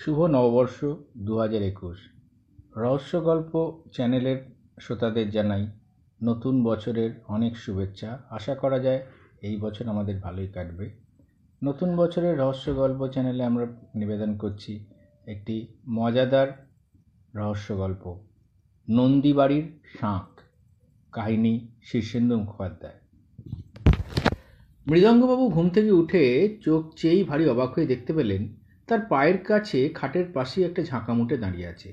শুভ নববর্ষ দু হাজার একুশ। রহস্য গল্প চ্যানেলের শ্রোতাদের জানাই নতুন বছরের অনেক শুভেচ্ছা। আশা করা যায় এই বছর আমাদের ভালোই কাটবে। নতুন বছরের রহস্য গল্প চ্যানেলে আমরা নিবেদন করছি একটি মজাদার রহস্য গল্প, নন্দীবাড়ির শাঁখ, কাহিনী শীর্ষেন্দু মুখোপাধ্যায়। মৃদঙ্গবাবু ঘুম থেকে উঠে চোখ চেয়েই ভারী অবাক হয়ে দেখতে পেলেন তার পায়ের কাছে খাটের পাশেই একটা ঝাঁকা মুটে দাঁড়িয়ে আছে।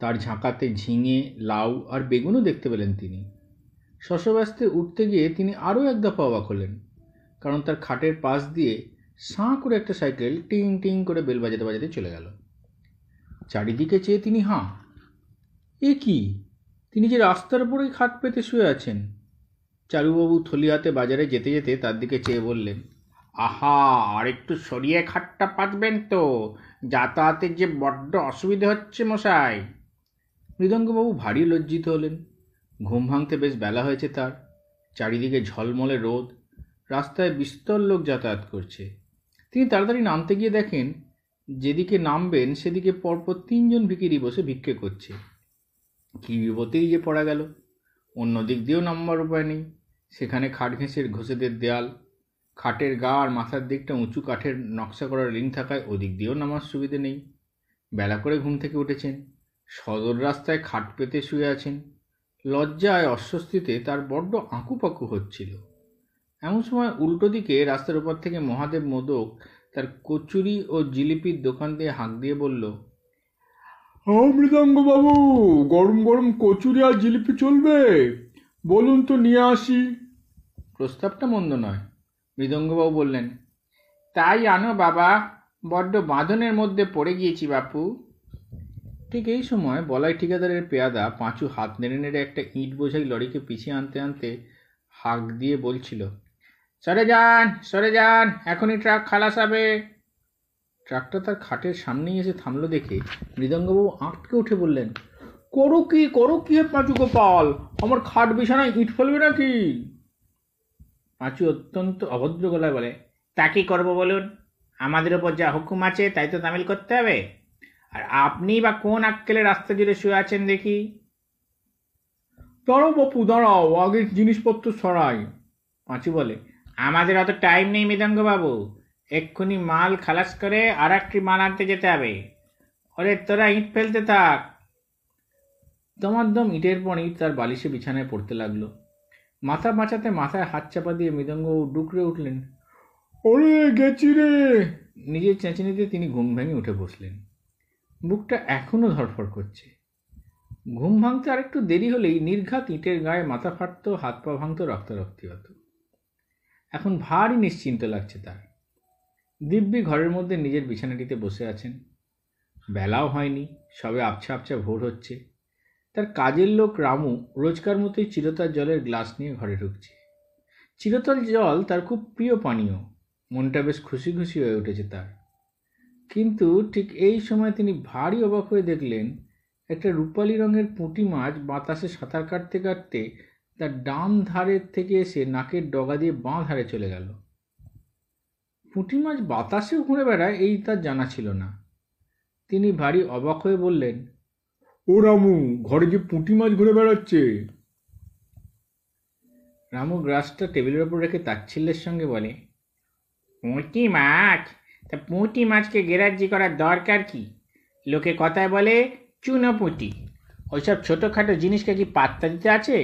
তার ঝাঁকাতে ঝিঙে, লাউ আর বেগুনও দেখতে পেলেন তিনি। শশব্যস্তে উঠতে গিয়ে তিনি আরও এক দফা অবাক হলেন, কারণ তার খাটের পাশ দিয়ে সাঁ করে একটা সাইকেল টিং টিং করে বেল বাজাতে বাজাতে চলে গেল। চারিদিকে চেয়ে তিনি হাঁ, এ কি? তিনি যে রাস্তার উপরেই খাট পেতে শুয়ে আছেন। চারুবাবু থলি হাতে বাজারে যেতে যেতে তার দিকে চেয়ে বললেন আহা আর একটু সরিয়ে খাটটা পাতবেন তো। যাতায়াতের যে বড্ড অসুবিধে হচ্ছে মশাই। মৃদঙ্গবাবু ভারী লজ্জিত হলেন। ঘুম ভাঙতে বেশ বেলা হয়েছে তার। চারিদিকে ঝলমলে রোদ। রাস্তায় বিস্তর লোক যাতায়াত করছে। তিনি তাড়াতাড়ি নামতে গিয়ে দেখেন, যেদিকে নামবেন সেদিকে পরপর তিনজন ভিকিরি বসে ভিক্ষে করছে। কী বিপত্তেই যে পড়া গেল। অন্য দিক দিয়েও নামবার উপায় নেই। সেখানে খাট ঘেঁষের ঘষেদের দেয়াল খাটের গা আর মাথার দিকটা উঁচু কাঠের নকশা করার লিঙ্ক থাকায় ওদিক দিয়েও নামার সুবিধে নেই। বেলা করে ঘুম থেকে উঠেছেন। সদর রাস্তায় খাট পেতে শুয়ে আছেন। লজ্জায় অস্বস্তিতে তার বড্ড আঁকুপাকু হচ্ছিল। এমন সময় উল্টো দিকে রাস্তার উপর থেকে মহাদেব মোদক তার কচুরি ও জিলিপির দোকান দিয়ে হাঁক দিয়ে বলল মৃদঙ্গবাবু গরম গরম কচুরি আর জিলিপি চলবে। বলুন তো নিয়ে আসি। প্রস্তাবটা মন্দ নয়। মৃদঙ্গবাবু বললেন, তাই আনো বাবা, বড্ড বাঁধনের মধ্যে পড়ে গিয়েছি বাপু। ঠিক এই সময় বলাই ঠিকাদারের পেয়াদা পাঁচু হাত নেড়ে নেড়ে একটা ইট বোঝাই লরিকে পিছিয়ে আনতে আনতে হাঁক দিয়ে বলছিল, সরে যান সরে যান, এখনই ট্রাক খালাস হবে। ট্রাকটা তার খাটের সামনেই এসে থামলো দেখে মৃদঙ্গবাবু আঁটকে উঠে বললেন, করো কি করো কি পাঁচু গোপাল? আমার খাট বিছানায় ইট ফেলবে নাকি? পাঁচু অত্যন্ত অভদ্র গলায় বলে তা কি করব বলুন? আমাদের ওপর যা হুকুম আছে তাই তো তামিল করতে হবে। আর আপনি বা কোন আক্কেলে রাস্তা জুড়ে শুয়ে আছেন দেখি? দাঁড়াও বাপু দাঁড়াও আগে জিনিসপত্র সরাই। পাঁচু বলে আমাদের অত টাইম নেই মৃদঙ্গ বাবু এক্ষুনি মাল খালাস করে আর একটি মাল আনতে যেতে হবে। ওরে তোরা ইট ফেলতে থাক। দমাদ্দম ইটের পর ইট তার বালিশে বিছানায় পড়তে লাগল। মাথা বাঁচাতে মাথায় হাত চাপা দিয়ে মৃদঙ্গবাবু ডুকরে উঠলেন। ওরে, গেছি রে! নিজের চেঁচিনিতে তিনি ঘুম ভেঙে উঠে বসলেন। বুকটা এখনও ধরফর করছে। ঘুম ভাঙতে আরেকটু দেরি হলেই নির্ঘাত ইটের গায়ে মাথা ফাটতো, হাত পা ভাঙতো, রক্তারক্তি হতো। এখন ভারী নিশ্চিন্ত লাগছে তার। দিব্যি ঘরের মধ্যে নিজের বিছানাটিতে বসে আছেন। বেলাও হয়নি, সবে আবছা আবছা ভোর হচ্ছে। তার কাজের লোক রামু রোজকার মতোই চিরতার জলের গ্লাস নিয়ে ঘরে ঢুকছে। চিরতল জল তার খুব প্রিয় পানীয়। মনটা বেশ খুশি খুশি হয়ে উঠেছে তার। কিন্তু ঠিক এই সময় তিনি ভারী অবাক হয়ে দেখলেন, একটা রূপালি রঙের পুঁটি মাছ বাতাসে সাঁতার কাটতে কাটতে তার ডান ধারের থেকে এসে নাকের ডগা দিয়ে বাঁ ধারে চলে গেল। পুঁটি মাছ বাতাসেও ঘুরে বেড়ায় এই তার জানা ছিল না। তিনি ভারী অবাক হয়ে বললেন ও রামু, ঘরে যে পুঁটি মাছ ঘুরে বেড়াচ্ছে। রামু গ্রাসটা টেবিলের ওপর রেখে তাচ্ছিল্যের সঙ্গে বলে, পুঁটি মাছ? তা পুঁটি মাছকে গেরাজ্জি করার দরকার কি? লোকে কথায় বলে, চুনো পুঁটি। ওইসব ছোটোখাটো জিনিসকে কি পাত্তা দিতে আছে?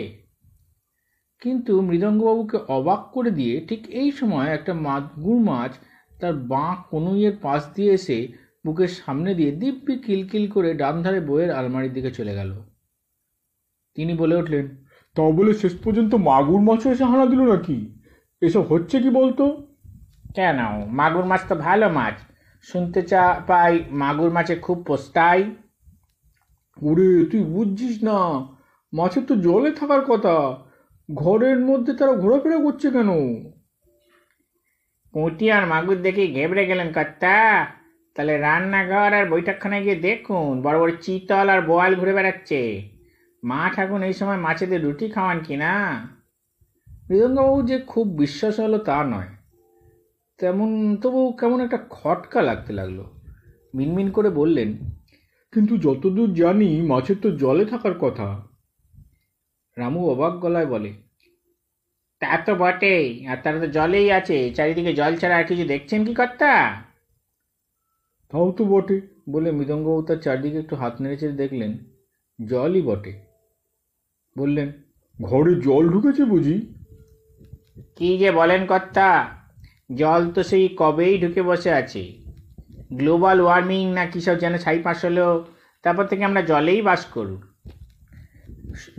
কিন্তু মৃদঙ্গবাবুকে অবাক করে দিয়ে ঠিক এই সময় একটা মাগুর মাছ তার বাঁ কনুইয়ের পাশ দিয়ে এসে বুকের সামনে দিয়ে দিব্যি কিলকিল করে ডান ধারে বইয়ের আলমারির দিকে চলে গেল। তিনি বলে উঠলেন তা বলে শেষ পর্যন্ত মাগুর মাছও এসে হানা দিল নাকি? এসব হচ্ছে কি বলতো? কেন? মাগুর মাছ তো ভালো মাছ। শুনতে চা পাই মাগুর মাছে খুব পোস্তাই। ওরে তুই বুঝছিস না মাছের তো জলে থাকার কথা। ঘরের মধ্যে তারা ঘোরাফেরা করছে কেন? পুঁটি আর মাগুর দেখে ঘেবড়ে গেলেন কর্তা। তাহলে রান্নাঘর আর বৈঠকখানায় গিয়ে দেখুন, বড় বড় চিতল আর বোয়াল ঘুরে বেড়াচ্ছে। মা ঠাকুর এই সময় মাছেদের রুটি খাওয়ান কি না? মৃদঙ্গবাবু যে খুব বিশ্বাস হলো তা নয়। তেমন, তবু কেমন একটা খটকা লাগতে লাগল। মিনমিন করে বললেন, কিন্তু যতদূর জানি মাছের তো জলে থাকার কথা। রামু অবাক গলায় বলে, তা তো বটেই, আর তারা তো জলেই আছে, চারিদিকে জল ছাড়া আর কিছু দেখছেন কি কর্তা? তাও তো বটে বলে মৃদঙ্গবাবু তার চারদিকে একটু হাত নেড়েচেড়ে দেখলেন জলই বটে। বললেন ঘরে জল ঢুকেছে বুঝি? কি যে বলেন কর্তা জল তো সেই কবেই ঢুকে বসে আছে। গ্লোবাল ওয়ার্মিং না কী সব যেন ছাই পাশ হলো তারপর থেকে আমরা জলেই বাস করু।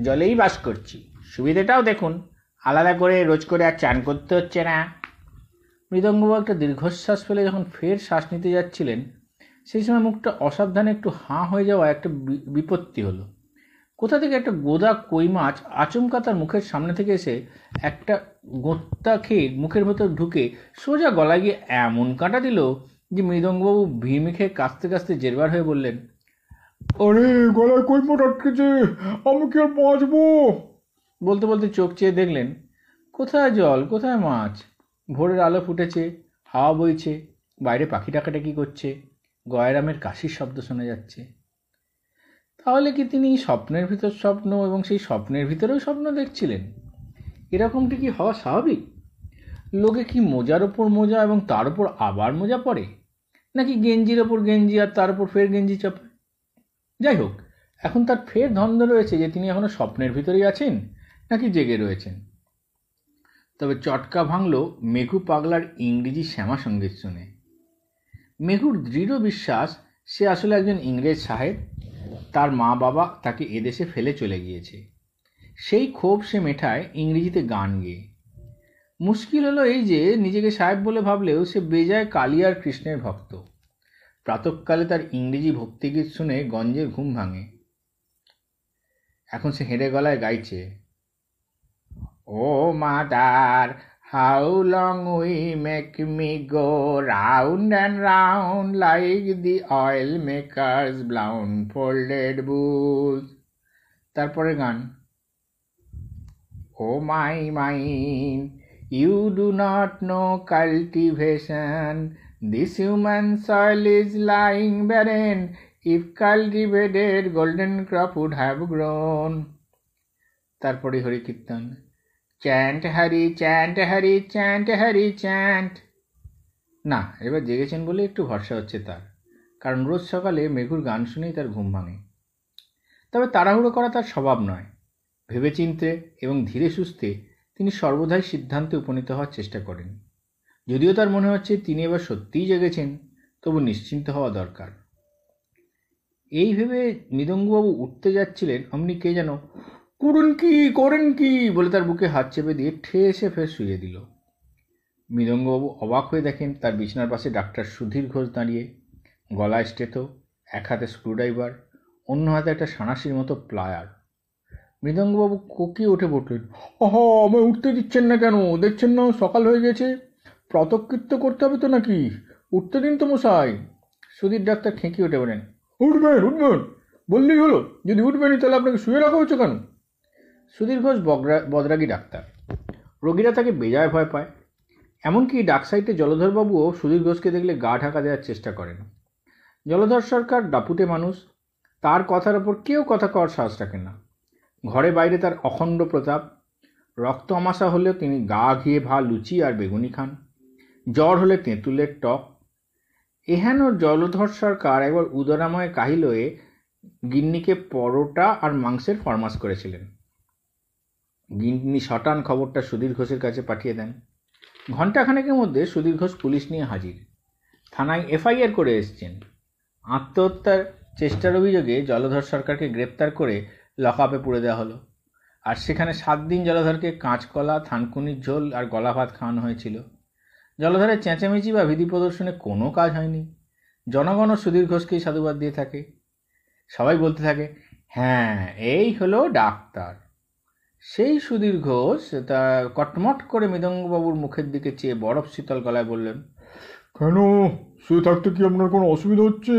জলেই বাস করছি। সুবিধাটাও দেখুন আলাদা করে রোজ করে আর চান করতে হচ্ছে না। মৃদঙ্গবাবু একটা দীর্ঘশ্বাস ফেলে যখন ফের শ্বাস নিতে যাচ্ছিলেন সেই সময় মুখটা অসাবধানে একটু হাঁ হয়ে যাওয়া একটা বিপত্তি হলো। কোথা থেকে একটা গোদা কই মাছ আচমকা তার মুখের সামনে থেকে এসে একটা গোত্তা খেয়ে মুখের ভেতর ঢুকে সোজা গলায় গিয়ে এমন কাঁটা দিল যে মৃদঙ্গবাবু ভিড়মি খেয়ে কাঁচতে কাঁচতে জেরবার হয়ে বললেন আরে গলায় কই মোট আটকেছে? আমি কি আর বাঁচবো? বলতে বলতে চোখ চেয়ে দেখলেন কোথায় জল কোথায় মাছ? ভোরের আলো ফুটেছে হাওয়া বইছে বাইরে পাখি ডাকাটাকি করছে। গয়রামের কাশির শব্দ শোনা যাচ্ছে। তাহলে কি তিনি স্বপ্নের ভিতর স্বপ্ন এবং সেই স্বপ্নের ভিতরেও স্বপ্ন দেখছিলেন? এরকমটি কি হওয়া স্বাভাবিক? লোকে কি মোজার ওপর মোজা এবং তার উপর আবার মোজা পড়ে নাকি গেঞ্জির ওপর গেঞ্জি আর তার উপর ফের গেঞ্জি চাপে? যাই হোক, এখন তার ফের ধন্দ রয়েছে যে তিনি এখনও স্বপ্নের ভিতরেই আছেন, নাকি জেগে রয়েছেন। তবে চটকা ভাঙল মেঘু পাগলার ইংরেজি শ্যামা সংগীত শুনে। মেঘুর দৃঢ় বিশ্বাস, সে আসলে একজন ইংরেজ সাহেব। তার মা বাবা তাকে এদেশে ফেলে চলে গিয়েছে। সেই ক্ষোভ সে মেটায় ইংরেজিতে গান গেয়ে। মুশকিল হলো এই যে, নিজেকে সাহেব বলে ভাবলেও সে বেজায় কালিয়ার কৃষ্ণের ভক্ত। প্রাতকালে তার ইংরেজি ভক্তিগীত শুনে গঞ্জের ঘুম ভাঙে। এখন সে হেঁড়ে গলায় গাইছে, o mother long we make me go round and round like the oil makers blindfolded bull তারপরে গান। O my mind you do not know cultivation this human soil is lying barren if cultivated golden crop would have grown তারপরে হরি কীর্তন chant Hari chant Hari chant Hari chant না, এবার জেগেছেন বলে একটু ভরসা হচ্ছে তার। কারণ রোজ সকালে মেঘুর গান শুনেই তার ঘুম ভাঙে। তবে তাড়াহুড়ো করা তার স্বভাব নয়। ভেবেচিন্তে এবং ধীরে সুস্থে তিনি সর্বদাই সিদ্ধান্তে উপনীত হওয়ার চেষ্টা করেন। যদিও তার মনে হচ্ছে তিনি এবার সত্যিই জেগেছেন, তবু নিশ্চিন্ত হওয়া দরকার। এই ভেবে মৃদঙ্গবাবু উঠতে যাচ্ছিলেন, অমনি কে যেন করুন কি, করেন কি, বলে তার বুকে হাত চেপে দিয়ে ঠেসে ফের শুয়ে দিল। মৃদঙ্গবাবু অবাক হয়ে দেখেন তার বিছানার পাশে ডাক্তার সুধীর ঘোষ দাঁড়িয়ে। গলায় স্টেথো, এক হাতে স্ক্রুড্রাইভার, অন্য হাতে একটা সাঁড়াশির মতো প্লায়ার। মৃদঙ্গবাবু কোকিয়ে উঠে পড়লেন আহা আমায় উঠতে দিচ্ছেন না কেন? দেখছেন না, সকাল হয়ে গেছে। প্রাতকৃত্য করতে হবে তো নাকি? উঠতে দিন তো মশাই। সুধীর ডাক্তার খেঁকিয়ে উঠে বলেন, উঠবেন উঠবেন। বললেই হলো, যদি উঠবেনই তাহলে আপনাকে শুয়ে রাখা হচ্ছে কেন? সুধীর ঘোষ বগরা, বদরাগী ডাক্তার। রোগীরা তাকে বেজায় ভয় পায়। এমনকি ডাক সাইটে জলধরবাবুও সুধীর ঘোষকে দেখলে গা ঢাকা দেওয়ার চেষ্টা করেন। জলধর সরকার দাপুটে মানুষ। তার কথার ওপর কেউ কথা কওয়ার সাহস রাখে না। ঘরে বাইরে তার অখণ্ড প্রতাপ। রক্ত আমাশা হলেও তিনি গা ঘিয়ে ভা লুচি আর বেগুনি খান। জ্বর হলে তেঁতুলের টক। এহেন জলধর সরকার একবার উদরাময় কাহিলয়ে গিন্নিকে পরোটা আর মাংসের ফরমাস করেছিলেন। গিন্নি শটান খবরটা সুধীর ঘোষের কাছে পাঠিয়ে দেন। ঘণ্টাখানেকের মধ্যে সুধীর ঘোষ পুলিশ নিয়ে হাজির। থানায় এফআইআর করে এসছেন। আত্মহত্যার চেষ্টার অভিযোগে জলধর সরকারকে গ্রেপ্তার করে লকআপে পুড়ে দেওয়া হলো। আর সেখানে সাত দিন জলধরকে কাঁচকলা, থানকুনির ঝোল আর গলা ভাত খাওয়ানো হয়েছিল। জলধরের চেঁচামেচি বা বিধি প্রদর্শনে কোনো কাজ হয়নি। জনগণও সুধীর ঘোষকেই সাধুবাদ দিয়ে থাকে। সবাই বলতে থাকে হ্যাঁ এই হলো ডাক্তার। সেই সুধীর ঘোষ তা কটমট করে মৃদঙ্গবাবুর মুখের দিকে চেয়ে বরফ শীতল গলায় বললেন কেন? শুয়ে থাকতে কি আপনার কোনো অসুবিধা হচ্ছে?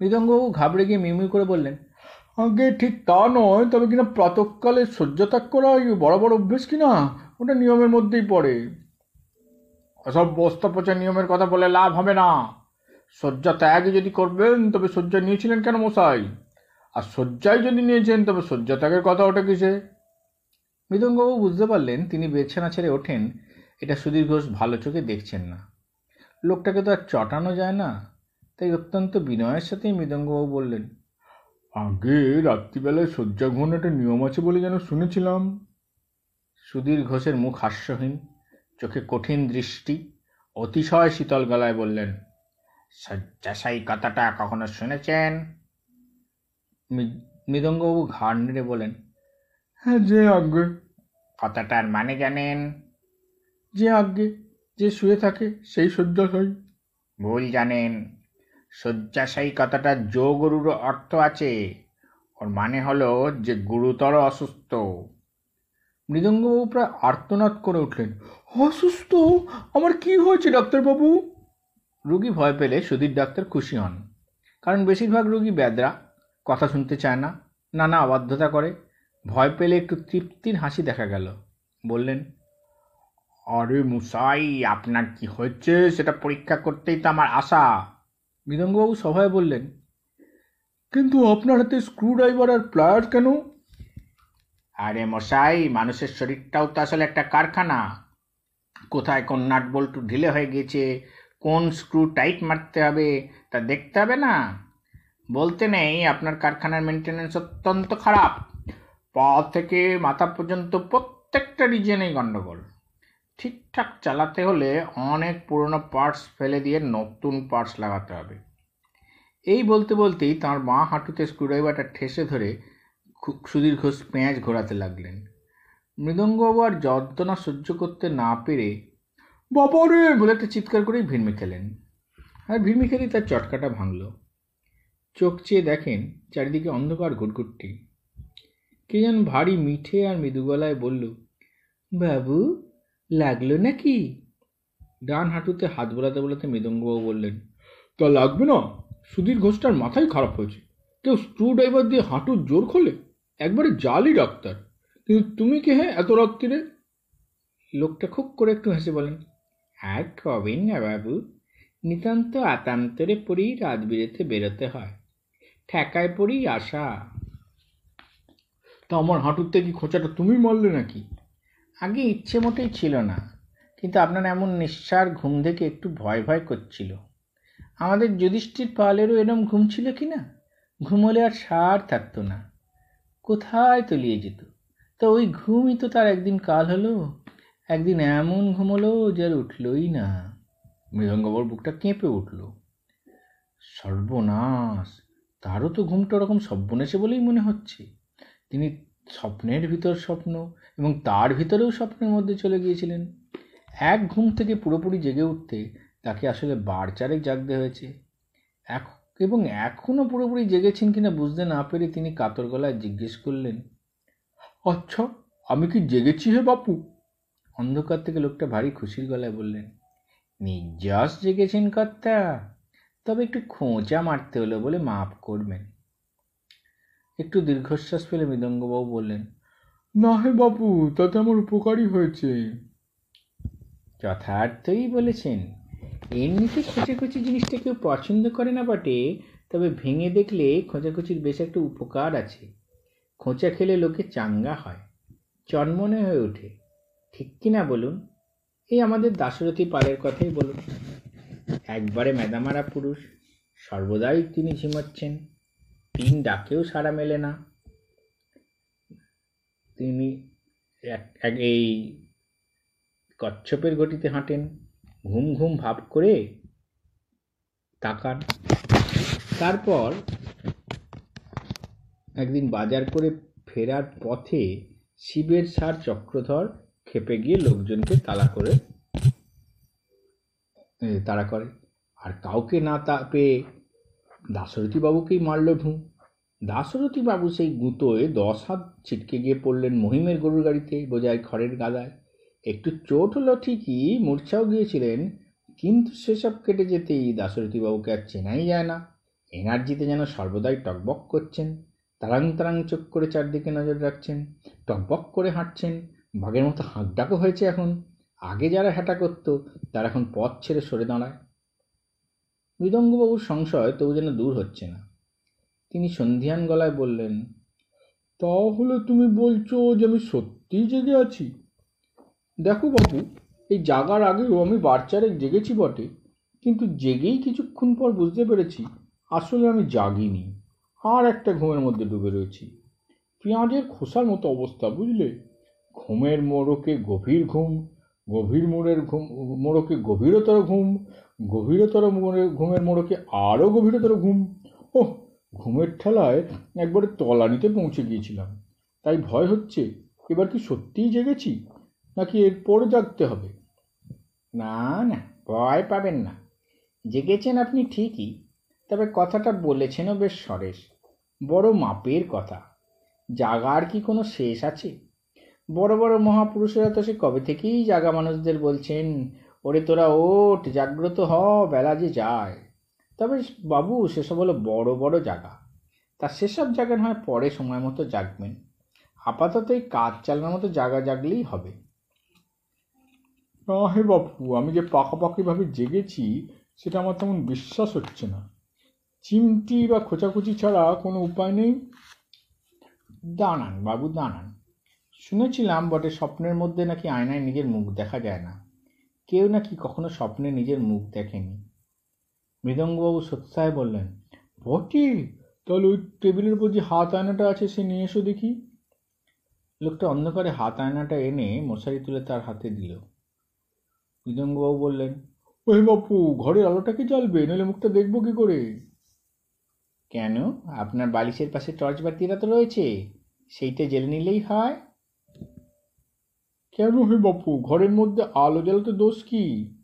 মৃদঙ্গবাবু ঘাবড়ে গিয়ে মিউমিউ করে বললেন আগে ঠিক তা নয় তবে কিনা প্রাতকালে শয্যাত্যাগ করা বড় বড় অভ্যেস কিনা? ওটা নিয়মের মধ্যেই পড়ে। ওসব বস্তা পচা নিয়মের কথা বলে লাভ হবে না। শয্যা ত্যাগ যদি করবেন তবে শয্যা নিয়েছিলেন কেন মশাই? আর শয্যায় যদি নিয়েছেন তবে শয্যা ত্যাগের কথা ওটা কিসে? মৃদঙ্গবাবু বুঝতে পারলেন, তিনি বেছানা ছেড়ে ওঠেন। এটা সুধীর ঘোষ ভালো চোখে দেখছেন না। লোকটাকে তো আর চটানো যায় না। তাই অত্যন্ত বিনয়ের সাথেই মৃদঙ্গবাবু বললেন, আগে রাত্রিবেলায় শয্যা গ্রহণ একটা নিয়ম আছে বলে যেন শুনেছিলাম। সুধীর ঘোষের মুখ হাস্যহীন, চোখে কঠিন দৃষ্টি, অতিশয় শীতল গলায় বললেন, শয্যাশায়ী কথাটা কখনো শুনেছেন? মৃদঙ্গবাবু ঘাড় নেড়ে বলেন হ্যাঁ যে আগে কথাটার মানে জানেন? যে আগে যে শুয়ে থাকে সেই শয্যাশায়ী। ভুল জানেন। শয্যাশায়ী কথাটার জো গরুর অর্থ আছে। ওর মানে হলো যে গুরুতর অসুস্থ। মৃদঙ্গবাবু প্রায় আর্তনাদ করে উঠলেন। অসুস্থ? আমার কি হয়েছে ডাক্তারবাবু? রুগী ভয় পেলে সুধীর ডাক্তার খুশি হন। কারণ বেশিরভাগ রুগী ব্যাদরা কথা শুনতে চায় না, নানা অবাধ্যতা করে। ভয় পেলে একটু তৃপ্তির হাসি দেখা গেল। বললেন, আরে মুসাই, আপনার কি হয়েছে? সেটা পরীক্ষা করতেই তো আমার আশা। মৃদঙ্গবাবু সভায় বললেন, কিন্তু আপনার হাতে স্ক্রু ড্রাইভার আর প্লায়ার কেন? আরে মশাই, মানুষের শরীরটাও তো আসলে একটা কারখানা। কোথায় কোন নাট বল্টু ঢিলে হয়ে গেছে, কোন স্ক্রু টাইট মারতে হবে, তা দেখতে হবে না। বলতে নেই, আপনার কারখানার মেনটেনেন্স অত্যন্ত খারাপ। পা থেকে মাথা পর্যন্ত প্রত্যেকটা রিজনেই গণ্ডগোল ঠিকঠাক চালাতে হলে অনেক পুরনো পার্টস ফেলে দিয়ে নতুন পার্টস লাগাতে হবে। এই বলতে বলতেই তাঁর মা হাঁটুতে স্ক্রুড্রাইভারটা ঠেসে ধরে ঘোষ পেঁয়াজ ঘোরাতে লাগলেন। মৃদঙ্গবাবু আর যন্ত্রণা সহ্য করতে না পেরে বাবারে! বলে একটা চিৎকার করেই ভিড়মি খেলেন আর ভিড়মি খেলেই তার চটকাটা ভাঙল। চোখ চেয়ে দেখেন চারিদিকে অন্ধকার ঘুটঘুটটি কে যেন ভারী মিঠে আর মৃদু গলায় বলল, বাবু, লাগল নাকি? ডান হাঁটুতে হাত বোলাতে বোলাতে মৃদঙ্গবাবু বললেন, তা লাগবে না, সুধীর ঘোষটার মাথায় খারাপ হয়েছে। কেউ স্ক্রু ড্রাইভার দিয়ে হাঁটুর জোর খোলে একবারে জালি ডাক্তার। কিন্তু তুমি কে হ্যাঁ এত রাত্রিরে লোকটা খুব করে একটু হেসে বলেন, আর কবেন না বাবু, নিতান্ত আতান্তরে পড়েই রাত বিরেতে বেরোতে হয়। ঠেকায় পড়েই আসা। তা আমার হাঁটুতে কি খোঁচাটা তুমি মারলে নাকি? আগে ইচ্ছে মোটেই ছিল না, কিন্তু আপনার এমন নিঃসার ঘুম দেখে একটু ভয় ভয় করছিল। আমাদের যুধিষ্ঠির পালেরও এরম ঘুম ছিল কি না? ঘুম হলে আর সার থাকতো না। কোথায় তলিয়ে যেত? তা ওই ঘুমই তো তার একদিন কাল হলো, একদিন এমন ঘুম হলো যে আর উঠলই না। মৃদঙ্গবর বুকটা কেঁপে উঠল। সর্বনাশ! তারও তো ঘুমটা ওরকম সব্বনেশে বলেই মনে হচ্ছে। তিনি স্বপ্নের ভিতর স্বপ্ন এবং তার ভিতরেও স্বপ্নের মধ্যে চলে গিয়েছিলেন। এক ঘুম থেকে পুরোপুরি জেগে উঠতে তাকে আসলে বার চারেক জাগতে হয়েছে। এক, এবং এখনও পুরোপুরি জেগেছেন কিনা বুঝতে না পেরে তিনি কাতর গলায় জিজ্ঞেস করলেন আচ্ছা আমি কি জেগেছি হে বাপু? অন্ধকার থেকে লোকটা ভারী খুশির গলায় বললেন, নির্যাস জেগেছেন কর্তা তবে একটু খোঁচা মারতে হলো বলে মাফ করবেন। একটু দীর্ঘশ্বাস ফেলে মৃদঙ্গবাবু বললেন, না হে বাপু, তাতে আমার উপকারই হয়েছে। যথার্থই বলেছেন। এমনিতে খোঁচাখুচি জিনিসটা কেউ পছন্দ করে না বটে, তবে ভেঙে দেখলে খোঁচাখুচির বেশ একটা উপকার আছে। খোঁচা খেলে লোকে চাঙ্গা হয়, চনমনে হয়ে ওঠে। ঠিক কি না বলুন? এই আমাদের দাশরথী পালের কথাই বলুন। একবারে মেদামারা পুরুষ, সর্বদাই তিনি ঝিমাচ্ছেন। তিন ডাকেও সাড়া মেলে না। তিনি এক- এই কচ্ছপের গতিতে হাঁটেন, ঘুম ঘুম ভাব করে তাকান। তারপর একদিন বাজার করে ফেরার পথে শিবের সার চক্রধর খেপে গিয়ে লোকজনকে তালা করে তাড়া করে। আর কাউকে না তা পেয়ে দাশরথী বাবুকেই মারল ঢু দাশরথী বাবু সেই গুঁতোয় দশ হাত ছিটকে গিয়ে পড়লেন মহিমের গরুর গাড়িতে বোঝায় খড়ের গাদায়। একটু চোট হলো ঠিকই, মূর্ছাও গিয়েছিলেন, কিন্তু সেসব কেটে যেতেই দাশরথীবাবুকে আর চেনাই যায় না। এনার্জিতে যেন সর্বদাই টকবক করছেন, তারাং তারাং চোখ করে চারদিকে নজর রাখছেন, টকবক করে হাঁটছেন, বাঘের মতো হাঁক ডাকও হয়েছে এখন। আগে যারা হাঁটা করতো, তারা এখন পথ ছেড়ে সরে দাঁড়ায়। মৃদঙ্গবাবুর সংশয় তবু যেন দূর হচ্ছে না। তিনি সন্ধিয়ান গলায় বললেন, তাহলে তুমি বলছো যে আমি সত্যিই জেগে আছি? দেখো বাবু, এই জাগার আগেও আমি বাচ্চারে জেগেছি বটে, কিন্তু জেগেই কিছুক্ষণ পর বুঝতে পেরেছি আসলে আমি জাগিনি। আর একটা ঘুমের মধ্যে ডুবে রয়েছি। পেঁয়াজের খোসার মতো অবস্থা, বুঝলে? ঘুমের মোড়কে গভীর ঘুম গভীর মোড়ের ঘুম, মোড়কে গভীরতর ঘুম, গভীরতর মোড়ে- ঘুমের মোড়কে আরও গভীরতর ঘুম। ওহ, ঘুমের ঠেলায় একবারে তলানিতে পৌঁছে গিয়েছিলাম। তাই ভয় হচ্ছে, এবার কি সত্যিই জেগেছি? নাকি এরপর জাগতে হবে? না না, ভয় পাবেন না। জেগেছেন আপনি ঠিকই, তবে কথাটা বলেছেনও বেশ সরেশ। বড় মাপের কথা। জাগার কি কোনো শেষ আছে? বড় বড় মহাপুরুষেরা তো সে কবে থেকেই জাগা মানুষদের বলছেন, ওরে তোরা ওঠ, জাগ্রত হ, বেলা যে যায়। তবে বাবু, সেসব হলো বড় বড় জায়গা তা সেসব জায়গা নয় পরে সময় মতো জাগবেন। আপাতত এই কাজ চালানোর মতো জাগা জাগলেই হবে। হে বাপু, আমি যে পাকাপাকিভাবে জেগেছি, সেটা আমার তেমন বিশ্বাস হচ্ছে না। চিমটি বা খোঁচাখুচি ছাড়া কোনো উপায় নেই? দাঁড়ান বাবু, দাঁড়ান। শুনেছিলাম বটে, স্বপ্নের মধ্যে নাকি আয়নায় নিজের মুখ দেখা যায় না। কেউ নাকি কখনো স্বপ্নে নিজের মুখ দেখেনি। মৃদঙ্গবাবু সত্যায় বললেন, বটে, তাহলে ওই টেবিলের উপর যে হাত আয়নাটা আছে সে নিয়ে এসো দেখি। লোকটা অন্ধকারে হাত আয়নাটা এনে মশারি তুলে তার হাতে দিল। মৃদঙ্গবাবু বললেন ও হে বাপু, ঘরের আলোটাকে জ্বালবে? নইলে মুখটা দেখব কি করে? কেন? আপনার বালিশের পাশে টর্চ বাতিরা তো রয়েছে। সেইটা জেলে নিলেই হয়। কেন হে বাপু? ঘরের মধ্যে আলো জ্বালাতে দোষ কি?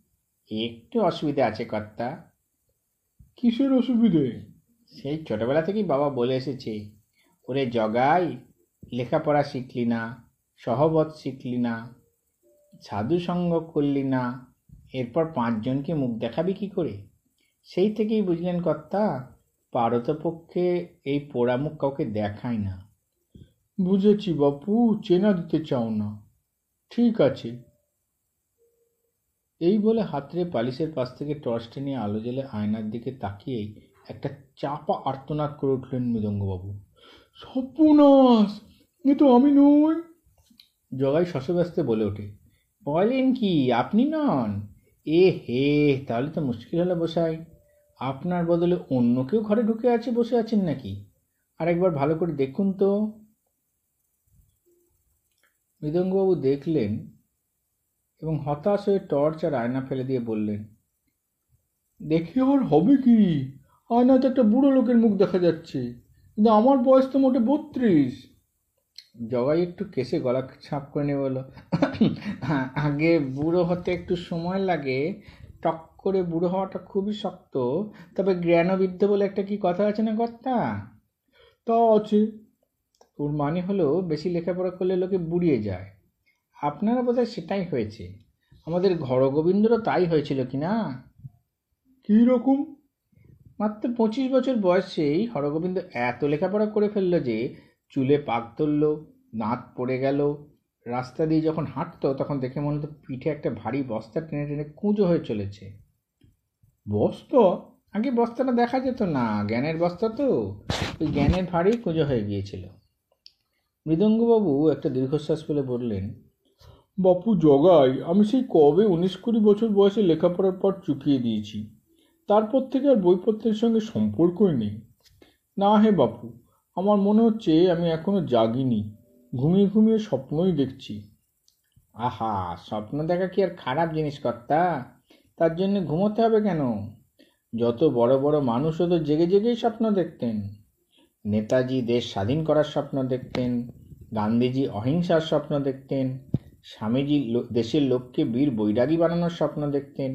একটু অসুবিধা আছে কর্তা। কিসের অসুবিধে? সেই ছোটবেলা থেকেই বাবা বলে এসেছে, ওরে জগাই, লেখাপড়া শিখলি না, সহবত শিখলি না, সাধু সঙ্গ করলি না, এরপর পাঁচজনকে মুখ দেখাবি কি করে? সেই থেকেই বুঝলেন কর্তা পারতপক্ষে এই পোড়া মুখ কাউকে দেখায় না। বুঝেছি বাপু, চেনা দিতে চাও না। ঠিক আছে। এই বলে হাতরে পালিশের পাশ থেকে টর্চটা নিয়ে আলো জ্বেলে আয়নার দিকে তাকিয়েই একটা চাপা আর্তনাদ করে উঠলেন মৃদঙ্গবাবু। সর্বনাশ! এ তো আমি নই। জগাই শশব্যস্তে বলে ওঠে, বলেন কি, আপনি নন? এ হে, তাহলে তো মুশকিল হলো বসাই। আপনার বদলে অন্য কেউ ঘরে ঢুকে আছে, বসে আছেন নাকি? আর একবার ভালো করে দেখুন তো। মৃদঙ্গবাবু দেখলেন এবং হতাশ হয়ে টর্চ আর আয়না ফেলে দিয়ে বললেন, দেখি আবার হবে কি? আয়নাতে একটা বুড়ো লোকের মুখ দেখা যাচ্ছে, কিন্তু আমার বয়স তো মোটে বত্রিশ। জগাই একটু কেসে গলা ছাপ করে নিয়ে বলল, আগে বুড়ো হতে একটু সময় লাগে, টক করে বুড়ো হওয়াটা খুবই শক্ত, তবে জ্ঞানবিদ্ধ বলে একটা কি কথা আছে না কর্তা? তা আছে। ওর মানে হলো বেশি লেখাপড়া করলে লোকে বুড়িয়ে যায়। আপনারা বোধহয় সেটাই হয়েছে। আমাদের ঘরগোবিন্দরও তাই হয়েছিল কি না? কী রকম? মাত্র পঁচিশ বছর বয়সেই হরগোবিন্দ এত লেখাপড়া করে ফেলল যে চুলে পাক ধরলো দাঁত পড়ে গেল রাস্তা দিয়ে যখন হাঁটতো তখন দেখে মনে হতো পিঠে একটা ভারী বস্তা টেনে টেনে কুঁজো হয়ে চলেছে। বস্তা? আগে বস্তাটা দেখা যেত না জ্ঞানের বস্তা তো। ওই জ্ঞানের ভারী কুঁজো হয়ে গিয়েছিল। মৃদঙ্গবাবু একটা দীর্ঘশ্বাস ফেলে বললেন, বাপু জগাই, আমি সেই কবে উনিশ কুড়ি বছর বয়সে লেখাপড়ার পর চুকিয়ে দিয়েছি। তারপর থেকে আর বইপত্রের সঙ্গে সম্পর্কই নেই। না হে বাপু, আমার মনে হচ্ছে আমি এখনও জাগিনি। ঘুমিয়ে ঘুমিয়ে স্বপ্নই দেখছি। আহা, স্বপ্ন দেখা কি আর খারাপ জিনিস কর্তা? তার জন্য ঘুমোতে হবে কেন? যত বড় বড় মানুষও তো জেগে জেগেই স্বপ্ন দেখতেন। নেতাজি দেশ স্বাধীন করার স্বপ্ন দেখতেন, গান্ধীজি অহিংসার স্বপ্ন দেখতেন, স্বামীজি দেশের লোককে বীর বৈরাগী বানানোর স্বপ্ন দেখতেন।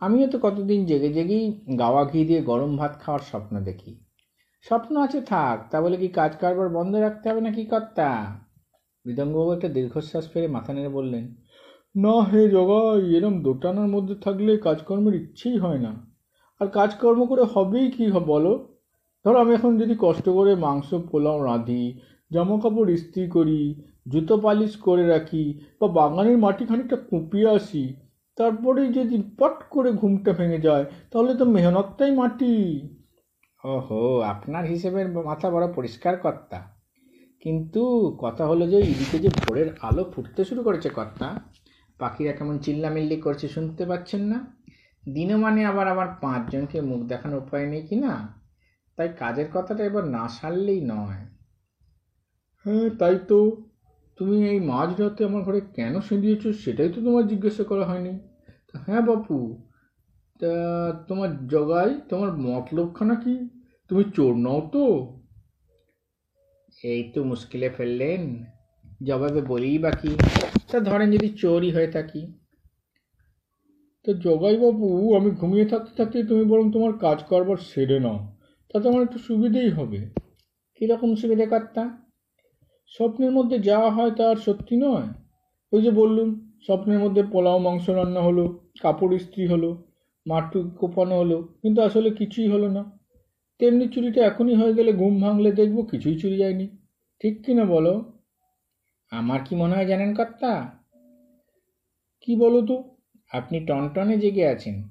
আমিও তো কতদিন জেগে জেগেই গাওয়া ঘি দিয়ে গরম ভাত খাওয়ার স্বপ্ন দেখি। স্বপ্ন আছে থাক, তা বলে কি কাজ কারবার বন্ধ রাখতে হবে না নাকি কর্তা? মৃদঙ্গবাবু একটা দীর্ঘশ্বাস ফেলে মাথা নেড়ে বললেন, না হে জগাই, এরম দোটানার মধ্যে থাকলে কাজকর্মের ইচ্ছেই হয় না। আর কাজকর্ম করে হবেই কি বলো? ধরো আমি এখন যদি কষ্ট করে মাংস, পোলাও রাঁধি জামা কাপড় ইস্ত্রি করি, জুতো পালিশ করে রাখি বা বাগানের মাটি খানিকটা কুপিয়ে আসি, তারপরে যদি পট করে ঘুমটা ভেঙে যায়, তাহলে তো মেহনতটাই মাটি। ওহো, আপনার হিসেবে মাথা বড় পরিষ্কার কর্তা। কিন্তু কথা হলো যে, এদিকে যে ভোরের আলো ফুটতে শুরু করেছে কর্তা, পাখিরা কেমন চিল্লামিল্লি করছে শুনতে পাচ্ছেন না। দিনও মানে আবার আবার পাঁচজনকে মুখ দেখানোর উপায় নেই কি না? তাই কাজের কথাটা এবার না সারলেই নয়। হ্যাঁ তাই তো। তুমি এই মাঝরাতে আমার ঘরে কেন সেঁধিয়েছো সেটাই তো তোমার জিজ্ঞাসা করা হয়নি। হ্যাঁ বাপু, তা তোমার জগাই, তোমার মতলবখানা কি? তুমি চোর নও তো। এই তো মুশকিলে ফেললেন, জবাবে বলিই বাকি তা ধরেন যদি চোরই হয়ে থাকি। তো জগাই বাবু, আমি ঘুমিয়ে থাকতে থাকতে তুমি বরং তোমার কাজ করবার সেরে নাও। তাতে আমার একটু সুবিধেই হবে। কীরকম সুবিধে কর্তা স্বপ্নের মধ্যে যা হয় তা আর সত্যি নয়। ওই যে বললুম, স্বপ্নের মধ্যে পোলাও, মাংস রান্না হলো, কাপড় ইস্ত্রি হলো মাটু কোপানো হলো, কিন্তু আসলে কিছুই হলো না। তেমনি চুরিটা এখনই হয়ে গেলে ঘুম ভাঙলে দেখব, কিছুই চুরি যায়নি। ঠিক কি না বলো? আমার কি মনে হয় জানেন কর্তা? কি বলো তো? আপনি টনটনে জেগে আছেন।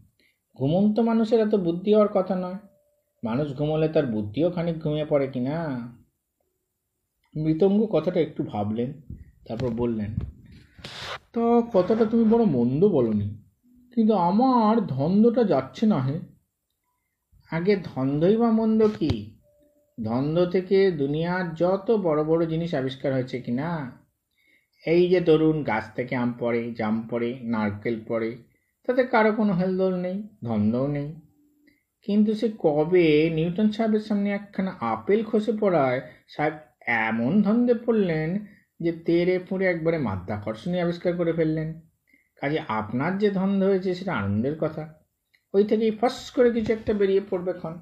ঘুমন্ত মানুষের এত বুদ্ধি হওয়ার কথা নয়। মানুষ ঘুমোলে তার বুদ্ধিও খানিক ঘুমিয়ে পড়ে কি না মৃতঙ্গ কথাটা একটু ভাবলেন, তারপর বললেন, তা কথাটা তুমি বড় মন্দ বলনি, কিন্তু আমার ধন্দটা যাচ্ছে না হে। আগে ধন্দই বা মন্দ কি? ধন্দ থেকে দুনিয়ার যত বড় বড় জিনিস আবিষ্কার হয়েছে কি না এই যে ধরুন গাছ থেকে আম পড়ে, জাম পড়ে, নারকেল পড়ে, তাতে কারও কোনো হেলদোল নেই, ধন্দও নেই। কিন্তু সে কবে নিউটন সাহেবের সামনে একখানা আপেল খসে পড়ায় সাহেব এমন ধন্দে পড়লেন যে তেরে ফুঁড়ে একবারে মাধ্যাকর্ষণী আবিষ্কার করে ফেললেন। কাজে আপনার যে ধন্দ হয়েছে সেটা আনন্দের কথা। ওই থেকেই ফস করে কিছু একটা বেরিয়ে পড়বে ক্ষণ।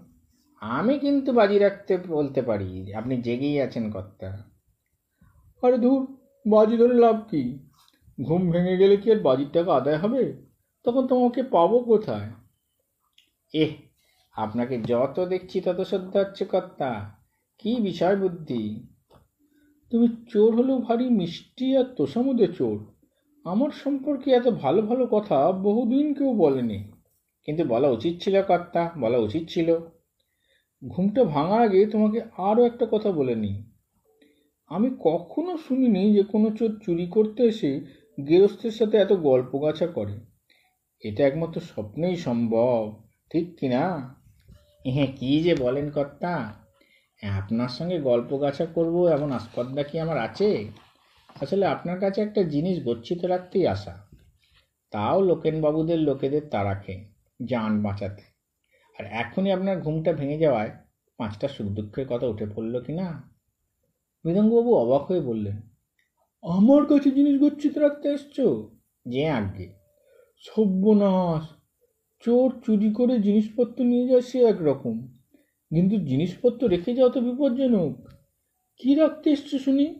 আমি কিন্তু বাজি রাখতে বলতে পারি আপনি জেগেই আছেন কর্তা। আরে ধুর বাজি ধরে লাভ কি? ঘুম ভেঙে গেলে কি আর বাজির টাকা আদায় হবে? তখন তোমাকে পাবো কোথায়? এহ আপনাকে যত দেখছি তত শ্রদ্ধা হচ্ছে কর্তা। কি বিষয় বুদ্ধি? তুমি চোর হলেও ভারী মিষ্টি আর তোষামুদে চোর। আমার সম্পর্কে এত ভালো ভালো কথা বহুদিন কেউ বলেনি। কিন্তু বলা উচিত ছিল কর্তা, বলা উচিত ছিল। ঘুমটা ভাঙার আগে তোমাকে আরও একটা কথা বলে নিই। আমি কখনো শুনিনি যে কোনো চোর চুরি করতে এসে গেরস্থের সাথে এত গল্প গাছা করে। এটা একমাত্র স্বপ্নেই সম্ভব, ঠিক কি না হ্যাঁ কি যে বলেন কর্তা? আপনার সঙ্গে গল্প গাছা করব এমন আস্পর্ধা কি আমার আছে? আসলে আপনার কাছে একটা জিনিস গচ্ছিত রাখতেই আসা তাও লোকেন বাবুদের লোকেদের তারাকে যান বাঁচাতে। আর এখনই আপনার ঘুমটা ভেঙে যাওয়ায় পাঁচটা সুখ দুঃখের কথা উঠে পড়ল কি না? মৃদঙ্গবাবু অবাক হয়ে বললেন, আমার কাছে জিনিস গচ্ছিত রাখতে এসছো? যে আগে সর্বনাশ চোর চুরি করে জিনিসপত্র নিয়ে যায় সে একরকম। কিন্তু জিনিসপত্র রেখে যাওয়া তো বিপজ্জনক। কি রাখতে এসছো শুনি?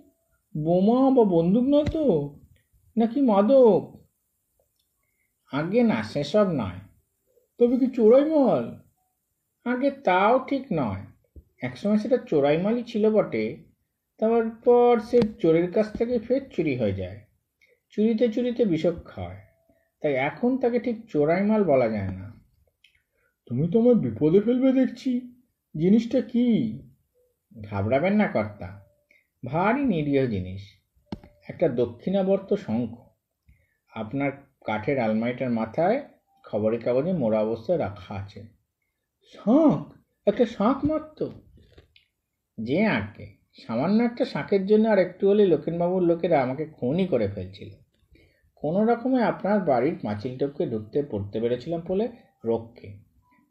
বোমা বা বন্দুক নয় তো? নাকি মাদক? আগে না, সেসব নয়। তবে কি চোরাই মাল আগে তাও ঠিক নয়। একসময় সেটা চোরাই মালই ছিল বটে। তারপর সে চোরের কাছ থেকে ফের চুরি হয়ে যায়। চুরিতে চুরিতে বিষক খায় তাই এখন তাকে ঠিক চোরাই মাল বলা যায় না। তুমি তো আমার বিপদে ফেলবে দেখছি। জিনিসটা কি? ঘাবড়াবেন না কর্তা। ভারী নিরীহ জিনিস। একটা দক্ষিণাবর্ত শঙ্খ। আপনার কাঠের আলমারিটার মাথায় খবরের কাগজে মোড়া অবস্থায় রাখা আছে। শাঁখ! একটা শাঁখ মারত যে আঁকে। সামান্য একটা শাঁখের জন্য আর একটু হলে লোকেনবাবুর লোকেরা আমাকে খুনই করে ফেলছিল। কোনো রকমে আপনার বাড়ির পাঁচিল টপকে ঢুকতে পড়তে পেরেছিলাম বলে রক্ষে।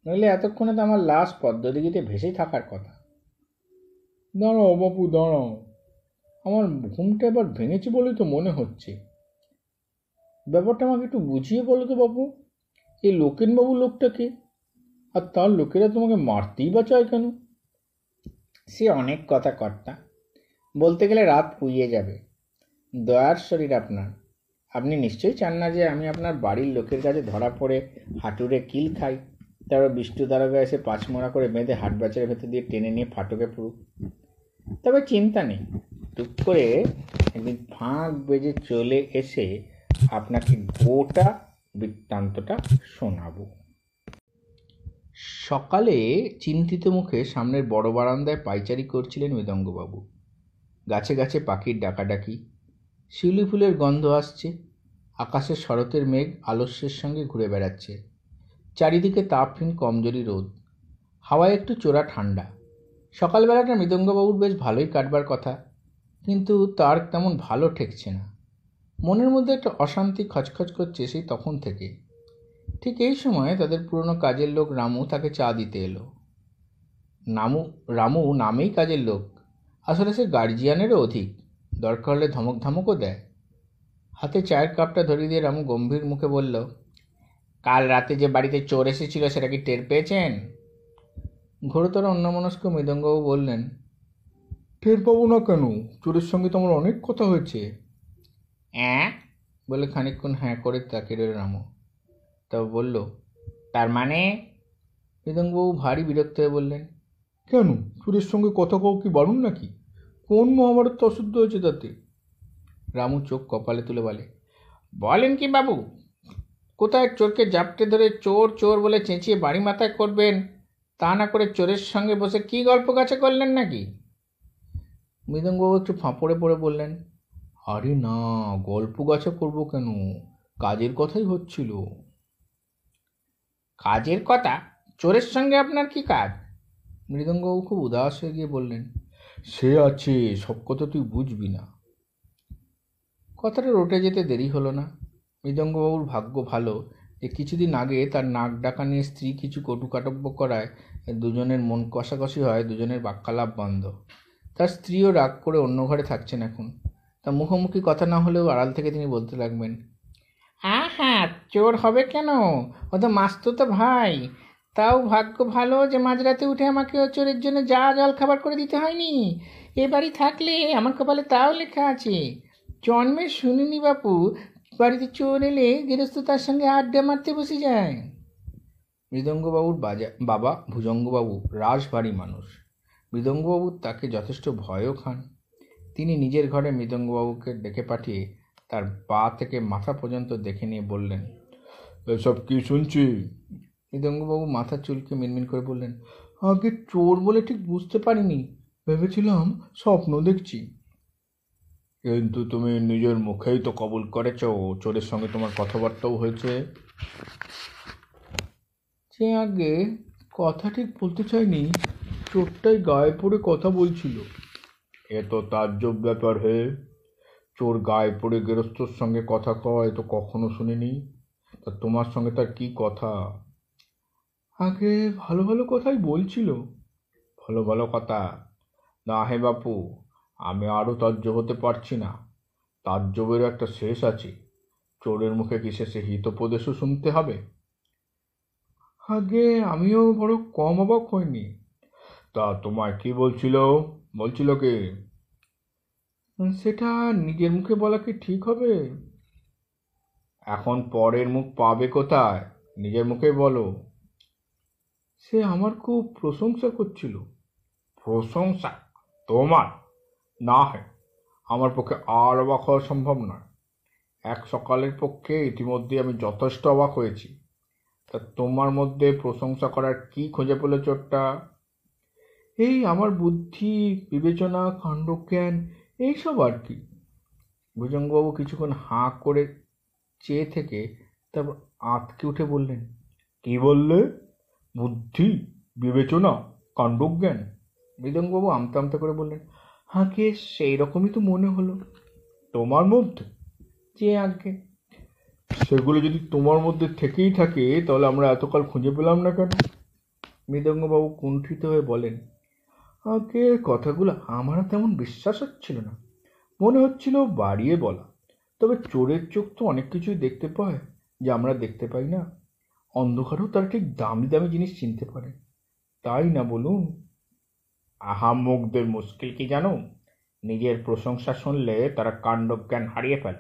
নইলে এতক্ষণে তো আমার লাশ পদ্মদিঘিতে ভেসেই থাকার কথা। দাঁড়াও বাপু, দাঁড়াও। আমার ঘুমটা এবার ভেঙেছে বলে তো মনে হচ্ছে। ব্যাপারটা আমাকে একটু বুঝিয়ে বলো তো বাপু এই লোকেনবাবু লোকটাকে আর তার লোকেরা তোমাকে মারতেই বা চায় কেন? সে অনেক কথা কর্তা। বলতে গেলে রাত পুইয়ে যাবে। দয়ার শরীর আপনার। আপনি নিশ্চয়ই চান না যে আমি আপনার বাড়ির লোকের কাছে ধরা পড়ে হাঁটুরে কিল খাই। তারপর বিষ্ণু দারোগা এসে পাঁচমোড়া করে বেঁধে হাট বাজারের ভেতর দিয়ে টেনে নিয়ে ফাটকে পুরুক তবে চিন্তা নেই। টুক করে একদিন ফাঁক বেজে চলে এসে আপনাকে গোটা বৃত্তান্তটা শোনাব। সকালে চিন্তিত মুখে সামনের বড় বারান্দায় পাইচারি করছিলেন মৃদঙ্গবাবু গাছে গাছে পাখির ডাকাডাকি। শিউলি ফুলের গন্ধ আসছে। আকাশের শরতের মেঘ আলস্যের সঙ্গে ঘুরে বেড়াচ্ছে। চারিদিকে তাপহীন কমজোরি রোদ। হাওয়ায় একটু চোরা ঠান্ডা। সকালবেলাটা মৃদঙ্গবাবুর বেশ ভালোই কাটবার কথা, কিন্তু তার তেমন ভালো ঠেকছে না। মনের মধ্যে একটা অশান্তি খচখচ করছে সেই তখন থেকে। ঠিক এই সময় তাদের পুরনো কাজের লোক রামু তাকে চা দিতে এলো। নামু, রামু নামেই কাজের লোক। আসলে সে গার্জিয়ানেরও অধিক। দরকার হলে ধমক ধমকও দেয়। হাতে চায়ের কাপটা ধরিয়ে দিয়ে রামু গম্ভীর মুখে বলল কাল রাতে যে বাড়িতে চোর এসেছিল সেটা কি টের পেয়েছেন? ঘোরতর অন্যমনস্ক মৃদঙ্গবাবু বললেন টের পাবো না কেন? চোরের সঙ্গে তো আমার অনেক কথা হয়েছে। অ্যাঁ? বলে খানিকক্ষণ হ্যাঁ করে তাকিয়ে রইল রামু। তবে বলল তার মানে? মৃদঙ্গবাবু ভারী বিরক্ত হয়ে বললেন কেন? চোরের সঙ্গে কথা কও কি বারণ নাকি? কোন মহাভারত অশুদ্ধ হয়েছে তাতে? রামু চোখ কপালে তুলে বলে, বলেন কি বাবু, কোথায় চোরকে জাপটে ধরে চোর চোর বলে চেঁচিয়ে বাড়ি মাথায় করবেন? তা না করে চোরের সঙ্গে বসে কি গল্প গাছে করলেন নাকি? মৃদঙ্গবাবু একটু ফাঁপড়ে পড়ে বললেন, আরে না, গল্প গাছা করব কেন? কাজের কথাই হচ্ছিল। কাজের কথা? চোরের সঙ্গে আপনার কি কাজ? মৃদঙ্গবাবু খুব উদাস হয়ে গিয়ে বললেন সে আছে, সব কথা তুই বুঝবি না। কথাটা রটে যেতে দেরি হলো না। মৃদঙ্গবাবুর ভাগ্য ভালো যে কিছুদিন আগে তার নাক ডাকা নিয়ে স্ত্রী কিছু কটুকাটব্য করায় দুজনের মন কষাকষি হয়, দুজনের বাক্যালাপ বন্ধ। তার স্ত্রীও রাগ করে অন্য ঘরে থাকছেন এখন। তা মুখোমুখি কথা না হলেও আড়াল থেকে তিনি বলতে লাগবেন হ্যাঁ হ্যাঁ চোর হবে কেন? ও তো মাস্তো তো ভাই। তাও ভাগ্য ভালো যে মাঝরাতে উঠে আমাকে চোরের জন্য যা জল খাবার করে দিতে হয়নি। এ বাড়ি থাকলে আমার কপালে তাও লেখা আছে, জন্মে শুনিনি বাপু, বাড়িতে চোর এলে গৃহস্থ তার সঙ্গে আড্ডা মারতে বসে যায়। মৃদঙ্গবাবুর বাজা, বাবা ভুজঙ্গবাবু রাশভারী মানুষ। মৃদঙ্গবাবু তাকে যথেষ্ট ভয়ও খান। তিনি নিজের ঘরে মৃদঙ্গবাবুকে ডেকে পাঠিয়ে তার পা থেকে মাথা পর্যন্ত দেখে নিয়ে বললেন, এসব কি শুনছি মৃদঙ্গবাবু মাথা চুলকে মিনমিন করে বললেন আগে চোর বলে ঠিক বুঝতে পারিনি। ভেবেছিলাম স্বপ্ন দেখছি। কিন্তু তুমি নিজের মুখেই তো কবুল করেছ। চোরের সঙ্গে তোমার কথাবার্তাও হয়েছে। যে আগে কথা ঠিক বলতে চাইনি চোরটাই গায়ে পড়ে কথা বলছিল। এ তো তাজ্জব ব্যাপার হে। চোর গায়ে পড়ে গেরস্তর সঙ্গে কথা কয় তো কখনো শুনিনি? তা তোমার সঙ্গে তার কি কথা? আগে ভালো ভালো কথাই বলছিল। ভালো ভালো কথা? না হে বাপু, আমি আরও তাজ্জব হতে পারছি না। তাজ্জবেরও একটা শেষ আছে। চোরের মুখে কি শেষে হিতোপদেশও শুনতে হবে? আগে আমিও বড় কম অবাক হইনি। তা তোমায় কি বলছিল? বলছিল কি? সেটা নিজের মুখে বলা কি ঠিক হবে? এখন পরের মুখ পাবে কোথায়? নিজের মুখে বলো। সে আমার খুব প্রশংসা করছিল। প্রশংসা? তোমার? না হয় আমার পক্ষে আর অবাক হওয়া সম্ভব নয়। এক সকালের পক্ষে ইতিমধ্যে আমি যথেষ্ট অবাক হয়েছি। তা তোমার মধ্যে প্রশংসা করার কি খুঁজে পেল চোরটা এই আমার বুদ্ধি, বিবেচনা কাণ্ডজ্ঞান এইসব আর কি। ভুজঙ্গবাবু কিছুক্ষণ হাঁ করে চেয়ে থেকে তারপর আঁতকে উঠে বললেন, কি বললে? বুদ্ধি, বিবেচনা, কাণ্ডজ্ঞান। মৃদঙ্গবাবু আমতা আমতা করে বললেন হাঁকে সেই রকমই তো মনে হলো। তোমার মধ্যে? যে আগে সেগুলো যদি তোমার মধ্যে থেকেই থাকে, তাহলে আমরা এতকাল খুঁজে পেলাম না কেন? মৃদঙ্গবাবু কুণ্ঠিত হয়ে বলেন আগে কথাগুলো আমারও তেমন বিশ্বাস হচ্ছিল না। মনে হচ্ছিল বাড়িয়ে বলা। তবে চোরের চোখ তো অনেক কিছুই দেখতে পায়, যা আমরা দেখতে পাই না। অন্ধকারেও তারা ঠিক দামি দামি জিনিস চিনতে পারে। তাই না বলুন? আহাম্মকদের মুশকিল কি জানো? নিজের প্রশংসা শুনলে তারা কাণ্ডজ্ঞান হারিয়ে ফেলে।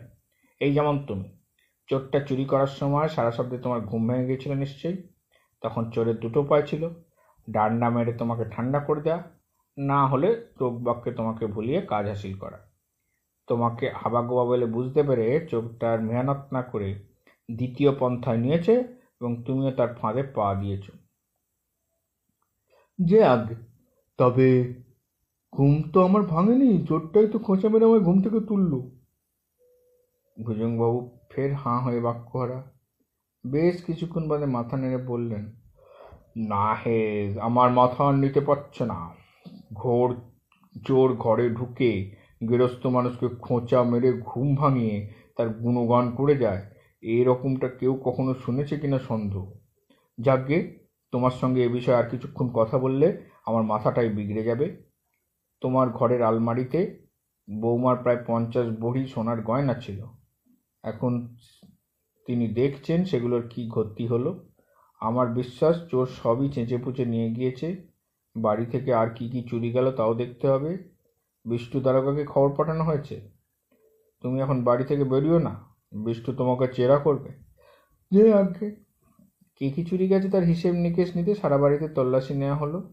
এই যেমন তুমি, চোরটা চুরি করার সময় সারা শব্দে তোমার ঘুম ভেঙে গিয়েছিল নিশ্চয়ই? তখন চোরের দুটো উপায় ছিল, ডান্ডা মেরে তোমাকে ঠান্ডা করে দেওয়া না হলে চোখ বাক্যে তোমাকে ভুলিয়ে কাজ হাসিল করা। তোমাকে হাবাগোবা বলে বুঝতে পেরে চোখটার মেহনত না করে দ্বিতীয় পন্থায় নিয়েছে এবং তুমিও তার ফাঁদে পা দিয়েছ। যে আগে তবে ঘুম তো আমার ভাঙেনি জোরটাই তো খোঁচা মেরে আমার ঘুম থেকে তুললো। ভুজংবাবু ফের হাঁ হয়ে বাক্য হারা বেশ কিছুক্ষণ বাদে মাথা নেড়ে বললেন, না হে, আমার মাথা আর নিতে পারছে না। ঘোর জোর ঘরে ঢুকে গৃহস্থ মানুষকে খোঁচা মেরে ঘুম ভাঙিয়ে তার গুণগান করে যায়। এরকমটা কেউ কখনো শুনেছে কিনা সন্দেহ? যাকগে, তোমার সঙ্গে এ বিষয়ে আর কিছুক্ষণ কথা বললে আমার মাথাটাই বিগড়ে যাবে। তোমার ঘরের আলমারিতে বৌমার প্রায় পঞ্চাশ বড়ি সোনার গয়না ছিল। এখন তিনি দেখছেন সেগুলোর কি ক্ষতি হলো। আমার বিশ্বাস চোর সবই চেঁচে পুচে নিয়ে গিয়েছে। বাড়ি থেকে আর কি কি চুরি গেল তাও দেখতে হবে। বিষ্টু দারোগাকে খবর পাঠানো হয়েছে? তুমি এখন বাড়ি থেকে বেরিও না। বিষ্টু তোমাকে চেরা করবে? যে আগে কী কী চুরি গেছে তার হিসেব নিকেশ নিতে? সারা বাড়িতে তল্লাশি নেওয়া হলো।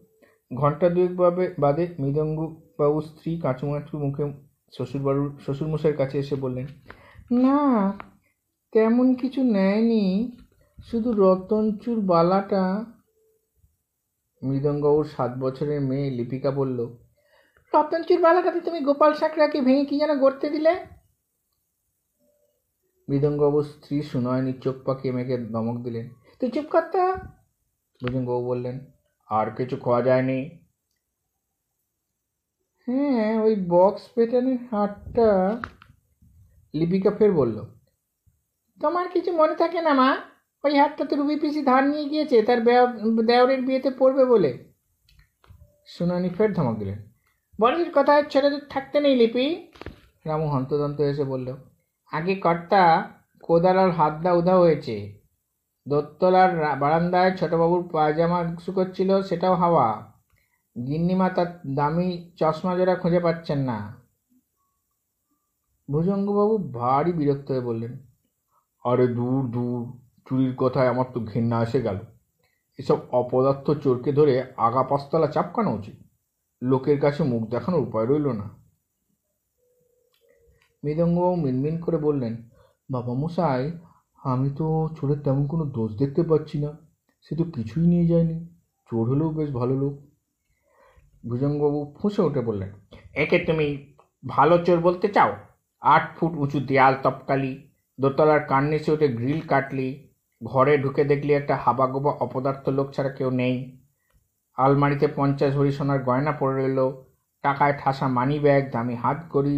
ঘণ্টা দুয়েক বাবে বাদে মৃদঙ্গু বাবুর স্ত্রী কাঁচুমাচু মুখে শ্বশুরবাড়ুর শ্বশুরমশাইয়ের কাছে এসে বললেন, না, তেমন কিছু নেয়নি। শুধু রতনচুর বালাটা। মৃদঙ্গবাবুর সাত বছরের মেয়ে লিপিকা বলল, রতনচুর বালাটাতে তুমি গোপাল সাকরাকে ভেঙে কি যেন গড়তে দিলে? মৃদঙ্গবাবুর স্ত্রী সুনয়নী চোখ পাকিয়ে মেঘে ধমক দিলেন। তুই চুপ করতা ভুজঙ্গবাবু বললেন। আর কিছু খাওয়া যায়নি? হ্যাঁ ওই বক্স পেটানের হাটটা, লিপিকা ফের বলল। তোমার কিছু মনে থাকে না মা? ওই হাটটা তো রুবি পিসি ধার নিয়ে গিয়েছে, তার দেওরের বিয়েতে পড়বে বলে? সুনানি ফের ধমক দিলেন। বড়ির কথায় ছেলেদের থাকতে নেই লিপি? রামু হন্তদন্ত এসে বলল। আগে কর্তা কোদাল আর হাতদা উধা হয়েছে। দোতলার বারান্দায় ছোটবাবুর পায়জামা শুকোচ্ছিল সেটাও হাওয়া। গিন্নিমা তার দামি চশমা জোড়া খুঁজে পাচ্ছেন না। ভুজঙ্গবাবু ভারী বিরক্ত হয়ে বললেন, আরে দূর দূর, চুরির কথায় আমার তো ঘেন্না এসে গেল। এসব অপদার্থ চোরকে ধরে আগা পাঁচতলা চাপকানো উচিত। লোকের কাছে মুখ দেখানোর উপায় রইল না। মৃদঙ্গবাবু মিনমিন করে বললেন, বাবা মশাই, আমি তো চোরের তেমন কোনো দোষ দেখতে পাচ্ছি না। সে তো কিছুই নিয়ে যায়নি। চোর হলেও বেশ ভালো লোক। ভুজঙ্গবাবু ফুঁসে উঠে বললেন, একে তুমি ভালো চোর বলতে চাও? আট ফুট উঁচু দেয়াল তপকালি, দোতলার কান্নিসে উঠে গ্রিল কাটলি, ঘরে ঢুকে দেখলি একটা হাবাগোবা অপদার্থ লোক ছাড়া কেউ নেই। আলমারিতে পঞ্চাশ ভরি সোনার গয়না পড়ে রইল টাকায় ঠাসা মানি ব্যাগ দামি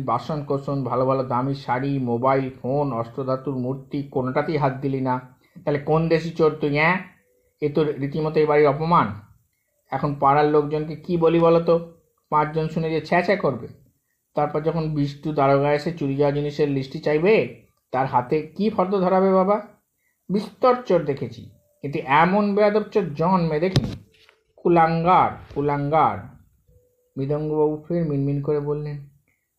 বাসন কোসন ভালো ভালো দামি শাড়ি মোবাইল ফোন অষ্টধাতুর মূর্তি, কোনোটাতেই হাত দিলি না। তাহলে কোন দেশি চোর তুই হ্যাঁ এ তোর রীতিমতো এই বাড়ির অপমান? এখন পাড়ার লোকজনকে কি বলি বলো তো? পাঁচজন শুনে যে ছ্যা ছ্যা করবে। তারপর যখন বিষ্টু দারোগা এসে চুরি যাওয়া জিনিসের লিস্টি চাইবে, তার হাতে কি ফর্দ ধরাবে বাবা? বিস্তর চোর দেখেছি, কিন্তু এমন বেয়াদব চোর জন্মে দেখিনি। কুলাঙ্গার কুলাঙ্গার। মৃদঙ্গবাবু ফের মিনমিন করে বললেন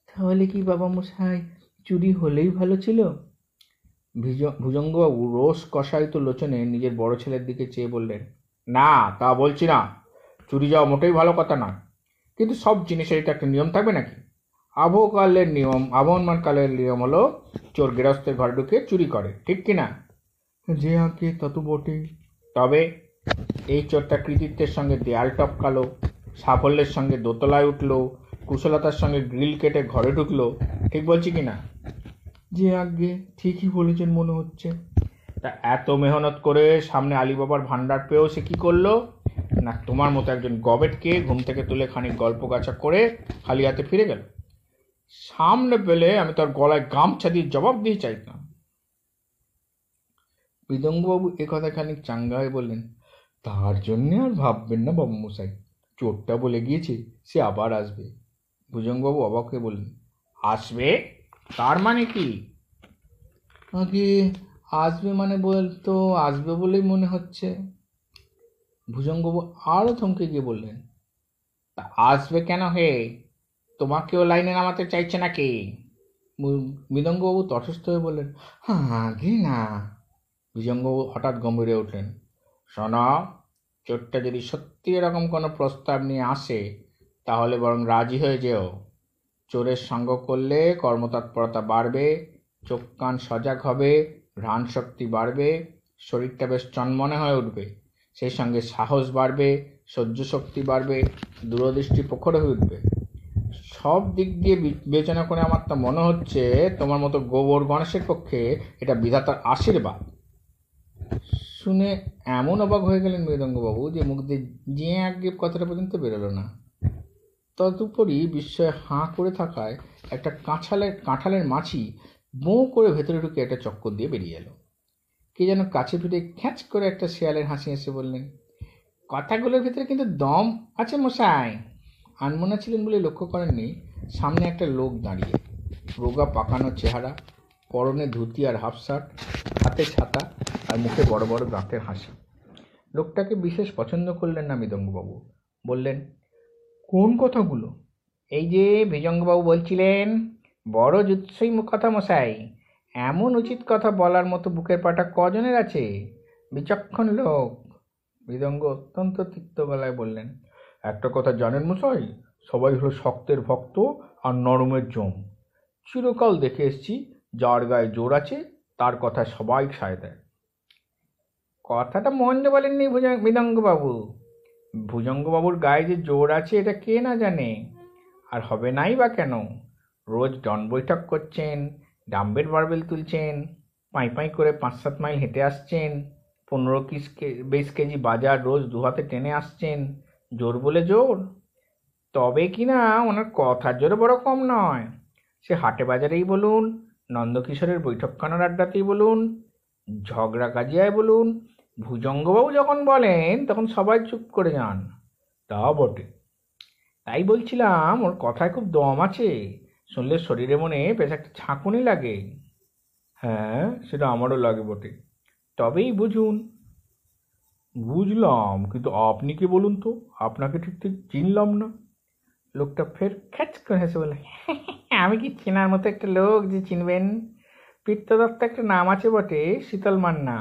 তাহলে কি বাবা মশাই চুরি হলেই ভালো ছিল? ভিজ- ভুজঙ্গবাবু রোষ কষায়িত লোচনে নিজের বড় ছেলের দিকে চেয়ে বললেন না তা বলছি না। চুরি যাওয়া মোটেই ভালো কথা নয়। কিন্তু সব জিনিসেরই তো একটা নিয়ম থাকবে নাকি? আবহকালের নিয়ম আবহমান কালের নিয়ম হলো চোর গৃহস্থের ঘরে ঢুকে চুরি করে ঠিক কি না? যে আঁকে তা তো বটেই। তবে এই চোরটা কৃতিত্বের সঙ্গে দেয়াল টপকালো সাফল্যের সঙ্গে দোতলায় উঠল কুশলতার সঙ্গে গ্রিল কেটে ঘরে ঢুকলো ঠিক বলছি কি না? যে আগে ঠিকই বলেছেন মনে হচ্ছে। তা এত মেহনত করে সামনে আলিবাবার ভান্ডার পেয়েও সে কি করল? না তোমার মতো একজন গবেটকে ঘুম থেকে তুলে খানিক গল্প গাছা করে খালি হাতে ফিরে গেল। সামনে পেলে আমি তার গলায় গামছা দিয়ে জবাব দিয়ে চাইতাম। মৃদঙ্গবাবু এ কথা খানিক চাঙ্গা হয়ে বললেন তার জন্যে আর ভাববেন না বাবু মশাই চোরটা বলে গিয়েছে, সে আবার আসবে। ভুজঙ্গবাবু অবাক হয়ে বললেন, আসবে? তার মানে কি? আগে আসবে মানে বলতো আসবে বলেই মনে হচ্ছে। ভুজঙ্গবাবু আরও থমকে গিয়ে বললেন, তা আসবে কেন হে? তোমাকেও লাইনে নামাতে চাইছে নাকি? মৃদঙ্গবাবু তটস্থ হয়ে বললেন হ্যাঁ আগে না। বিজঙ্গবাবু হঠাৎ গম্ভীরে উঠলেন, শোনো চোরটা যদি সত্যি এরকম কোনো প্রস্তাব নিয়ে আসে, তাহলে বরং রাজি হয়ে যেও। চোরের সঙ্গ করলে কর্মতৎপরতা বাড়বে, চোখ কান সজাগ হবে, ঘ্রাণ শক্তি বাড়বে, শরীরটা বেশ চনমনে হয়ে উঠবে। সেই সঙ্গে সাহস বাড়বে, সহ্য শক্তি বাড়বে, দূরদৃষ্টি প্রখর হয়ে উঠবে। সব দিক দিয়ে বিবেচনা করে আমার তো মনে হচ্ছে তোমার মতো গোবর গণেশের পক্ষে এটা বিধাতার আশীর্বাদ। শুনে এমন অবাক হয়ে গেলেন মৃদঙ্গবাবু যে মুখ দিয়ে যে আগে কথাটা পর্যন্ত বেরোলো না। তদুপরি বিস্ময়ে হাঁ করে থাকায় একটা কাঁঠালের কাঁঠালের মাছি বোঁ করে ভেতরে ঢুকে একটা চক্কর দিয়ে বেরিয়ে এলো। কে যেন কাছে ফিরে খ্যাঁচ করে একটা শেয়ালের হাসি এসে বললেন, কথাগুলোর ভেতরে কিন্তু দম আছে মশাই। আনমনা ছিলেন বলে লক্ষ্য করেননি, সামনে একটা লোক দাঁড়িয়ে। রোগা পাকানো চেহারা পরনে ধুতি আর হাফ শার্ট হাতে ছাতা আর মুখে বড় বড় দাঁতের হাসি। লোকটাকে বিশেষ পছন্দ করলেন না মৃদঙ্গবাবু। বললেন, কোন কথাগুলো? এই যে বিজঙ্গবাবু বলছিলেন, বড় জুৎসই কথা মশাই এমন উচিত কথা বলার মতো বুকের পাটা কজনের আছে? বিচক্ষণ লোক। মৃদঙ্গ অত্যন্ত তিক্ত গলায় বললেন, একটা কথা জানেন মশাই, সবাই হলো শক্তের ভক্ত আর নরমের জম। চিরকাল দেখে এসছি যার গায়ে জোর আছে, তার কথা সবাই সায় দেয়। কথাটা মন্দ বলেননি মৃদঙ্গবাবু। ভুজঙ্গবাবুর গায়ে যে জোর আছে, এটা কে না জানে? আর হবে নাই বা কেন? রোজ ডন বৈঠক করছেন, ডাম্বের বারবেল তুলছেন, পাঁই পাঁই করে পাঁচ সাত মাইল হেঁটে আসছেন, পনেরো কিস বিশ কেজি বাজার রোজ দু হাতে টেনে আসছেন। জোর বলে জোর? তবে কি না, ওনার কথার জোরে বড় কম নয়। সে হাটে বাজারেই বলুন নন্দকিশোরের বৈঠকখানার আড্ডাতেই বলুন, ঝগড়া কাজিয়ায় বলুন, ভুজঙ্গবাবু যখন বলেন তখন সবাই চুপ করে যান। তা বটে। তাই বলছিলাম, ওর কথায় খুব দম আছে, শুনলে শরীরে মনে বেশ একটা ঝাঁকুনি লাগে। হ্যাঁ সেটা আমারও লাগে বটে। তবেই বুঝুন। বুঝলাম, কিন্তু আপনি কি বলুন তো? আপনাকে ঠিক ঠিক চিনলাম না। লোকটা ফের খ্যাচ করে হেসে বলে, আমি কি চেনার মতো একটা লোক যে চিনবেন? পিত্ত দত্ত একটা নাম আছে বটে, শীতল মান্না।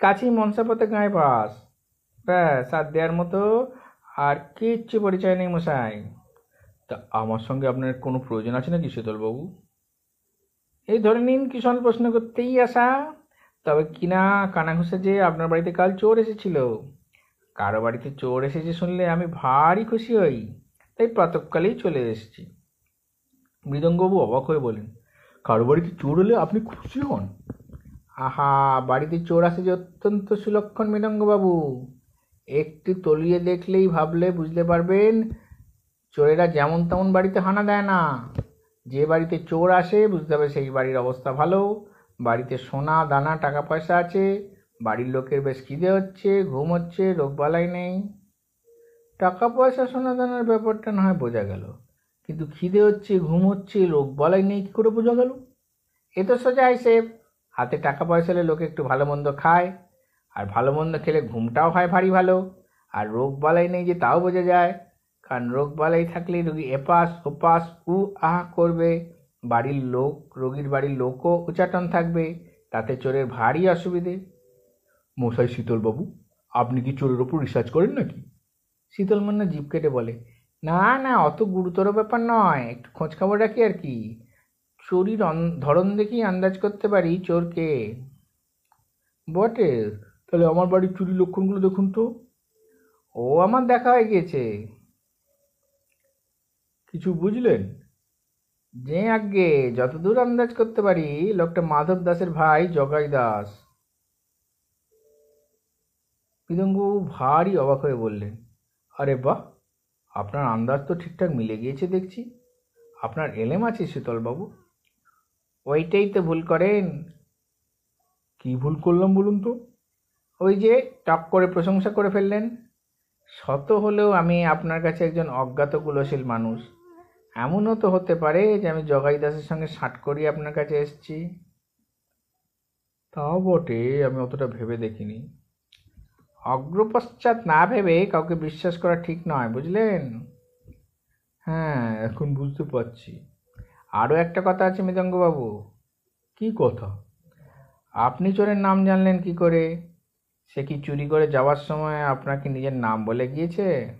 কাছেই মনসাপথে গায়ে বাস ব্যাস, আর দেওয়ার মতো আর কিচ্ছু পরিচয় নেই মশাই। তা আমার সঙ্গে আপনার কোনো প্রয়োজন আছে নাকি শীতলবাবু? এই ধরে নিন, কিষণ প্রশ্ন করতেই আসা। তবে কিনা কানাঘুষে যে আপনার বাড়িতে কাল চোর এসেছিল? কারও বাড়িতে চোর এসেছে শুনলে আমি ভারী খুশি হই। তাই প্রাতকালেই চলে এসেছি। মৃদঙ্গবাবু অবাক হয়ে বলেন কারও বাড়িতে চোর হলে আপনি খুশি হন? আহা, বাড়িতে চোর আসে যে অত্যন্ত সুলক্ষণ মৃদঙ্গবাবু। একটু তলিয়ে দেখলেই ভাবলে বুঝতে পারবেন, চোরেরা যেমন তেমন বাড়িতে হানা দেয় না। যে বাড়িতে চোর আসে বুঝতে হবে সেই বাড়ির অবস্থা ভালো। বাড়িতে সোনা, দানা, টাকা পয়সা আছে, বাড়ির লোকের বেশ খিদে হচ্ছে, ঘুম হচ্ছে, রোগবালাই নেই। টাকা পয়সা সোনা দানার ব্যাপারটা না হয় বোঝা গেল। কিন্তু খিদে হচ্ছে, ঘুম হচ্ছে রোগবালাই নেই, কী করে বোঝা গেল? এ তো সোজা হিসেব। হাতে টাকা পয়সা হলে লোকে একটু ভালো মন্দ খায়, আর ভালো মন্দ খেলে ঘুমটাও হয় ভারী ভালো। আর রোগ বালাই নেই যে তাও বোঝা যায়। কারণ রোগ বালাই থাকলে রোগী এপাস ওপাস উ, আহ করবে। বাড়ির লোক, রোগীর বাড়ির লোকও উচাটন থাকবে। তাতে চোরের ভারী অসুবিধে। মশাই শীতলবাবু, আপনি কি চোরের ওপর রিসার্চ করেন নাকি? শীতল মান্না জিপ কেটে বলে, না না, অত গুরুতর ব্যাপার নয়। একটু খোঁজ খবর রাখি আর কি। চুরির ধরন দেখেই আন্দাজ করতে পারি, চোরকে। বটে? তাহলে আমার বাড়ির চুরির লক্ষণগুলো দেখুন তো। ও আমার দেখা হয়ে গিয়েছে কিছু বুঝলেন? যে আগে যতদূর আন্দাজ করতে পারি, লোকটা মাধব দাসের ভাই জগাই দাস। পিদঙ্গু ভারী অবাক হয়ে বললেন আরে বাহ, আপনার আন্দাজ তো ঠিকঠাক মিলে গিয়েছে দেখছি। আপনার এলেম আছে শীতলবাবু। ওইটাই তো ভুল করেন। কি ভুল করলাম বলুন তো? ওই যে টক করে প্রশংসা করে ফেললেন। শত হলেও আমি আপনার কাছে একজন অজ্ঞাত কুলশীল মানুষ। এমনও তো হতে পারে যে আমি জগাই দাসের সঙ্গে ষাট করি আপনার কাছে এসছি। তাও বটে, আমি অতটা ভেবে দেখিনি। অগ্রপশ্চাৎ না ভেবে কাউকে বিশ্বাস করা ঠিক নয়, বুঝলেন? হ্যাঁ এখন বুঝতে পারছি। আরও একটা কথা আছে মৃদঙ্গবাবু। কি কথা? আপনি চোরের নাম জানলেন কি করে? সে কি চুরি করে যাওয়ার সময় আপনাকে নিজের নাম বলে গিয়েছে?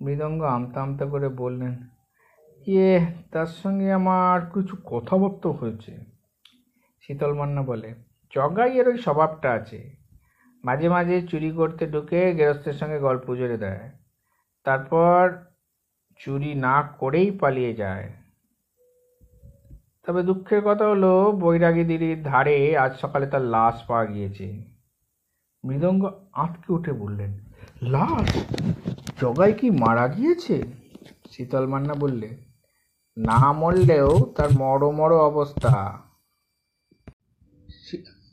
মৃদঙ্গ আমতা আমতা করে বললেন ইয়ে তার সঙ্গে আমার কিছু কথাবার্তা হয়েছে। শীতল মান্না বলে জগাই এর ওই স্বভাবটা আছে। মাঝে মাঝে চুরি করতে ঢুকে গেরস্তের সঙ্গে গল্প জুড়ে দেয়। তারপর চুরি না করেই পালিয়ে যায়। তবে দুঃখের কথা হলো বৈরাগী দিদির ধারে আজ সকালে তার লাশ পাওয়া গিয়েছে। মৃদঙ্গ আঁতকে উঠে বললেন, লাশ? জগাই কি মারা গিয়েছে? শীতল মান্না বললে না মরলেও তার মরো মরো অবস্থা।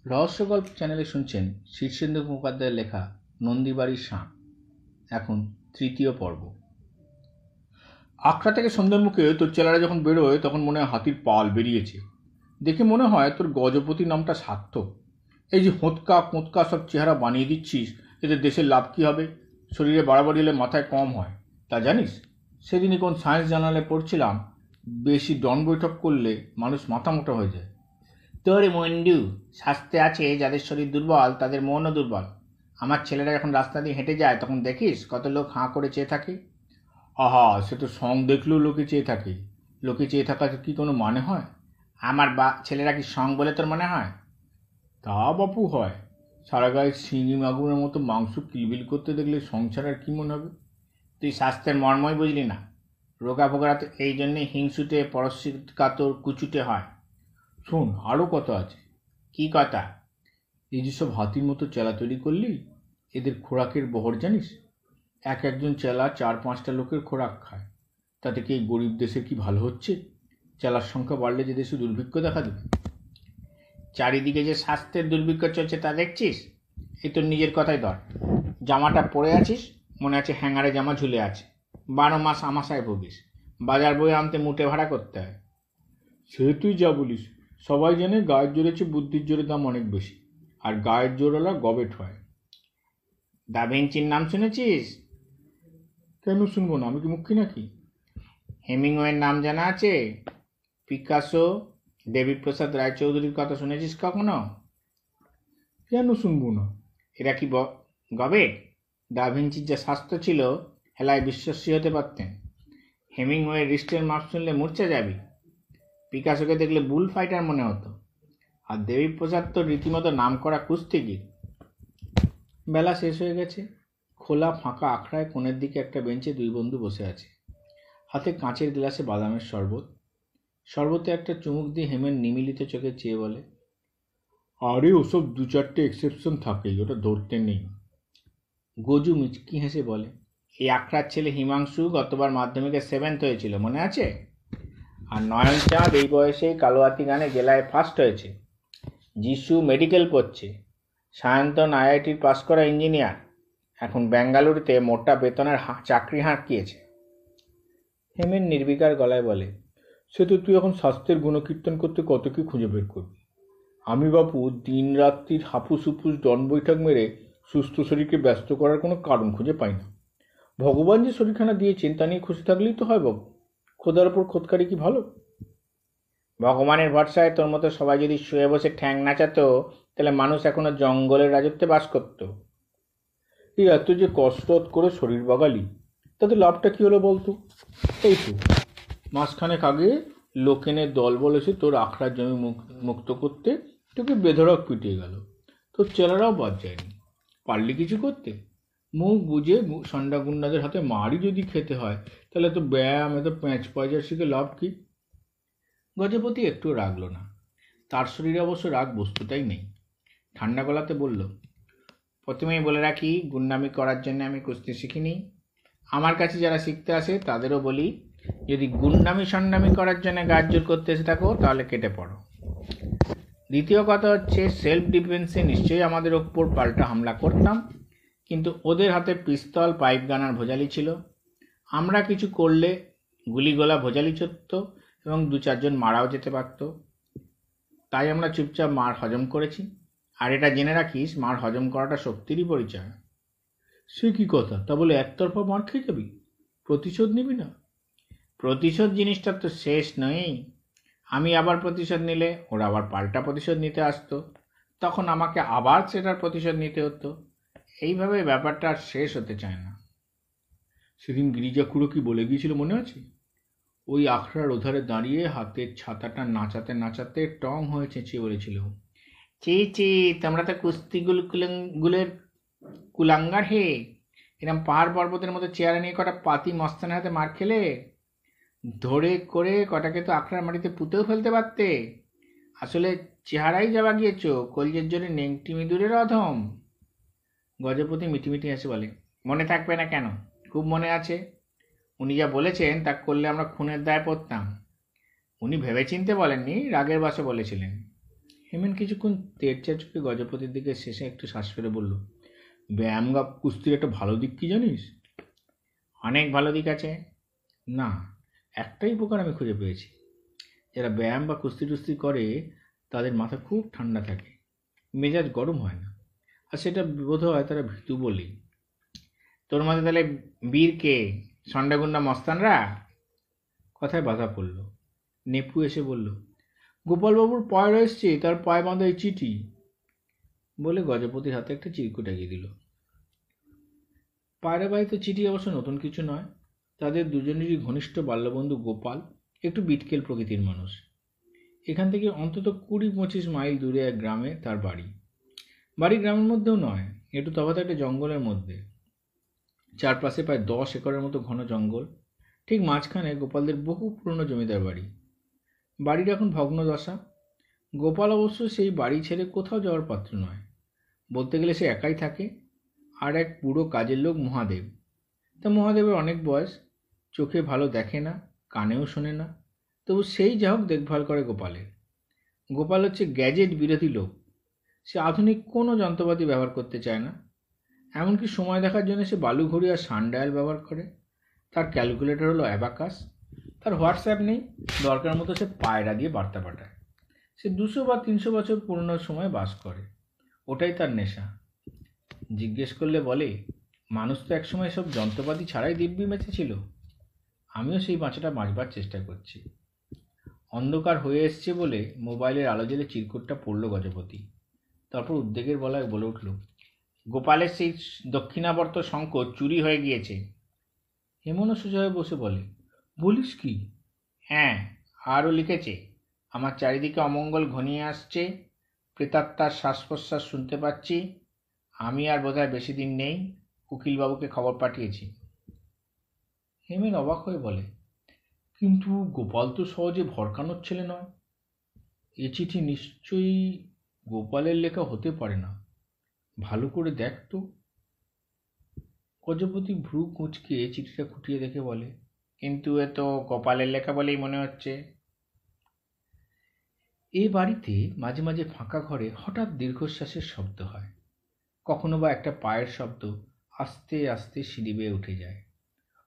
শি- রহস্য গল্প চ্যানেলে শুনছেন শীর্ষেন্দু মুখোপাধ্যায়ের লেখা নন্দীবাড়ির সাঁ এখন তৃতীয় পর্ব। আখড়া থেকে সন্ধ্যার মুখে তোর চেলারা যখন বেরোয়, তখন মনে হয় হাতির পাল বেরিয়েছে। দেখে মনে হয় তোর গজপতি নামটা সার্থক। এই যে হোঁতকা কোঁতকা সব চেহারা বানিয়ে দিচ্ছিস, এতে দেশের লাভ কী হবে? শরীরে বাড়াবাড়ি হলে মাথায় কম হয়। তা জানিস? সেদিনই কোন সায়েন্স জার্নালে পড়ছিলাম, বেশি ডন বৈঠক করলে মানুষ মাথা মোটা হয়ে যায়। তোর মন্ডু স্বাস্থ্যে আছে যাদের শরীর দুর্বল, তাদের মনও দুর্বল। আমার ছেলেরা যখন রাস্তা দিয়ে হেঁটে যায়, তখন দেখিস কত লোক হাঁ করে চেয়ে থাকে। আহা, সে তো সং দেখলেও লোকে চেয়ে থাকে। লোকে চেয়ে থাকার কি কোনো মানে হয়? আমার বা, ছেলেরা কি সং বলে তোর মনে হয়? তা বাপু হয়। সারা গায়ে শিঙি মাগুরের মতো মাংস কিলবিল করতে দেখলে সংসার আর কি মনে হবে? তুই স্বাস্থ্যের মর্মই বুঝলি না। রোগা ফোগরা তো এই জন্যে হিংসুটে, পরশ্রী কুচুটে হয়। শোন আরও কত আছে? কি কথা এই যেসব হাতির মতো চেলা তৈরি করলি, এদের খোরাকের বহর জানিস? এক একজন চেলা চার পাঁচটা লোকের খোরাক খায়। তাতে কি গরিব দেশের কি ভালো হচ্ছে? চেলার সংখ্যা বাড়লে যে দেশে দুর্ভিক্ষ দেখা দেবে? চারিদিকে যে স্বাস্থ্যের দুর্ভিক্ষ চলছে তা দেখছিস? এ তোর নিজের কথাই ধর। জামাটা পরে আছিস, মনে আছে হ্যাঙ্গারে জামা ঝুলে আছে। বারো মাস আমাশায় ভুগিস বাজার বই আনতে মুটে ভাড়া করতে হয়। সে তুই যা বলিস। সবাই জানে গায়ের জোরের চেয়ে বুদ্ধির জোরের দাম অনেক বেশি। আর গায়ের জোরওয়ালা গবেট হয়। দা ভিঞ্চির নাম শুনেছিস? কেন শুনব না? আমি কি মুখ্যী নাকি? হেমিংওয়ের নাম জানা আছে? পিকাসো দেবীপ্রসাদ রায়চৌধুরীর কথা শুনেছিস কখনো? কেন শুনব না? এরা কি ব- গবে দা ভিঞ্চির যা স্বাস্থ্য ছিল হেলায় বিশ্বাসী হতে পারতেন। হেমিংওয়ের রিস্টের মাপ শুনলে মূর্ছা যাবি। পিকাসোকে দেখলে বুল ফাইটার মনে হতো। আর দেবীপ্রসাদ তো রীতিমতো নাম করা কুস্তিগির। বেলা শেষ হয়ে গেছে। খোলা ফাঁকা আখড়ায় কোণের দিকে একটা বেঞ্চে দুই বন্ধু বসে আছে। হাতে কাঁচের গ্লাসে বাদামের শরবত। শরবতে একটা চুমুক দিয়ে হেমের নিমিলিত চোখে চেয়ে বলে, আরে, ওসব দু চারটে এক্সেপশন থাকেই, ওটা ধরতে নেই। গজু মিচকি হেসে বলে, এই আখড়ার ছেলে হিমাংশু গতবার মাধ্যমিকে সেভেন্থ হয়েছিল, মনে আছে? আর নয়ন চাঁদ এই বয়সেই কালোয়াতি গানে জেলায় ফার্স্ট হয়েছে। যিশু মেডিকেল পড়ছে সায়ন্তন আইআইটির পাস করা ইঞ্জিনিয়ার এখন বেঙ্গালুরুতে মোটা বেতনের চাকরি হাঁকিয়েছে। হেমের নির্বিকার গলায় বলে, সে তো তুই এখন স্বাস্থ্যের গুণকীর্তন করতে কত কি খুঁজে বের করবি? আমি বাপু দিন রাত্রির হাফুস হুফুস দন বৈঠক মেরে সুস্থ শরীরকে ব্যস্ত করার কোনো কারণ খুঁজে পাই না। ভগবান যে শরীরখানা দিয়েছেন তা নিয়ে খুশি থাকলেই তো হয় বাবু খোদার ওপর খোদকারি কি ভালো? ভগবানের ভরসায় তোর মতো সবাই যদি শুয়ে বসে ঠ্যাং নাচাতো, তাহলে মানুষ এখনও জঙ্গলের রাজত্বে বাস করতো। এই এত যে কসরত করে শরীর বাগালি, তাতে লাভটা কী হলো বলতো? এই তো, মাসখানেক আগে লোকেনের দল বলেছে তোর আখড়ার জমি মুক- মুক্ত করতে, তোকে বেধড়ক পিটিয়ে গেল। তোর চেলারাও বাদ যায়নি। পারলি কিছু করতে? মুখ বুঝে গুন্ডাদের হাতে মারই যদি খেতে হয়, তাহলে তো ব্যায়াম এত প্যাঁচ পয়সা শিখে লাভ কি? গজপতি একটু রাগলো না। তার শরীরে অবশ্য রাগ বস্তুটাই নেই। ঠান্ডা গলাতে বলল, প্রথমেই বলে রাখি, গুন্ডামি করার জন্য আমি কুস্তি শিখিনি। আমার কাছে যারা শিখতে আসে, তাদেরও বলি, যদি গুন্ডামি সন্ডামি করার জন্য গাছ জোর করতে এসে থাকো, তাহলে কেটে পড়ো। দ্বিতীয় কথা হচ্ছে সেলফ ডিফেন্সে নিশ্চয়ই আমাদের ওপর পাল্টা হামলা করতাম। কিন্তু ওদের হাতে পিস্তল, পাইপ গানার ভোজালি ছিল। আমরা কিছু করলে গুলিগোলা ভোজালি চড়ত এবং দু চারজন মারাও যেতে পারতো। তাই আমরা চুপচাপ মার হজম করেছি। আর এটা জেনে রাখিস, মার হজম করাটা শক্তিরই পরিচয়। সে কি কথা? তা বলে একতরফা মার খেয়ে যাবি? প্রতিশোধ নিবি না? প্রতিশোধ জিনিসটা তো শেষ নয়। আমি আবার প্রতিশোধ নিলে ওরা আবার পাল্টা প্রতিশোধ নিতে আসতো। তখন আমাকে আবার সেটার প্রতিশোধ নিতে হতো। এইভাবে ব্যাপারটা আর শেষ হতে চায় না। সেদিন গিরিজা খুড়ো কি বলে গিয়েছিল, মনে আছে? ওই আখড়ার ওধারে দাঁড়িয়ে হাতের ছাতাটা নাচাতে নাচাতে টং হয়ে চেঁচিয়ে বলেছিল, চি চি, তোমরা তো কুস্তিগুল গুলের কুলাঙ্গার হে। এরম পাহাড় পর্বতের মতো চেয়ারে নিয়ে কটা পাতি মস্তানের হাতে মার খেলে? ধরে করে কটাকে তো আখড়ার মাটিতে পুঁতেও ফেলতে পারতে। আসলে চেহারাই যাওয়া গিয়েছ, কলজের জন্য নেংটি মিদুরের অধম। গজপতি মিটিমিটি হেসে বলে, মনে থাকবে না কেন? খুব মনে আছে। উনি যা বলেছেন, তা করলে আমরা খুনের দায় পড়তাম। উনি ভেবেচিন্তে বলেননি, রাগের বাসে বলেছিলেন। হেমেন কিছুক্ষণ তেরচা চোখে গজপতির দিকে শেষে একটু শ্বাস ফেলে বলল, ব্যায়াম গা, কুস্তির একটা ভালো দিক কি জানিস? অনেক ভালো দিক আছে। না, একটাই উপকার আমি খুঁজে পেয়েছি। যারা ব্যায়াম বা কুস্তি টুস্তি করে, তাদের মাথা খুব ঠান্ডা থাকে। মেজাজ গরম হয় না। আর সেটা বোধ হয় তারা ভীতু বলেই তোর মধ্যে তাহলে বীর কে? সন্ডাগুন্ডা মস্তানরা? কথায় বাধা পড়ল। নেপু এসে বলল, গোপালবাবুর পায়রা এসছে, তার পায়ে বাঁধা এই চিঠি। বলে গজপতির হাতে একটা চিরকুট এগিয়ে দিল। পায়রা বাড়িতে চিঠি অবশ্য নতুন কিছু নয়। তাদের দুজনেরই ঘনিষ্ঠ বাল্যবন্ধু গোপাল, একটু বিটকেল প্রকৃতির মানুষ। এখান থেকে অন্তত কুড়ি পঁচিশ মাইল দূরে এক গ্রামে তার বাড়ি। বাড়ি গ্রামের মধ্যেও নয় একটু তফাৎ একটা জঙ্গলের মধ্যে। চারপাশে প্রায় দশ একরের মতো ঘন জঙ্গল, ঠিক মাঝখানে গোপালদের বহু পুরনো জমিদার বাড়ি। বাড়ির এখন ভগ্নদশা। গোপাল অবশ্য সেই বাড়ি ছেড়ে কোথাও যাওয়ার পাত্র নয়। বলতে গেলে সে একাই থাকে, আর এক পুরো কাজের লোক মহাদেব। তা মহাদেবের অনেক বয়স, চোখে ভালো দেখে না, কানেও শোনে না, তবু সেই যা হোক দেখভাল করে গোপালের। গোপাল হচ্ছে গ্যাজেট বিরোধী লোক। সে আধুনিক কোনো যন্ত্রপাতি ব্যবহার করতে চায় না। এমনকি সময় দেখার জন্য সে বালুঘড়ি আর সানডায়াল ব্যবহার করে। তার ক্যালকুলেটর হলো অ্যাবাকাস। তার হোয়াটসঅ্যাপ নেই। দরকার মতো সে পায়রা দিয়ে বার্তা পাঠায়। সে দুশো বা তিনশো বছর পুরনো সময় বাস করে। ওটাই তার নেশা। জিজ্ঞেস করলে বলে, মানুষ তো একসময় সব যন্ত্রপাতি ছাড়াই দিব্যি ছিল আমিও সেই বাঁচাটা বাঁচবার চেষ্টা করছি। অন্ধকার হয়ে এসছে বলে মোবাইলের আলো জ্বেলে চিরকুটটা পড়ল গজপতি। তারপর উদ্বেগের বলায় বলে উঠল, গোপালের সেই দক্ষিণাবর্ত শঙ্খ চুরি হয়ে গিয়েছে। হেমনও সোজা হয়ে বসে বলে, বলিস কি? হ্যাঁ আরও লিখেছে, আমার চারিদিকে অমঙ্গল ঘনিয়ে আসছে, প্রেতাত্মার শ্বাস প্রশ্বাস শুনতে পাচ্ছি, আমি আর বোধহয় বেশি দিন নেই, উকিলবাবুকে খবর পাঠিয়েছি। হেমেন অবাক হয়ে বলে, কিন্তু গোপাল তো সহজে ভরকানোর ছেলে নয়। এ চিঠি নিশ্চয়ই গোপালের লেখা হতে পারে না। ভালো করে দেখ তো। গজপতি ভ্রু কুঁচকে চিঠিটা খুঁটিয়ে দেখে বলে, কিন্তু এ তো গোপালের লেখা বলেই মনে হচ্ছে। এ বাড়িতে মাঝে মাঝে ফাঁকা ঘরে হঠাৎ দীর্ঘশ্বাসের শব্দ হয়। কখনো বা একটা পায়ের শব্দ আস্তে আস্তে সিঁড়ি বেয়ে উঠে যায়।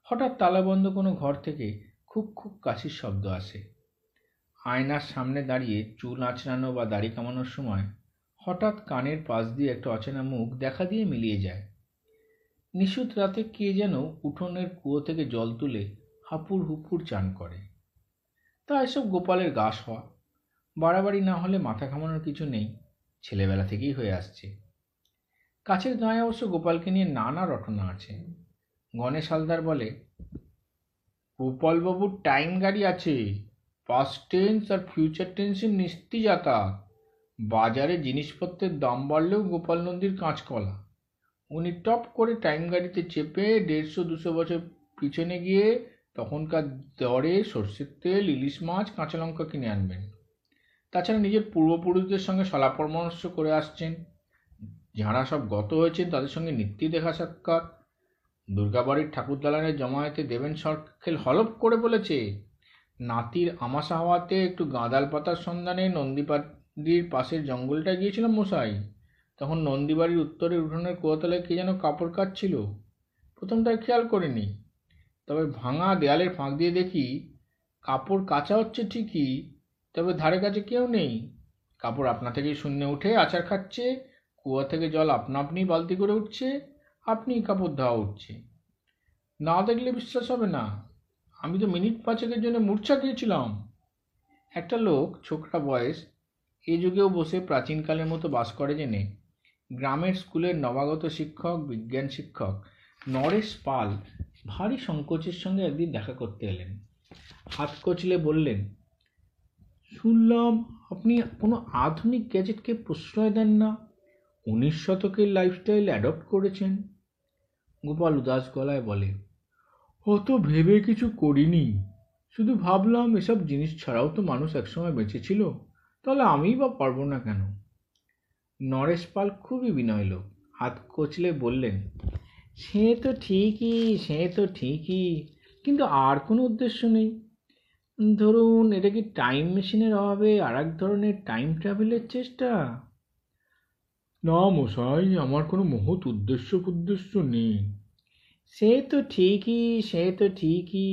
হঠাৎ তালাবন্ধ কোনো ঘর থেকে খুব খুব কাশির শব্দ আসে। আয়নার সামনে দাঁড়িয়ে চুল আঁচড়ানো বা দাড়ি কামানোর সময় হঠাৎ কানের পাশ দিয়ে একটা অচেনা মুখ দেখা দিয়ে মিলিয়ে যায়। নিশুত রাতে কে যেন উঠোনের কুয়ো থেকে জল তুলে হাপুর হুপুর চান করে। তা এসব গোপালের গাছ হওয়া বাড়াবাড়ি না হলে মাথা ঘামানোর কিছু নেই, ছেলেবেলা থেকেই হয়ে আসছে। কাছের গায়ে অবশ্য গোপালকে নিয়ে নানা রটনা আছে। গণেশ হালদার বলে, গোপালবাবুর টাইম গাড়ি আছে। পাস্ট টেন্স আর ফিউচার টেন্সের নিস্তি যাতায়াত। বাজারে জিনিসপত্রের দাম বাড়লেও গোপাল নন্দীর কাঁচকলা। উনি টপ করে টাইম গাড়িতে চেপে দেড়শো, দুশো বছর পিছনে গিয়ে তখনকার দরে সর্ষের তেল, ইলিশ মাছ, কাঁচা লঙ্কা কিনে আনবেন। তাছাড়া নিজের পূর্বপুরুষদের সঙ্গে সলা পরামর্শ করে আসছেন। যাঁরা সব গত হয়েছেন, তাদের সঙ্গে নিত্যই দেখা সাক্ষাৎ। দুর্গাবাড়ির ঠাকুর দালানের জমায়েতে দেবেন সরখেল হলপ করে বলেছে নাতির আমাশা হওয়াতে একটু গাঁদাল পাতার সন্ধানে নন্দীবাড়ির পাশের জঙ্গলটা গিয়েছিলাম মশাই। তখন নন্দীবাড়ির উত্তরের উঠোনের কুয়াতলায় কে যেন কাপড় কাটছিল। প্রথমটা খেয়াল করিনি। তবে ভাঙা দেয়ালের ফাঁক দিয়ে দেখি কাপড় কাচা হচ্ছে ঠিকই, তবে ধারে কাছে কেউ নেই। কাপড় আপনা থেকেই শূন্য উঠে আচার খাচ্ছে, কুয়া থেকে জল আপনা আপনি বালতি করে উঠছে, আপনি কাপড় ধোয়া উঠছে। না দেখলে বিশ্বাস হবে না। আমি তো মিনিট পাঁচেকের জন্য মূর্ছা গিয়েছিলাম একটা লোক, ছোকরা বয়স, এ যুগেও বসে প্রাচীনকালের মতো বাস করে জেনে। গ্রামের স্কুলের নবাগত শিক্ষক, বিজ্ঞান শিক্ষক, নরেশ পাল ভারী সংকোচের সঙ্গে একদিন দেখা করতে এলেন। হাত কচলে বললেন, শুনলাম আপনি কোনো আধুনিক গ্যাজেটকে প্রশ্রয় দেন না। উনিশ শতকের লাইফস্টাইল অ্যাডপ্ট করেছেন। গোপাল উদাস গলায় বলে অত ভেবে কিছু করিনি। শুধু ভাবলাম, এসব জিনিস ছাড়াও তো মানুষ একসময় বেঁচে ছিল, তাহলে আমিই বা পারব না কেন? নরেশ পাল খুবই বিনয় লোক। হাত কচলে বললেন, সে তো ঠিকই, সে তো ঠিকই, কিন্তু আর কোনো উদ্দেশ্য নেই। ধরুন, এটা কি টাইম মেশিনের অভাবে আর এক ধরনের টাইম ট্রাভেলের চেষ্টা? না মশাই, আমার কোনো মহৎ উদ্দেশ্য উদ্দেশ্য নেই। সে তো ঠিকই, সে তো ঠিকই।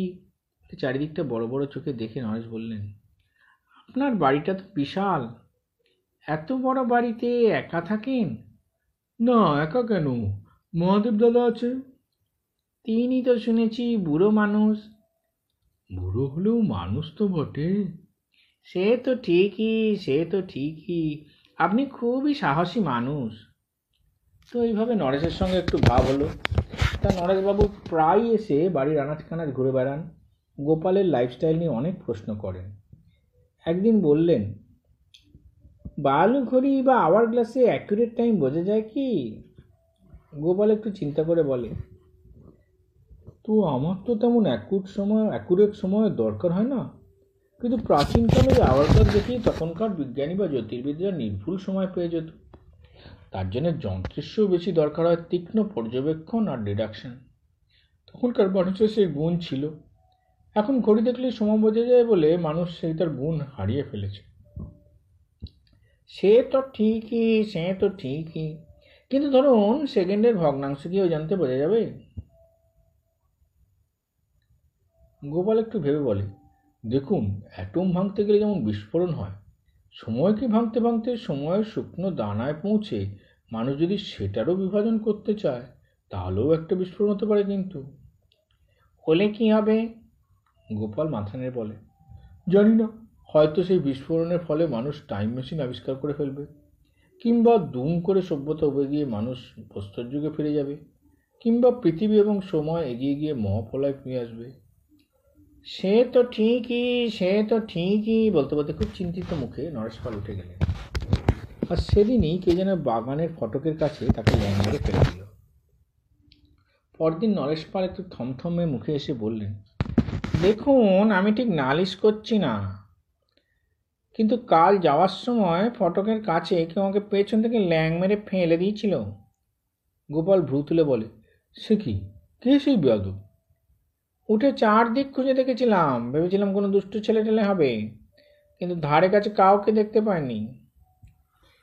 চারিদিকটা বড় বড় চোখে দেখে নরেশ বললেন, আপনার বাড়িটা তো বিশাল। এত বড় বাড়িতে একা থাকেন? না, একা কেন? মহাদেব দাদা আছে তিনি তো শুনেছি বুড়ো মানুষ। বুড়ো হলেও মানুষ তো বটে। সে তো ঠিকই, সে তো ঠিকই। আপনি খুবই সাহসী মানুষ। তো এইভাবে নরেশের সঙ্গে একটু ভাব হলো। তা নরেশবাবু প্রায় এসে বাড়ির আনাজ ঘুরে বেড়ান। গোপালের লাইফস্টাইল নিয়ে অনেক প্রশ্ন করেন। একদিন বললেন বালু ঘড়ি বা আওয়ার গ্লাসে অ্যাকুরেট টাইম বোঝা যায় কি? গোপাল একটু চিন্তা করে বলে, তো আমার তো তেমন অ্যাকুট সময় অ্যাকুরেট সময়ের দরকার হয় না। কিন্তু প্রাচীনকালে যে আওয়ারকার দেখি তখনকার বিজ্ঞানী বা জ্যোতির্বিদরা নির্ভুল সময় পেয়ে যেত। তার জন্য যন্ত্রের বেশি দরকার হয় তীক্ষ্ণ পর্যবেক্ষণ আর ডিডাকশন তখনকার মানুষের সেই গুণ ছিল। এখন ঘড়ি দেখলে সময় বোঝা যায় বলে মানুষ সেই তার গুণ হারিয়ে ফেলেছে। সে তো ঠিকই, সে তো ঠিকই। কিন্তু ধরুন সেকেন্ডের ভগ্নাংশ কি ওই জানতে বোঝা যাবে? গোপাল একটু ভেবে বলে, দেখুন, অ্যাটম ভাঙতে গেলে যেমন বিস্ফোরণ হয় সময়কে ভাঙতে ভাঙতে সময়ের শুকনো দানায় পৌঁছে মানুষ যদি সেটারও বিভাজন করতে চায়, তাহলেও একটা বিস্ফোরণ হতে পারে কিন্তু। হলে কি হবে? গোপাল মাথা নেড়ে বলে। জানি না। হয়তো সেই বিস্ফোরণের ফলে মানুষ টাইম মেশিন আবিষ্কার করে ফেলবে, কিংবা দুম করে সভ্যতা উবে গিয়ে মানুষ প্রস্তর যুগে ফিরে যাবে, কিংবা পৃথিবী এবং সময় এগিয়ে গিয়ে মহাপলায় ফিরে আসবে। সে তো ঠিকই, সে তো ঠিকই, বলতে বলতে খুব চিন্তিত মুখে নরেশ পাল উঠে গেলেন। আর সেদিনই কে যেন বাগানের ফটকের কাছে তাকে ল্যাং মেরে ফেলে দিল। পরদিন নরেশ পাল একটু থমথমে মুখে এসে বললেন, দেখুন, আমি ঠিক নালিশ করছি না। কিন্তু কাল যাওয়ার সময় ফটকের কাছে কেউ আমাকে পেছন থেকে ল্যাং মেরে ফেলে দিয়েছিল। গোপাল ভ্রু তুলে বলে, সে কি? কে সেই বেয়াদব? উঠে চারদিক খুঁজে দেখেছিলাম। ভেবেছিলাম কোনো দুষ্টু ছেলে টেলে হবে। কিন্তু ধারে কাছে কাউকে দেখতে পাইনি।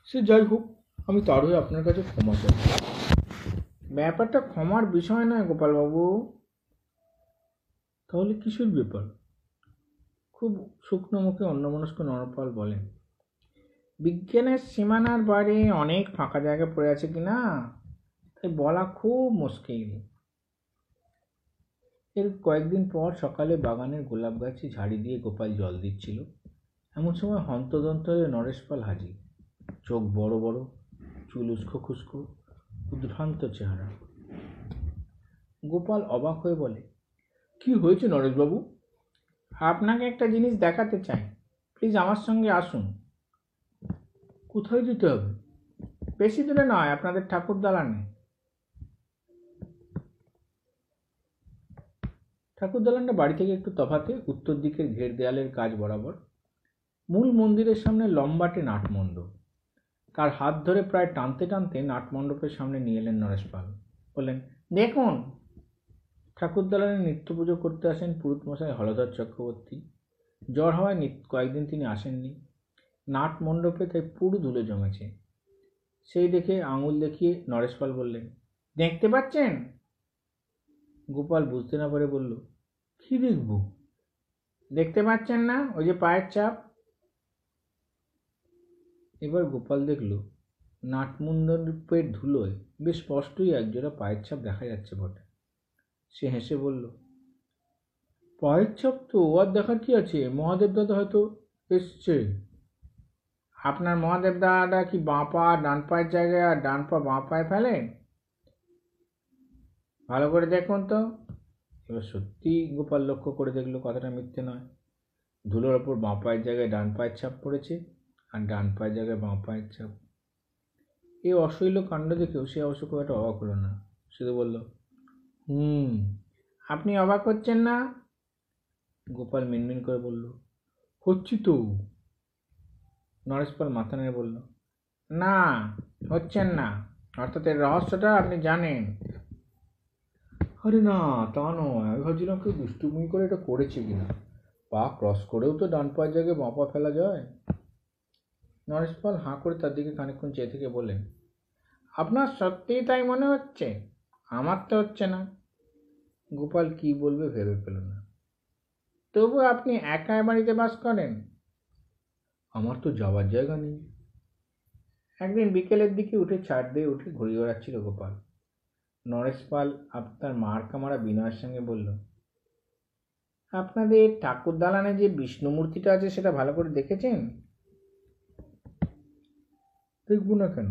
সে যাই হোক আমি তার হয়ে আপনার কাছে ক্ষমা চাই। ব্যাপারটা ক্ষমার বিষয় নয় গোপালবাবু। তাহলে কিসের ব্যাপার? খুব শুকনো মুখে অন্যমনস্ক নরপাল বলেন বিজ্ঞানের সীমানার বাইরে অনেক ফাঁকা জায়গা পড়ে আছে কি না তাই বলা খুব মুশকিল। এর কয়েকদিন পর সকালে বাগানের গোলাপ গাছে ঝাড়ি দিয়ে গোপাল জল দিচ্ছিল। এমন সময় হন্তদন্ত হয়ে নরেশ পাল হাজির। চোখ বড় বড়, চুল উস্কো খুস্কো, উদ্ভ্রান্ত চেহারা। গোপাল অবাক হয়ে বলে, কি হয়েছে নরেশবাবু? আপনাকে একটা জিনিস দেখাতে চাই। প্লিজ আমার সঙ্গে আসুন। কোথায় যেতে হবে? বেশি দূরে নয়, আপনাদের ঠাকুর দালানে ঠাকুর দালানটা বাড়ি থেকে একটু তফাতে উত্তর দিকের ঘের দেয়ালের কাজ বরাবর। মূল মন্দিরের সামনে লম্বাটে নাটমণ্ডপ তার হাত ধরে প্রায় টানতে টানতে নাটমণ্ডপের সামনে নিয়ে এলেন নরেশ পাল। বললেন, দেখুন। ঠাকুর দালানে নিত্য পুজো করতে আসেন পুরুত মশাই হলধর চক্রবর্তী। জ্বর হওয়ায় কয়েকদিন তিনি আসেননি। নাট মণ্ডপে তাই পুরো ধুলে জমেছে। সেই দেখে আঙুল দেখিয়ে নরেশ পাল বললেন, দেখতে পাচ্ছেন? গোপাল বুঝতে না পারে বলল কি দেখব? দেখতে পাচ্ছেন না ওই যে পায়ের চাপ। এবার গোপাল দেখল নাটমণ্ডপের ধুলোয় বেশ স্পষ্টই একজোড়া পায়ের ছাপ দেখা যাচ্ছে বটে। সে হেসে বলল পায়ের ছাপ তো আর দেখার কি আছে? মহাদেব দাদা হয়তো এসছে। আপনার মহাদেব দাদা কি বাঁ পা ডান পায়ের জায়গায় আর ডান পা বাঁ পায়ে ফেলে? ভালো করে দেখুন তো। এবার সত্যি গোপাল লক্ষ্য করে দেখল কথাটা মিথ্যে নয়। ধুলোর ওপর বাঁ পায়ের জায়গায় ডান পায়ের ছাপ পড়েছে আর ডান পায়ের জায়গায় বাঁ পায়ের ছাপ। এই অশৈল কাণ্ড দেখেও সে অবশ্য খুব একটা অবাক হলো না। শুধু বলল, হুম, আপনি অবাক হচ্ছেন না? গোপাল মিনমিন করে বলল, হচ্ছি তো। নরেশপাল মাথা নেড়ে বলল, না, হচ্ছেন না। অর্থাৎ এর রহস্যটা আপনি জানেন। আরে না, তা নয়। আমি ভাবছিলাম কেউ দুষ্টুমি করে এটা করেছে কিনা। পা ক্রস করেও তো ডান পায়ের জায়গায় বাঁ পা ফেলা যায়। নরেশপাল হাঁ করে তার দিকে খানিকক্ষণ চেয়ে থেকে বললেন, আপনার সত্যিই তাই মনে হচ্ছে? আমার তো হচ্ছে না। গোপাল কি বলবে ভেবে পেল না। তবু আপনি একা এ বাড়িতে বাস করেন? আমার তো যাওয়ার জায়গা নেই। একদিন বিকেলের দিকে উঠে ছাড় দিয়ে উঠে ঘুরে বেড়াচ্ছিল গোপাল। নরেশ পাল আপনার মার কামারা বিনয়ের সঙ্গে বলল, আপনাদের ঠাকুর দালানে যে বিষ্ণু মূর্তিটা আছে সেটা ভালো করে দেখেছেন? দেখব না কেন?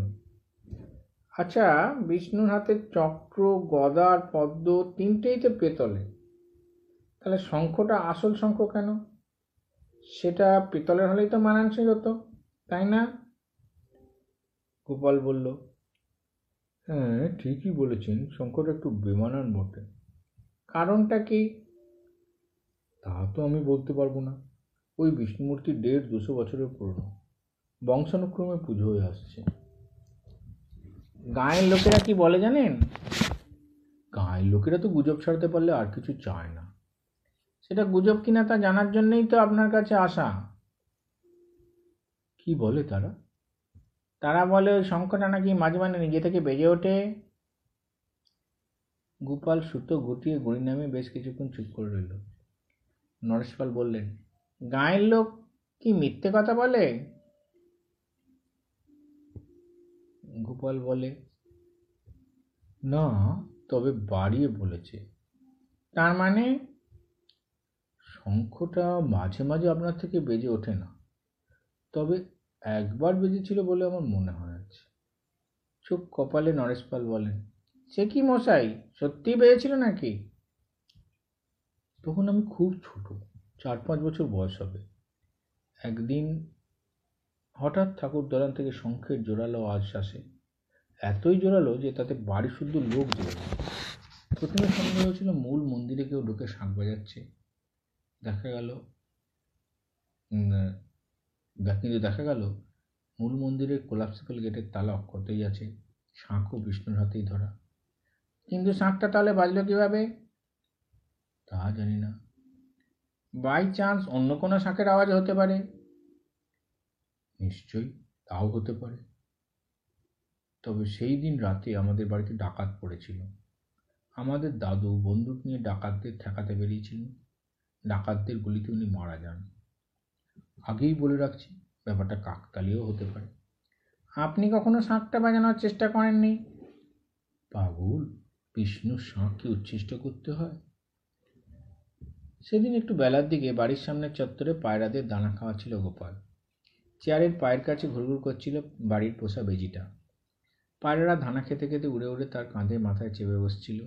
আচ্ছা বিষ্ণুর হাতে চক্র, গদা আর পদ্ম তিনটেই তো পেতলে। তাহলে শঙ্খটা আসল শঙ্খ কেন? সেটা পিতলের হলেই তো মানানসই হতো, তাই না? গোপাল বলল হ্যাঁ ঠিকই বলেছেন শঙ্করটা একটু বেমানান বটে। কারণটা কি? তা তো আমি বলতে পারব না। ওই বিষ্ণুমূর্তি দেড় দুশো বছরের পুরনো। বংশানুক্রমে পুজো হয়ে আসছে। গাঁয়ের লোকেরা কি বলে জানেন? গাঁয়ের লোকেরা তো গুজব ছাড়তে পারলে আর কিছু চায় না। সেটা গুজব কিনা তা জানার জন্যই তো আপনার কাছে আসা। কি বলে তারা? তারা বলে, ওই শঙ্খটা নাকি মাঝে মাঝে নিজে থেকে বেজে ওঠে। গোপাল সুতো গুটিয়ে গড়ি নামে বেশ কিছুক্ষণ চুপ করে রইল। নরেশপাল বললেন, গাঁয়ের লোক কি মিথ্যে কথা বলে? গোপাল বলে, না, তবে বাড়িয়ে বলেছে। তার মানে শঙ্খটা মাঝে মাঝে আপনার থেকে বেজে ওঠে না। তবে একবার বেজেছিল বলে আমার মনে হয় আছে চোখ কপালে নরেশপাল বলেন, সে কি মশাই সত্যি বেজেছিল নাকি? তখন আমি খুব ছোট, চার পাঁচ বছর বয়স হবে। একদিন হঠাৎ ঠাকুর দলান থেকে শঙ্খের জোরালো আজ আসে। এতই জোরালো যে তাতে বাড়ি শুদ্ধ লোক জেগে গেল। প্রথমে সন্দেহ হয়েছিল মূল মন্দিরে কেউ ঢুকে শাঁখ বাজাচ্ছে। দেখা গেল কিন্তু দেখা গেল, মূল মন্দিরের কোলাপসিবল গেটের তালা অক্ষতেই আছে, শাঁখও বিষ্ণুর হাতেই ধরা। কিন্তু শাঁখটা তাহলে বাজলো কীভাবে? তা জানি না। বাই চান্স অন্য কোনো শাঁখের আওয়াজ হতে পারে? নিশ্চয়ই তাও হতে পারে। তবে সেই দিন রাতে আমাদের বাড়িতে ডাকাত পড়েছিল। আমাদের দাদু বন্দুক নিয়ে ডাকাতদের ঠেকাতে বেরিয়েছিলেন ডাকাতদের গুলিতে উনি মারা যান। আগেই বলে রাখছি ব্যাপারটা কাকতালীয় হতে পারে। আপনি কখনো শাঁখটা বাজানোর চেষ্টা করেননি? পাগল বিষ্ণুর শাঁখকে উচ্ছিষ্ট করতে হয়। সেদিন একটু বেলার দিকে বাড়ির সামনের চত্বরে পায়রাদের দানা খাওয়াচ্ছিল গোপাল। চেয়ারের পায়ের কাছে ঘুরঘুর করছিল বাড়ির পোষা বেজিটা। পায়রারা দানা খেতে খেতে উড়ে উড়ে তার কাঁধে মাথায় চেপে বসছিল।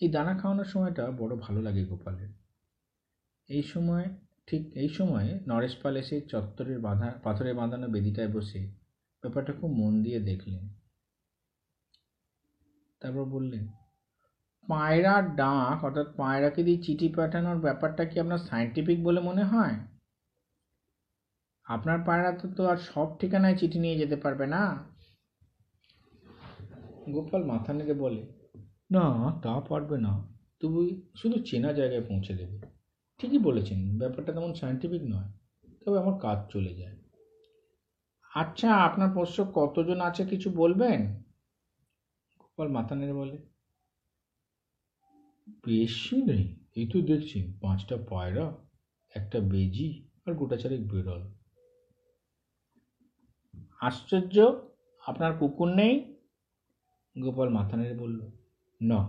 এই দানা খাওয়ানোর সময়টা বড় ভালো লাগে গোপালের। এই সময় ঠিক এই সময়ে নরেশ পাল এসে চত্বরের বাঁধা পাথরে বাঁধানো বেদিটায় বসে ব্যাপারটা খুব মন দিয়ে দেখলেন। তারপর বললেন পায়রার ডাক, অর্থাৎ পায়রাকে দিয়ে চিঠি পাঠানোর ব্যাপারটা কি আপনার সায়েন্টিফিক বলে মনে হয়? আপনার পায়রা তো তো আর সব ঠিকানায় চিঠি নিয়ে যেতে পারবে না। গোপাল মাথা নেড়ে বলে, না, তা পারবে না। তবু শুধু চেনা জায়গায় পৌঁছে দেবে। ঠিকই বলেছেন, ব্যাপারটা তেমন সায়েন্টিফিক নয়, তবে আমার কাজ চলে যায়। আচ্ছা আপনার পোষ্য কতজন আছে কিছু বলবেন? গোপাল মাথা নেড়ে বলে। বেশি নেই, এই তো দেখছি, পাঁচটা পায়রা, একটা বেজি আর গোটা চারেক বেরল আশ্চর্য, আপনার কুকুর নেই? গোপাল মাথা নেড়ে বলল, না।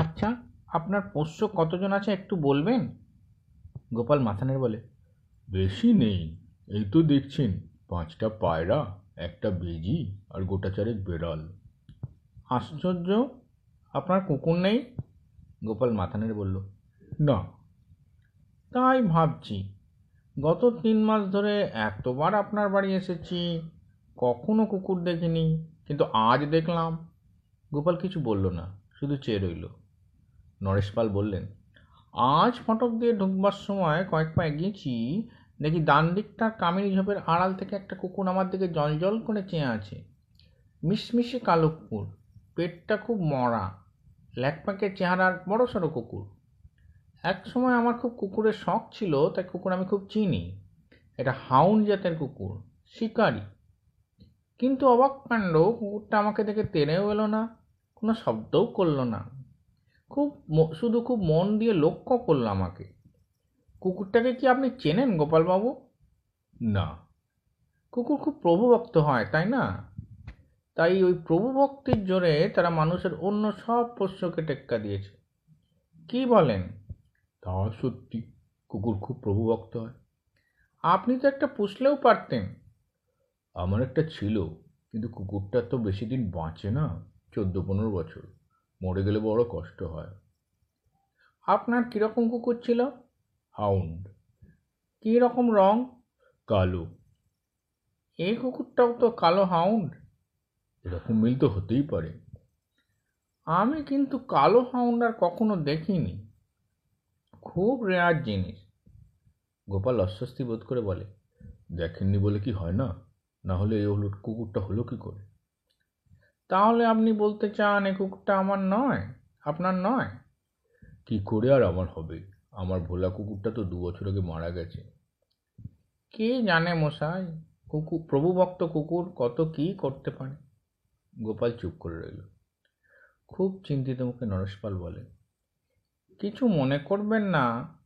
আচ্ছা আপনার পোষ্য কতজন আছে একটু বলবেন? গোপাল মাথানের বলে বেশি নেই এই তো দেখছেন পাঁচটা পায়রা একটা বেজি আর গোটা চারেক বেড়াল। আশ্চর্য আপনার কুকুর নেই? গোপাল মাথানের বলল না। তাই ভাবছি গত তিন মাস ধরে এতবার আপনার বাড়ি এসেছি কখনো কুকুর দেখিনি কিন্তু আজ দেখলাম। গোপাল কিছু বলল না শুধু চেয়ে রইল। নরেশ পাল বললেন, আজ ফটক দিয়ে ঢুকবার সময় কয়েক পা এগিয়েছি, দেখি ডান দিকটা কামিনী ঝোপের আড়াল থেকে একটা কুকুর আমার দিকে জল করে চেয়ে আছে। মিশমিশে কালো কুকুর, পেটটা খুব মরা ল্যাকপ্যাকের চেহারার বড় সড়ো কুকুর। এক সময় আমার খুব কুকুরের শখ ছিল, তাই কুকুর আমি খুব চিনি। এটা হাউন জাতের কুকুর, শিকারি। কিন্তু অবাক কাণ্ড, কুকুরটা আমাকে দেখে তেড়েও এলো না, কোনো শব্দও করল না। খুব শুধু খুব মন দিয়ে লক্ষ্য করল আমাকে। কুকুরটাকে কি আপনি চেনেন গোপালবাবু? না। কুকুর খুব প্রভুভক্ত হয়, তাই না? তাই ওই প্রভুভক্তির জোরে তারা মানুষের অন্য সব পোষ্যকে টেক্কা দিয়েছে। কি বলেন? তা সত্যি কুকুর খুব প্রভুভক্ত হয়। আপনি তো একটা পুষলেও পারতেন। আমার একটা ছিল, কিন্তু কুকুরটা তো বেশি দিন বাঁচে না, চোদ্দ পনেরো বছর। মরে গেলে বড় কষ্ট হয়। আপনার কীরকম কুকুর ছিল? হাউন্ড। কী রকম রং? কালো। এই কুকুরটাও তো কালো হাউন্ড। এরকম মিল তো হতেই পারে। আমি কিন্তু কালো হাউন্ড আর কখনো দেখিনি। খুব রেয়ার জিনিস। গোপাল অস্বস্তি বোধ করে বলে, দেখেননি বলে কি হয় না? না হলে এই হলো কুকুরটা হলো কি করে? তাহলে আপনি বলতে চান এ কুকুরটা আমার নয় আপনার নয়? কি করে আর আমার হবে? আমার ভোলা কুকুরটা তো দু বছর আগে মারা গেছে। কে জানে মশাই? কুকুর প্রভুভক্ত কুকুর কত কি করতে পারে? গোপাল চুপ করে রইল। খুব চিন্তিত মুখে নরেশপাল বলে কিছু মনে করবেন না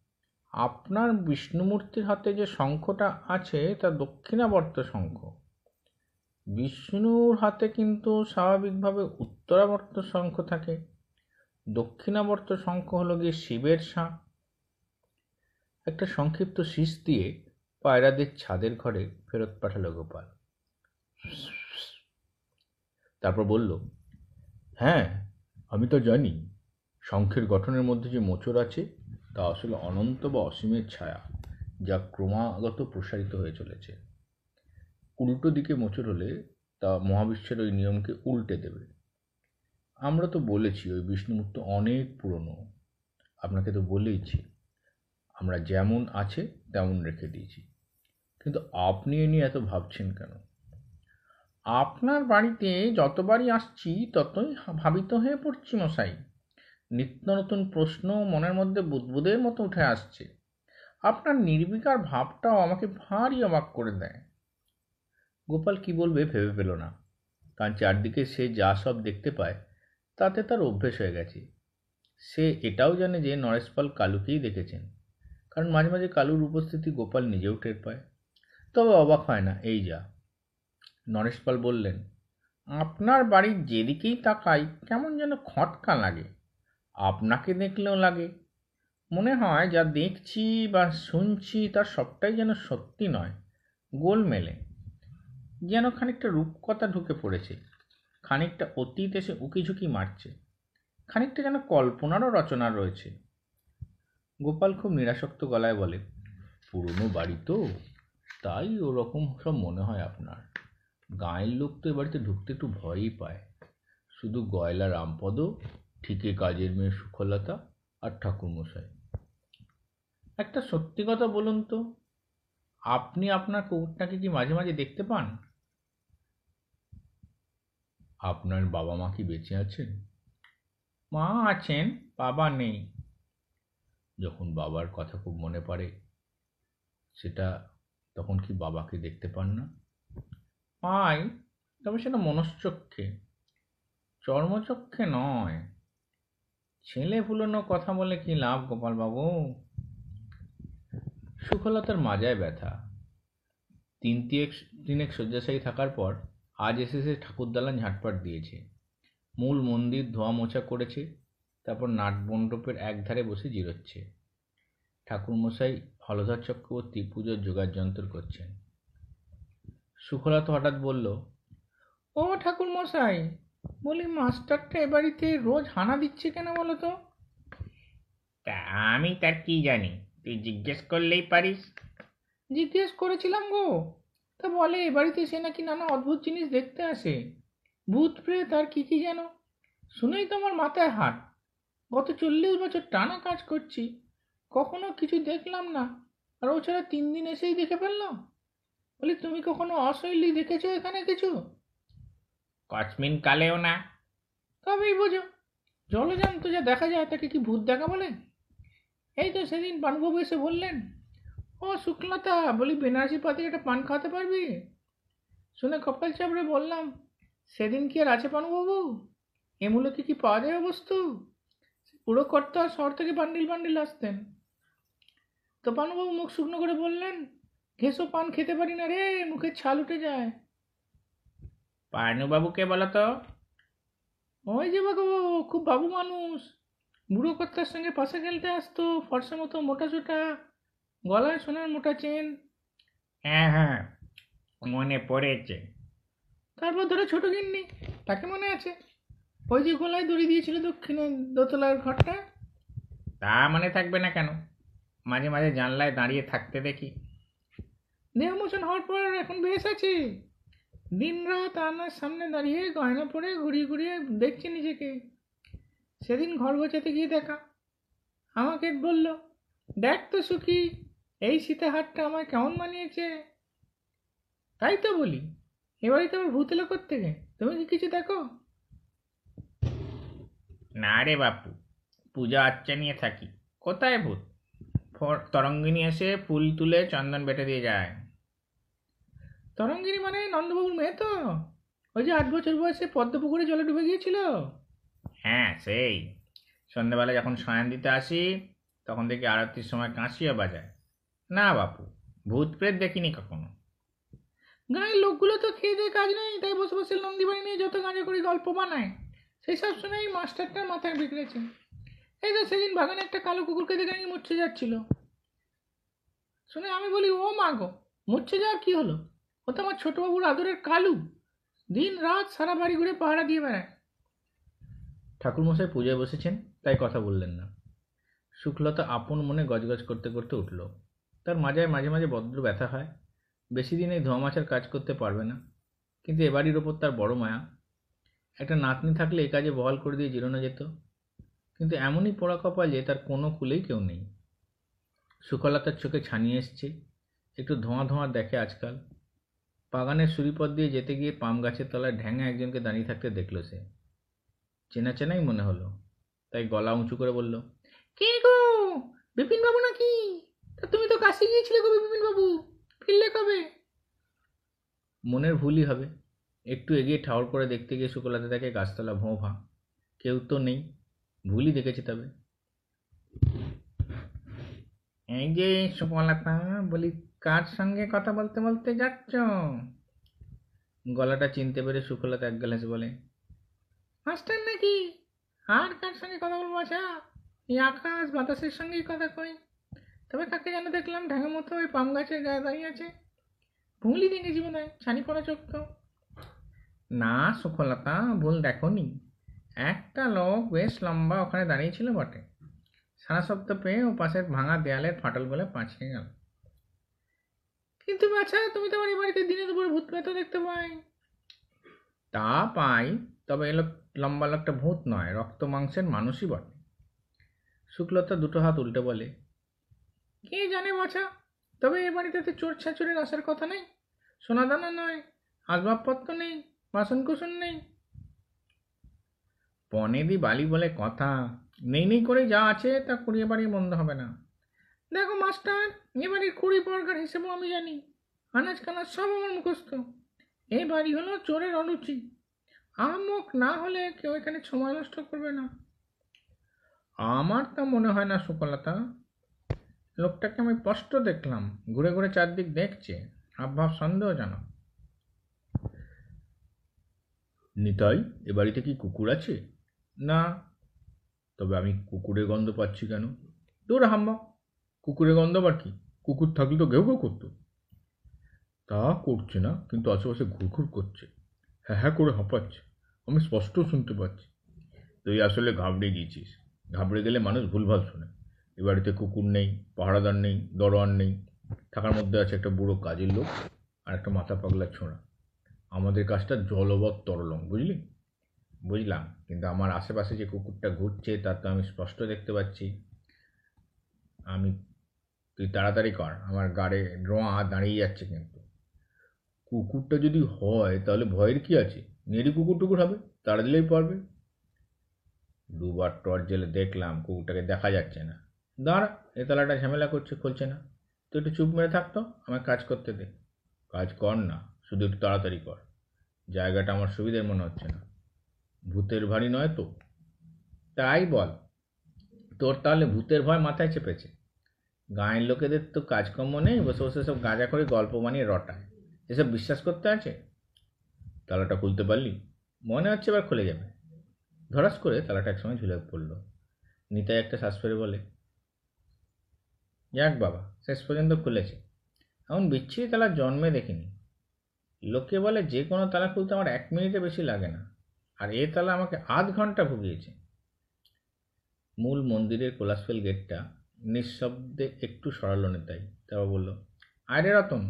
আপনার বিষ্ণুমূর্তির হাতে যে শঙ্খটা আছে তা দক্ষিণাবর্ত শঙ্খ। বিষ্ণুর হাতে কিন্তু স্বাভাবিকভাবে উত্তরাবর্ত শঙ্খ থাকে। দক্ষিণাবর্ত শঙ্খ হলো গিয়ে শিবের সাঁ একটা সংক্ষিপ্ত শীষ দিয়ে পায়রাদের ছাদের ঘরে ফেরত পাঠালো গোপাল। তারপর বলল হ্যাঁ আমি তো জানি, শঙ্খের গঠনের মধ্যে যে মোচড় আছে, তা আসলে অনন্ত বা অসীমের ছায়া, যা ক্রমাগত প্রসারিত হয়ে চলেছে। উল্টো দিকে মোচড় হলে তা মহাবিশ্বের ওই নিয়মকে উল্টে দেবে। আমরা তো বলেছি, ওই বিষ্ণুমূর্তি অনেক পুরনো। আপনাকে তো বলেইছি আমরা যেমন আছে তেমন রেখে দিয়েছি। কিন্তু আপনি এ নিয়ে এত ভাবছেন কেন? আপনার বাড়িতে যতবারই আসছি, ততই ভাবিত হয়ে পড়ছি মশাই। নিত্য নতুন প্রশ্ন মনের মধ্যে বুদবুদের মতো উঠে আসছে। আপনার নির্বিকার ভাবটাও আমাকে ভারী অবাক করে দেয়। গোপাল কি বলবে ভেবে পেল না। কারণ চারদিকে সে যা সব দেখতে পায়, তাতে তার অভ্যেস হয়ে গেছে। সে এটাও জানে যে নরেশপাল কালুকেই দেখেছেন, কারণ মাঝে মাঝে কালুর উপস্থিতি গোপাল নিজেও টের পায়। তবে অবাক হয় না, এই যা। নরেশপাল বললেন, আপনার বাড়ির যেদিকেই তাকাই, কেমন যেন খটকা লাগে। আপনাকে দেখলেও লাগে। মনে হয় যা দেখছি বা শুনছি তার সবটাই যেন সত্যি নয় গোল মেলে যেন খানিকটা রূপকথা ঢুকে পড়েছে। খানিকটা অতীত এসে উকিঝুঁকি মারছে। খানিকটা যেন কল্পনারও রচনা রয়েছে। গোপাল খুব নিরাসক্ত গলায় বলে, পুরনো বাড়ি তো, তাই ওরকম সব মনে হয় আপনার। গাঁয়ের লোক তো এ বাড়িতে ঢুকতে একটু ভয়ই পায়। শুধু গয়লা রামপদ, ঠিকে কাজের মেয়ে সুখলতা আর ঠাকুরমশাই। একটা সত্যি কথা বলুন তো, আপনি আপনার কুকুরটাকে কি মাঝে মাঝে দেখতে পান? আপনার বাবা মা কি বেঁচে আছেন? মা আছেন, বাবা নেই। যখন বাবার কথা খুব মনে পড়ে, সেটা তখন কি বাবাকে দেখতে পান না? পাই, তবে সেটা মনশ্চক্ষে। চর্মচক্ষে নয়। ছেলে ভুলোনো কথা বলে কি লাভ, গোপালবাবু? সুখলতার মাজায় ব্যথা। তিন তিয়েক, তিনেক শয্যাশায়ী থাকার পর আজ এসে সে ঠাকুরদালান ঝাঁটপাট দিয়েছে। মূল মন্দির ধোয়া মোছা করেছে তারপর নাটমণ্ডপের একধারে বসে জিরোচ্ছে। ঠাকুরমশাই হলধর চক্রবর্তী পুজোর যোগাড় যন্ত্র করছেন। সুখলতা হঠাৎ বলল ও ঠাকুর মশাই বলি মাস্টারটা এ বাড়িতে রোজ হানা দিচ্ছে কেন বলো তো? তা আমি তার কি জানি তুই জিজ্ঞেস করলেই পারিস। জিজ্ঞেস করেছিলাম গো। তা বলে, এ বাড়িতে সে নাকি নানা অদ্ভুত জিনিস দেখতে আসে। ভূত প্রেত আর কী কী যেন। শুনেই তো আমার মাথায় হাট গত চল্লিশ বছর টানা কাজ করছি। কখনো কিছু দেখলাম না। আর ও ছাড়া তিন দিন এসেই দেখে ফেললাম। বলি, তুমি কখনো অশৈলী দেখেছ এখানে কিছু? কচমিন কালেও না। তবেই বোঝো। জলজান্ত যা দেখা যায় তাকে কি ভূত দেখা বলে? এই তো সেদিন পানবাবু এসে বললেন ও শুক্লতা, বলি বেনারসি পাতে একটা পান খাওয়াতে পারবি? শুনে কপাল চাপড়ে বললাম, সেদিন কি আর আছে পানুবাবু এমূলে কি কি পাওয়া যাবে বস্তু? পুরো কর্তা শহর থেকে বান্ডিল বান্ডিল আসতেন। তো পানুবাবু মুখ শুকনো করে বললেন ঘেসো পান খেতে পারি না রে মুখের ছাল উঠে যায়। পানুবাবুকে বলো তো ওই যে বাবু, খুব বাবু মানুষ। বুড়ো কর্তার সঙ্গে পাশে খেলতে আসতো, ফর্সা মতো মোটা সোটা। গলায় সোনার মোটা চেন? হ্যাঁ হ্যাঁ মনে পড়েছে। তারপর ধরো ছোট গিন্নি তাকে মনে আছে? ওই যে গলায় দড়ি দিয়েছিল দক্ষিণে দোতলার ঘরটা? তা মনে থাকবে না কেন? মাঝে মাঝে জানলায় দাঁড়িয়ে থাকতে দেখি। দেহ মোশন হওয়ার পর এখন বেশ আছে। দিন রাত আনার সামনে দাঁড়িয়ে গয়না পরে ঘুরিয়ে ঘুরিয়ে দেখছে নিজেকে। সেদিন ঘর গোছাতে গিয়ে দেখা। আমাকে বলল দেখ তো সুখী এই সীতাহারটা আমায় কেমন মানিয়েছে? তাই তো বলি। এবারই তো আমার ভূত এলো থেকে তুমি কি কিছু দেখো? না রে বাপু পূজা আচ্চা নিয়ে থাকি। কোথায় ভূত? তরঙ্গিনী এসে ফুল তুলে চন্দন বেটে দিয়ে যায়। তরঙ্গিনী মানে নন্দবাবুর মেয়ে তো? ওই যে আট বছর বয়সে পদ্মপুকুরে জলে ডুবে গিয়েছিল? হ্যাঁ সেই। সন্ধ্যাবেলা যখন শয়ন দিতে আসি তখন দেখি আরতির সময় কাঁসিও বাজায়। না বাপু, ভূত প্রেত দেখিনি কখনো। গাঁয়ের লোকগুলো তো খেয়ে দিয়ে কাজ নেই, তাই বসে বসে নন্দী বাড়ি নিয়ে যত গাঁজা করে গল্প বানায়। সেই সব শুনেই মাস্টারটার মাথায় বিগড়েছে। এই তো সেদিন বাগানে একটা কালো কুকুরকে দেখে নাকি মুচ্ছে যাচ্ছিল। শুনে আমি বলি, ও মা গো, মুচ্ছে যাওয়ার কি হলো? ও তো আমার ছোটবাবুর আদরের কালু। দিন রাত সারা বাড়ি ঘুরে পাহারা দিয়ে বেড়ায়। ঠাকুরমশাই পূজায় বসেছেন, তাই কথা বললেন না। শুক্লতা আপন মনে গজগজ করতে করতে উঠল। তার মাজায় মাঝে মাঝে বদ্র ব্যথা হয়। বেশি দিন এই ধোয়া কাজ করতে পারবে না। কিন্তু এ বাড়ির ওপর তার বড় মায়া। একটা নাতনি থাকলে এ কাজে বহাল করে দিয়ে জিরোনো যেত। কিন্তু এমনই পোড়া কপাল যে তার কোনো কুলেই কেউ নেই। সুকলতার চোখে ছানিয়ে এসছে। একটু ধোঁয়া ধোঁয়া দেখে আজকাল। বাগানের সুরিপথ দিয়ে যেতে গিয়ে পাম গাছের তলায় ঢ্যাঙা একজনকে দাঁড়িয়ে থাকতে দেখল সে। চেনা চেনাই মনে হলো। তাই গলা উঁচু করে বলল, কে গো? বিপিন বাবু নাকি? কাশি গিয়েছিলে গো বিপিন বাবু ফিরলে কবে? মনের ভুলই হবে। একটু এগিয়ে ঠাউর করে দেখতে গিয়ে শুকলাতে দেখে গাছতলা ভোঁ ভাঁ। কেউ তো নেই। ভুলই দেখেছে তবে। এই যে সুপলতা বলি, কার সঙ্গে কথা বলতে বলতে যাচ্ছ? গলাটা চিনতে পেরে সুকলতা এক গ্লাস বলে, মাস্টার নাকি? আর কার সঙ্গে কথা বলব আচ্ছা? এই আকাশ বাতাসের সঙ্গেই কথা কই। তবে কাকে যেন দেখলাম ঢাকা মতো ওই পাম গাছের গায়ে দাঁড়িয়ে আছে। ভুলই দেখেছি বোধ হয় ছানি পড়া তো না সুখলতা ভুল দেখনি। একটা লোক বেশ লম্বা ওখানে দাঁড়িয়েছিল বটে। সারা শব্দ পেয়ে ও পাশের ভাঙা দেয়ালের ফাটল বলে পাঁচিয়ে গেল। কিন্তু বাছা, তুমি তো আমার এই বাড়িতে দিনে দুপুরে ভূত পেতে দেখতে পাই। তা পাই, তবে এ লোক, লম্বা লোকটা ভূত নয়, রক্ত মাংসের মানুষই বটে। শুক্লতা দুটো হাত উল্টে বলে কে জানে বাছা তবে এ বাড়িতে চোর ছাচুরের আসার কথা নেই। সোনাদানা নয়, আসবাবপত্র নেই বাসন কুসন নেই। পনেদি বালি বলে কথা, নেই নেই করে যা আছে তা কুড়িয়ে বাড়ি বন্ধ হবে না। দেখো মাস্টার, এ বাড়ির কুড়ি পরকার হিসেবেও আমি জানি, আনাজ কানাজ সব আমার মুখস্থ। এই বাড়ি হলো চোরের অনুচি। আহমক না হলে কেউ এখানে সময় নষ্ট করবে না। আমার তা মনে হয় না সুকলতা। লোকটাকে আমি স্পষ্ট দেখলাম ঘুরে ঘুরে চারদিক দেখছে হাবভাব সন্দেহজনক। নিতাই এ বাড়িতে কি কুকুর আছে? না। তবে আমি কুকুরের গন্ধ পাচ্ছি কেন? দূর হাম্বা কুকুরের গন্ধ আবার কি? কুকুর থাকলে তো ঘেউ ঘেউ করতো। তা করছে না কিন্তু আশেপাশে ঘুরঘুর করছে। হ্যাঁ হ্যাঁ করে হাঁপাচ্ছে। আমি স্পষ্ট শুনতে পাচ্ছি। তুই আসলে ঘাবড়ে গিয়েছিস। ঘাবড়ে গেলে মানুষ ভুলভাল শোনে। এ বাড়িতে কুকুর নেই, পাহারাদার নেই, দরোয়ান নেই। থাকার মধ্যে আছে একটা বুড়ো কাজের লোক আর একটা মাথা পাগলা ছোঁড়া। আমাদের কাজটা জলবৎ তরলং, বুঝলি? বুঝলাম, কিন্তু আমার আশেপাশে যে কুকুরটা ঘুরছে, তার তো আমি স্পষ্ট দেখতে পাচ্ছি। আমি, তুই তাড়াতাড়ি কর, আমার গাড়ে রোঁয়া দাঁড়িয়ে যাচ্ছে কিন্তু। কুকুরটা যদি হয়, তাহলে ভয়ের কি আছে? নেড়ি কুকুর টুকুর হবে তাড়া দিলেই পারবে? দুবার টর্চ জেলে দেখলাম কুকুরটাকে দেখা যাচ্ছে না। দাঁড়া, এ তালাটা ঝামেলা করছে, খুলছে না। তুই একটু চুপ মেরে থাকতো আমায় কাজ করতে দে। কাজ কর না, শুধু একটু তাড়াতাড়ি কর। জায়গাটা আমার সুবিধের মনে হচ্ছে না। ভূতের ভারী নয় তো? তাই বল। তোর তাহলে ভূতের ভয় মাথায় চেপেছে? গাঁয়ের লোকেদের তো কাজকর্ম নেই, বসে বসে সব গাঁজা করে গল্প বানিয়ে রটায়। এসব বিশ্বাস করতে আছে? তালাটা খুলতে পারলি? মনে হচ্ছে এবার খুলে যাবে। ধরাস করে তালাটা একসময় ঝুলে পড়ল। নিতাই একটা শ্বাস ফেলে বলে যাক বাবা, শেষ পর্যন্ত খুলেছে। এমন বিচ্ছিরি তালা জন্মে দেখিনি। লোকে বলে যে কোনো তালা খুলতে আমার এক মিনিটে বেশি লাগে না, আর এ তালা আমাকে আধ ঘণ্টা ভুগিয়েছে। মূল মন্দিরের কোলাসফেল গেটটা নিঃশব্দে একটু সরালো নেতাই। তারপর বলল আরে রতন,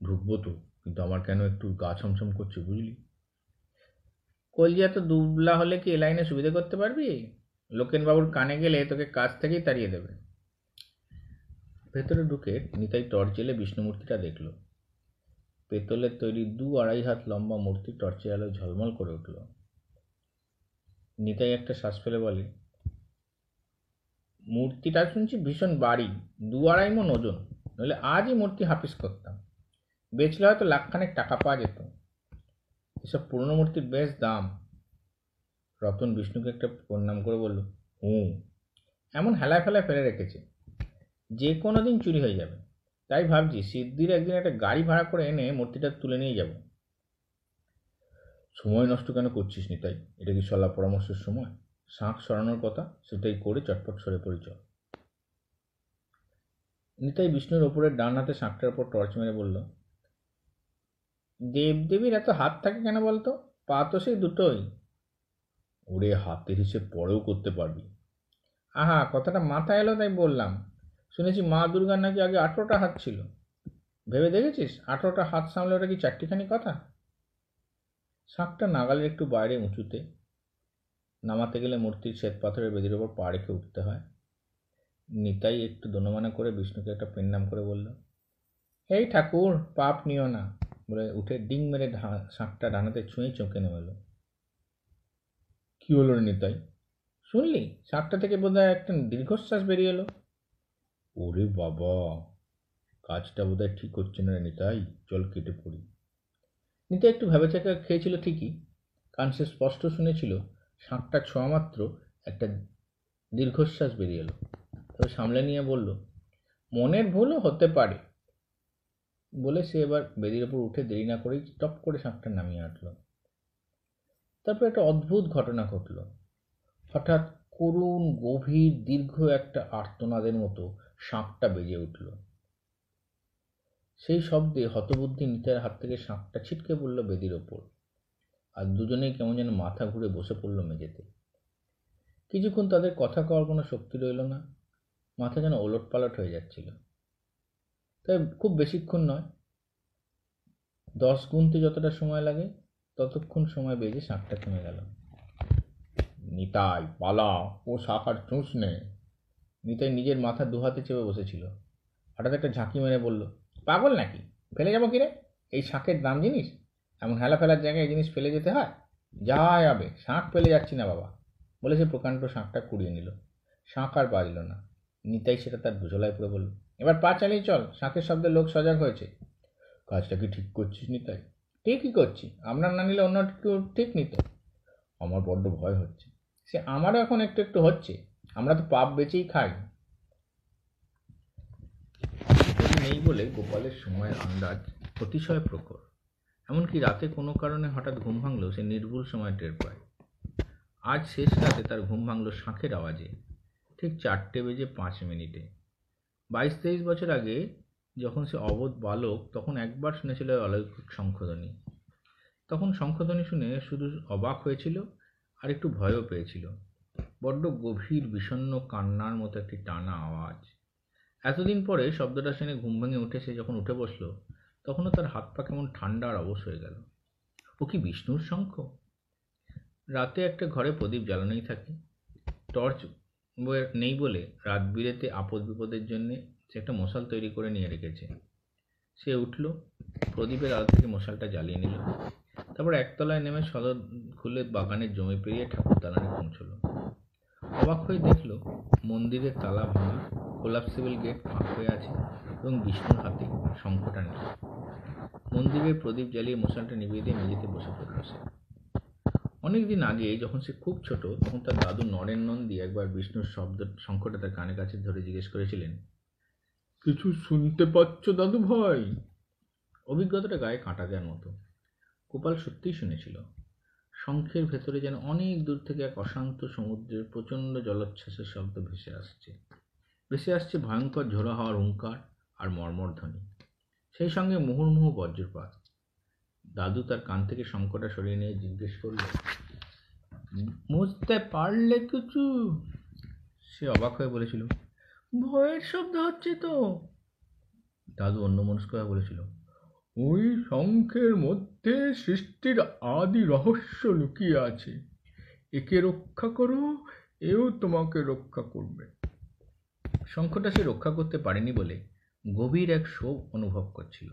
ঢুকবো তো, কিন্তু আমার কেন একটু গা ছমছম করছে বুঝলি? কলজিয়া তো দুবলা হলে কি এ লাইনে সুবিধা করতে পারবি? লোকেনবাবুর কানে গেলে তোকে কাজ থেকেই তাড়িয়ে দেবে। ভেতরে ঢুকে নিতাই টর্চ জেলে বিষ্ণুমূর্তিটা দেখল। পেতলের তৈরি দু আড়াই হাত লম্বা মূর্তি টর্চের আলো ঝলমল করে উঠল। নিতাই একটা শ্বাস ফেলে বলে, মূর্তিটা শুনছি ভীষণ বাড়ি, দু আড়াই মন ওজন, নইলে আজই মূর্তি হাফিস করতাম। বেচলে হয়তো লাখখানেক টাকা পাওয়া যেত। এসব পুরনো মূর্তির বেশ দাম। রতন বিষ্ণুকে একটা প্রণাম করে বলল, হুম। এমন হেলায় ফেলায় ফেলে রেখেছে। যে কোনো দিন চুরি হয়ে যাবে। তাই ভাবছি সিদ্ধির একদিন একটা গাড়ি ভাড়া করে এনে মূর্তিটা তুলে নিয়ে যাব। সময় নষ্ট কেন করছিস নি তাই এটা কি সলা পরামর্শের সময়? শাঁখ সরানোর কথা, সেটাই করে চটপট সরে পরিচয় নিতাই বিষ্ণুর ওপরের ডান হাতে শাঁখটার ওপর টর্চ মেরে বলল, দেবদেবীর এত হাত থাকে কেন বলতো? পা তো সেই দুটোই। ওরে, হাতের হিসেব পরেও করতে পারবি। আহা, কথাটা মাথায় এলো তাই বললাম। শুনেছি মা দুর্গার নাকি আগে আঠেরোটা হাত ছিল। ভেবে দেখেছিস? আঠেরোটা হাত সামলে ওটা কি চারটিখানি কথা? শাঁখটা নাগালের একটু বাইরে উঁচুতে নামাতে গেলে মূর্তির শ্বেত পাথরের বেদির ওপর পা রেখে উঠতে হয়। নিতাই একটু দনমানা করে বিষ্ণুকে একটা পেন্নাম করে বলল এই ঠাকুর, পাপ নিও না। বলে উঠে ডিং মেরে শাঁখটা ডানাতে ছুঁয়ে চোখে নেমে এলো। কী হলো নিতাই? শুনলি? শাঁখটা থেকে বোধহয় একটা দীর্ঘশ্বাস বেরিয়ে এলো। ওরে বাবা, কাজটা বোধহয় ঠিক হচ্ছে না নিতাই চল কেটে পড়ি। নিতাই একটু ভেবে থেকে খেয়েছিল ঠিকই কারণ সে স্পষ্ট শুনেছিল শাঁখটা ছোঁয়া মাত্র, একটা দীর্ঘশ্বাস বেরিয়ে এলো। তবে সামলে নিয়ে বলল, মনের ভুলও হতে পারে। বলে সে এবার বেদির ওপর উঠে দেরি না করেই টপ করে শাঁখটা নামিয়ে আটল। তারপর একটা অদ্ভুত ঘটনা ঘটল। হঠাৎ করুণ, গভীর, দীর্ঘ একটা আর্তনাদের মতো শাঁখটা বেজে উঠল। সেই শব্দে হতবুদ্ধি নিতাইয়ের হাত থেকে শাঁখটা ছিটকে পড়ল বেদির ওপর। আর দুজনেই কেমন যেন মাথা ঘুরে বসে পড়ল মেঝেতে। কিছুক্ষণ তাদের কথা কওয়ার কোনো শক্তি রইল না। মাথা যেন ওলট পালট হয়ে যাচ্ছিল। তাই খুব বেশিক্ষণ নয়। দশ গুনতে যতটা সময় লাগে, ততক্ষণ সময় বেজে শাঁখটা থেমে গেল। নিতাই পালা ও শাঁখ আর চুঁচ নে। নিতাই নিজের মাথা দুহাতে চেপে বসেছিল। হঠাৎ একটা ঝাঁকি মেরে বলল, পাগল নাকি? ফেলে যাব কিরে? এই শাঁখের দাম জিনিস? এমন হেলা ফেলার জায়গায় এই জিনিস ফেলে যেতে হয়? যা হবে, শাঁখ ফেলে যাচ্ছি না বাবা। বলে সে প্রকাণ্ড শাঁখটা কুড়িয়ে নিল। শাঁখ আর বাজল না। নিতাই সেটা তার দুঝলায় পড়ে বলল, এবার পা চালিয়ে চল, শাঁখের শব্দে লোক সজাগ হয়েছে। কাজটা কি ঠিক করছিস নিতাই? ঠিকই করছি আমরা না নিলে অন্য কেউ ঠিক নিত। আমার বড্ড ভয় হচ্ছে। সে আমারও এখন একটু একটু হচ্ছে। আমরা তো পাপ বেচেই খাই। নেই বলে গোপালের সময়ের আন্দাজ অতিশয় প্রখর। এমনকি রাতে কোনো কারণে হঠাৎ ঘুম ভাঙলেও সে নির্ভুল সময় টের পায়। আজ শেষ রাতে তার ঘুম ভাঙলো শাঁখের আওয়াজে, ঠিক চারটে বেজে পাঁচ মিনিটে। বাইশ তেইশ বছর আগে যখন সে অবোধ বালক, তখন একবার শুনেছিল অলৌকিক শঙ্খধ্বনি তখন শঙ্খধ্বনি শুনে শুধু অবাক হয়েছিল আর একটু ভয়ও পেয়েছিল। বড্ড গভীর, বিষণ্ণ কান্নার মতো একটি টানা আওয়াজ। এতদিন পরে শব্দটা শুনে ঘুম ভেঙে উঠে সে যখন উঠে বসল, তখনও তার হাত পা কেমন ঠান্ডা আর অবশ হয়ে গেল। ও কি বিষ্ণুর শঙ্খ? রাতে একটা ঘরে প্রদীপ জ্বালানোই থাকে। টর্চ নেই বলে রাত বিরেতে আপদ বিপদের জন্যে সে একটা মশাল তৈরি করে নিয়ে রেখেছে। সে উঠল, প্রদীপের আলো থেকে মশালটা জ্বালিয়ে নিল। তারপর একতলায় নেমে সদর খুলে বাগানের জমি পেরিয়ে ঠাকুর দালানে পৌঁছলো। অবাক হয়ে দেখল, মন্দিরের তালা ভাঙা কোলাপসিবল গেট ফাঁক হয়ে আছে এবং বিষ্ণুর হাতে শঙ্খটা নেই। মন্দিরের প্রদীপ জ্বালিয়ে মশালটা নিভিয়ে দিয়ে মেঝেতে বসে পড়ল সে। অনেকদিন আগে যখন সে খুব ছোট, তখন তার দাদু নরেন নন্দী একবার বিষ্ণুর শব্দ, শঙ্খটা তার কানে কাছে ধরে জিজ্ঞেস করেছিলেন, কিছু শুনতে পাচ্ছ দাদু ভাই অভিজ্ঞতাটা গায়ে কাঁটা দেওয়ার মতো। গোপাল সত্যিই শুনেছিল। শঙ্খের ভেতরে যেন অনেক দূর থেকে এক অশান্ত সমুদ্রের প্রচণ্ড জলোচ্ছ্বাসের শব্দ ভেসে আসছে। ভেসে আসছে ভয়ঙ্কর ঝোড়ো হওয়ার হুঙ্কার আর মর্মর ধ্বনি। সেই সঙ্গে মুহুর্মুহু বজ্রপাত। দাদু তার কান থেকে শঙ্খটা সরিয়ে নিয়ে জিজ্ঞেস করল, বুঝতে পারলে কিছু? সে অবাক হয়ে বলেছিল, ভয়ের শব্দ হচ্ছে তো। দাদু অন্য মনস্ক হয়ে বলেছিল, ওই শঙ্খের মধ্যে সৃষ্টির আদি রহস্য লুকিয়ে আছে। একে রক্ষা করো, এও তোমাকে রক্ষা করবে। শঙ্খটা সে রক্ষা করতে পারেনি বলে গভীর এক শোক অনুভব করছিল।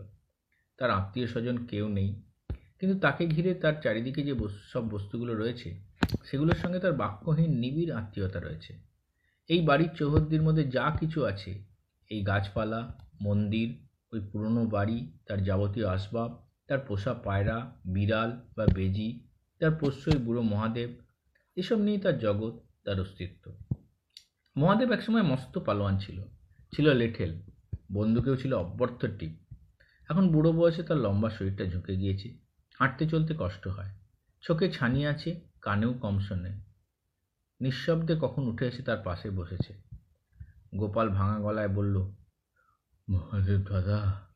তার আত্মীয় স্বজন কেউ নেই, কিন্তু তাকে ঘিরে তার চারিদিকে যে সব বস্তুগুলো রয়েছে, সেগুলোর সঙ্গে তার বাক্যহীন নিবিড় আত্মীয়তা রয়েছে। এই বাড়ির চৌহদ্দির মধ্যে যা কিছু আছে, এই গাছপালা, মন্দির, ওই পুরনো বাড়ি, তার যাবতীয় আসবাব তার পোষা পায়রা, বিড়াল বা বেজি, তার পোষ্যই বুড়ো মহাদেব, এসব নিয়েই তার জগৎ, তার অস্তিত্ব। মহাদেব একসময় মস্ত পালোয়ান ছিল ছিল লেঠেল, বন্দুকেও ছিল অব্যর্থ টিপ। এখন বুড়ো বয়সে তার লম্বা শরীরটা ঝুঁকে গিয়েছে, হাঁটতে চলতে কষ্ট হয়, চোখে ছানি আছে, কানেও কম শোনে। নিঃশব্দে কখন উঠে এসে তার পাশে বসেছে। গোপাল ভাঙা গলায় বলল, মহাদেব দাদা,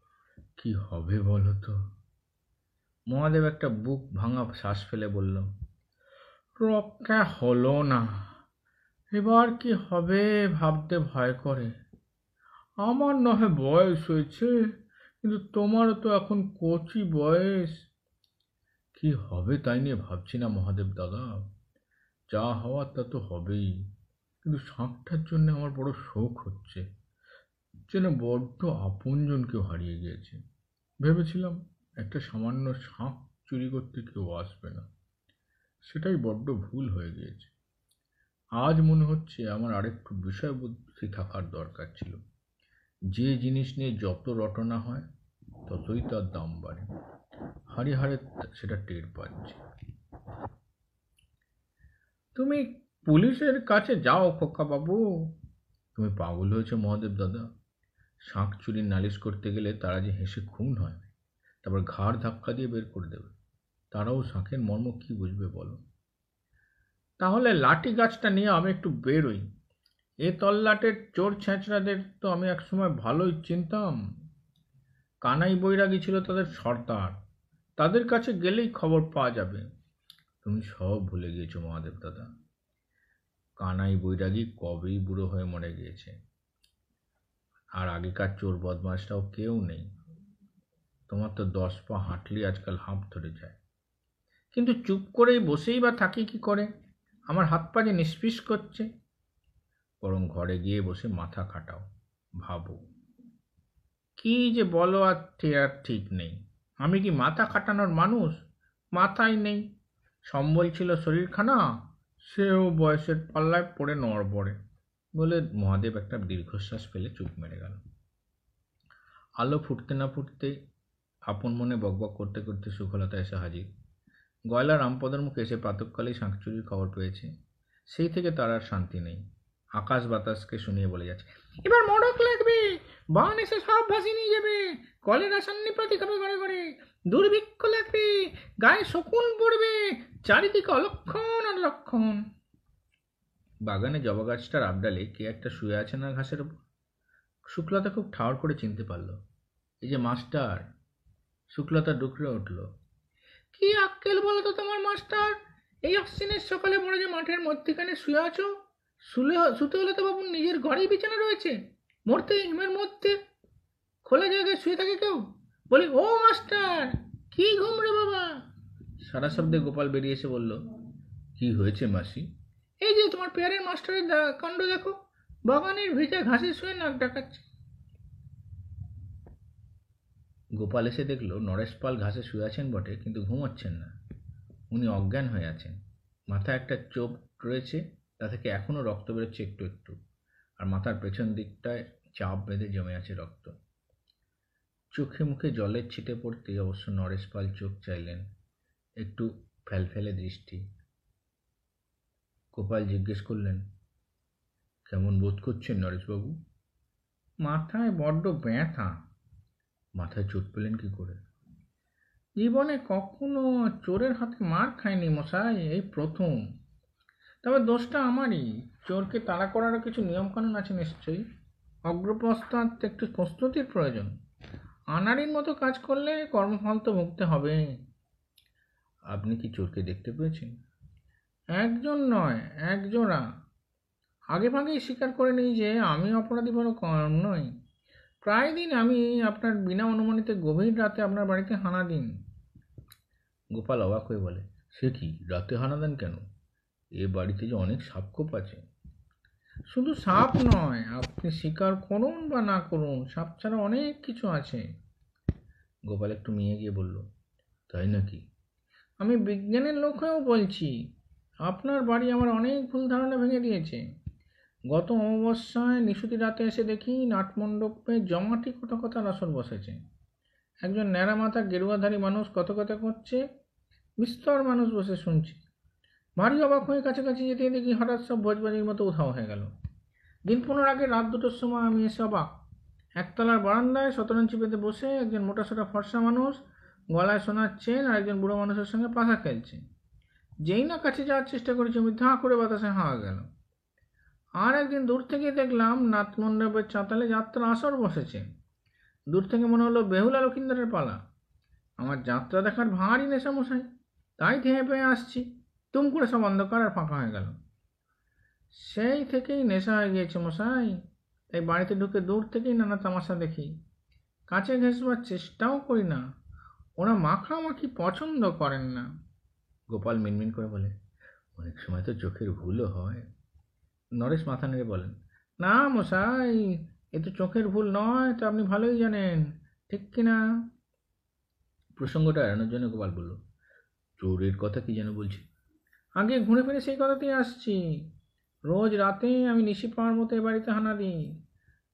কি হবে বলো তো? মহাদেব একটা বুক ভাঙা শ্বাস ফেলে বলল, রক্ষা হলো না। এবার কি হবে ভাবতে ভয় করে? আমার নহে বয়স হয়েছে, কিন্তু তোমারও তো এখন কচি বয়স। কি হবে তাই নিয়ে ভাবছি না মহাদেব দাদা। যা হওয়ার তা তো হবেই, কিন্তু শাঁখটার জন্য আমার বড় শোক হচ্ছে। যেন বড্ড আপনজন কেউ হারিয়ে গিয়েছে। ভেবেছিলাম একটা সামান্য শাঁখ চুরি করতে কেউ আসবে না। সেটাই বড্ড ভুল হয়ে গিয়েছে। আজ মনে হচ্ছে আমার আরেকটু বিষয় বুদ্ধি থাকার দরকার ছিল। যে জিনিস নিয়ে যত রটনা হয়, ততই তার দাম বাড়ে। হারে হারে সেটা টের পাচ্ছে। তুমি পুলিশের কাছে যাও খোকা বাবু তুমি পাগল হয়েছে মহাদেব দাদা। শাঁখ চুরির নালিশ করতে গেলে তারা যে হেসে খুন হয়। তারপর ঘাড় ধাক্কা দিয়ে বের করে দেবে। তারাও শাঁখের মর্ম কি বুঝবে বলো? তাহলে লাঠি গাছটা নিয়ে আমি একটু বেরোই। এ তল্লাটের চোর ছেঁচড়াদের তো আমি একসময় ভালোই চিনতাম। কানাই বৈরাগী ছিল তাদের সর্দার। তাদের কাছে গেলেই খবর পাওয়া যাবে। তুমি সব ভুলে গিয়েছো মহাদেব দাদা। কানাই বৈরাগী কবেই বুড়ো হয়ে মরে গিয়েছে। আর আগেকার চোর বদমাসটাও কেউ নেই। তোমার তো দশ পা হাঁটলেই আজকাল হাঁপ ধরে যায়। কিন্তু চুপ করেই বসেই বা থাকি কি করে? আমার হাত পা যে নিষ্পিস করছে। বরং ঘরে গিয়ে বসে মাথা খাটাও, ভাবো। কি যে বলো আর আর ঠিক নেই। আমি কি মাথা খাটানোর মানুষ? মাথাই নেই। সম্বল ছিল শরীরখানা, সেও বয়সের পাল্লায় পড়ে নড়বড়ে বলে মহাদেব একটা দীর্ঘশ্বাস ফেলে চুপ মেরে গেল। আলো ফুটতে না ফুটতে আপন মনে বকবক করতে করতে সুখলতা এসে হাজির। গয়লা রামপদর মুখে এসে প্রাতকালেই শাঁখচুরির খবর পেয়েছে। সেই থেকে তার আর শান্তি নেই। আকাশ বাতাসকে শুনিয়ে বলে যাচ্ছে, এবার মড়ক লাগবে। বান এসে সব ভাসিয়ে নিয়ে যাবে। কলেরা সন্নিপাতি খাবে ঘরে ঘরে। দুর্ভিক্ষ লাগবে। গায়ে শকুন পড়বে। চারিদিকে অলক্ষণ আর লক্ষণ। বাগানে জবা গাছটার আবডালে কে একটা শুয়ে আছে না ঘাসের ওপর শুক্লতা খুব ঠাওর করে চিনতে পারল, এই যে মাস্টার শুক্লতা ডুকরে উঠল। কি আক্কেল বলো তো তোমার মাস্টার? এই অশ্বিনের সকালে বড় যে মাঠের মধ্যেখানে শুয়ে আছো? শুলে শুতে হলে তো বাবু নিজের ঘরেই বিছানা রয়েছে। মরতে হিমের মধ্যে। খোলা জায়গায় শুয়ে থাকে কেউ? বলি ও মাস্টার কি ঘুম রে বাবা? সারা শব্দে গোপাল বেরিয়ে এসে বলল কি হয়েছে মাসি? এই যে তোমার পেয়ারের মাস্টারের কাণ্ড দেখো। বাগানের ভিজা ঘাসে শুয়ে নাক ডাকাচ্ছে। গোপাল এসে দেখল নরেশ পাল ঘাসে শুয়ে আছেন বটে, কিন্তু ঘুমোচ্ছেন না। উনি অজ্ঞান হয়ে আছেন। মাথায় একটা চোপ রয়েছে, তা থেকে এখনও রক্ত বেরোচ্ছে একটু একটু, আর মাথার পেছন দিকটায় চাপ বেঁধে জমে আছে রক্ত। চোখে মুখে জলের ছিটে পড়তেই অবশ্য নরেশ পাল চোখ চাইলেন, একটু ফেলফেলে দৃষ্টি। গোপাল জিজ্ঞেস করলেন, কেমন বোধ করছেন নরেশবাবু? মাথায় বড্ড ব্যথা। মাথায় চোট পেলেন কি করে? জীবনে কখনো চোরের হাতে মার খায়নি মশাই, এই প্রথম। তবে দোষটা আমারই। চোরকে তাড়া করারও কিছু নিয়মকানুন আছে নিশ্চয়ই। অগ্রপস্তাৎ একটু প্রস্তুতির প্রয়োজন। আনাড়ির মতো কাজ করলে কর্মফল তো ভুগতে হবে। আপনি কি চোরকে দেখতে পেয়েছেন? একজন নয়, একজোড়া। আগে ভাগেই স্বীকার করে নিই যে আমি অপরাধী বড় কম নই। প্রায় দিন আমি আপনার বিনা অনুমানিতে গভীর রাতে আপনার বাড়িতে হানা দিন। গোপাল অবাক হয়ে বলে, সে কি, রাতে হানা দেন কেন? এ বাড়িতে যে অনেক সাপখোপ আছে। শুধু সাপ নয়, আপনি শিকার করুন বা না করুন, সাপ ছাড়া অনেক কিছু আছে। গোপাল একটু মিয়ে গিয়ে বলল, তাই নাকি? আমি বিজ্ঞানের লোক হয়েও বলছি, আপনার বাড়ি আমার অনেক ভুল ধারণা ভেঙে দিয়েছে। গত অমাবস্যায় নিশুতি রাতে এসে দেখি নাটমণ্ডপে জমাটি কোথা কথার আসর বসেছে। একজন ন্যাড়া মাথা গেরুয়াধারী মানুষ কত কথা করছে, বিস্তর মানুষ বসে শুনছে। ভারী অবাক হয়ে কাছাকাছি যেতে দেখি হঠাৎ সব ভোজবাজির মতো উধাও হয়ে গেল। দিন পনেরো আগে রাত দুটোর সময় আমি এসে অবাক। একতলার বারান্দায় শতরঞ্চি পেতে বসে একজন মোটাসোটা ফর্সা মানুষ গলায় সোনার চেন আর একজন বুড়ো মানুষের সঙ্গে পাশা খেলছে। যেই না কাছে যাওয়ার চেষ্টা করেছি, আমি ধা করে বাতাসে হাওয়া গেল। আর একদিন দূর থেকে দেখলাম নাথ মণ্ডপের চাতালে যাত্রা আসর বসেছে। দূর থেকে মনে হলো বেহুলা লক্ষিন্দরের পালা। আমার যাত্রা দেখার ভারী নেশা মশাই তাই থেমে পেয়ে আসছি। তুম করে সব অন্ধকার আর ফাঁকা হয়ে গেল। সেই থেকেই নেশা হয়ে গিয়েছে মশাই। তাই বাড়িতে ঢুকে দূর থেকেই নানা তামাশা দেখি। কাছে ঘেসবার চেষ্টাও করি না। ওরা মাখামাখি পছন্দ করেন না। গোপাল মিনমিন করে বলে, অনেক সময় তো চোখের ভুলও হয়। নরেশ মাথা নেড়ে বলেন, না মশাই, এ তো চোখের ভুল নয়, তো আপনি ভালোই জানেন, ঠিক কি না? প্রসঙ্গটা এড়ানোর জন্য গোপাল বলল, চোরের কথা কি যেন বলছি? আগে ঘুরে ফিরে সেই কথাতেই আসছি। রোজ রাতে আমি নিশি পাওয়ার মতো এ বাড়িতে হানা দিই।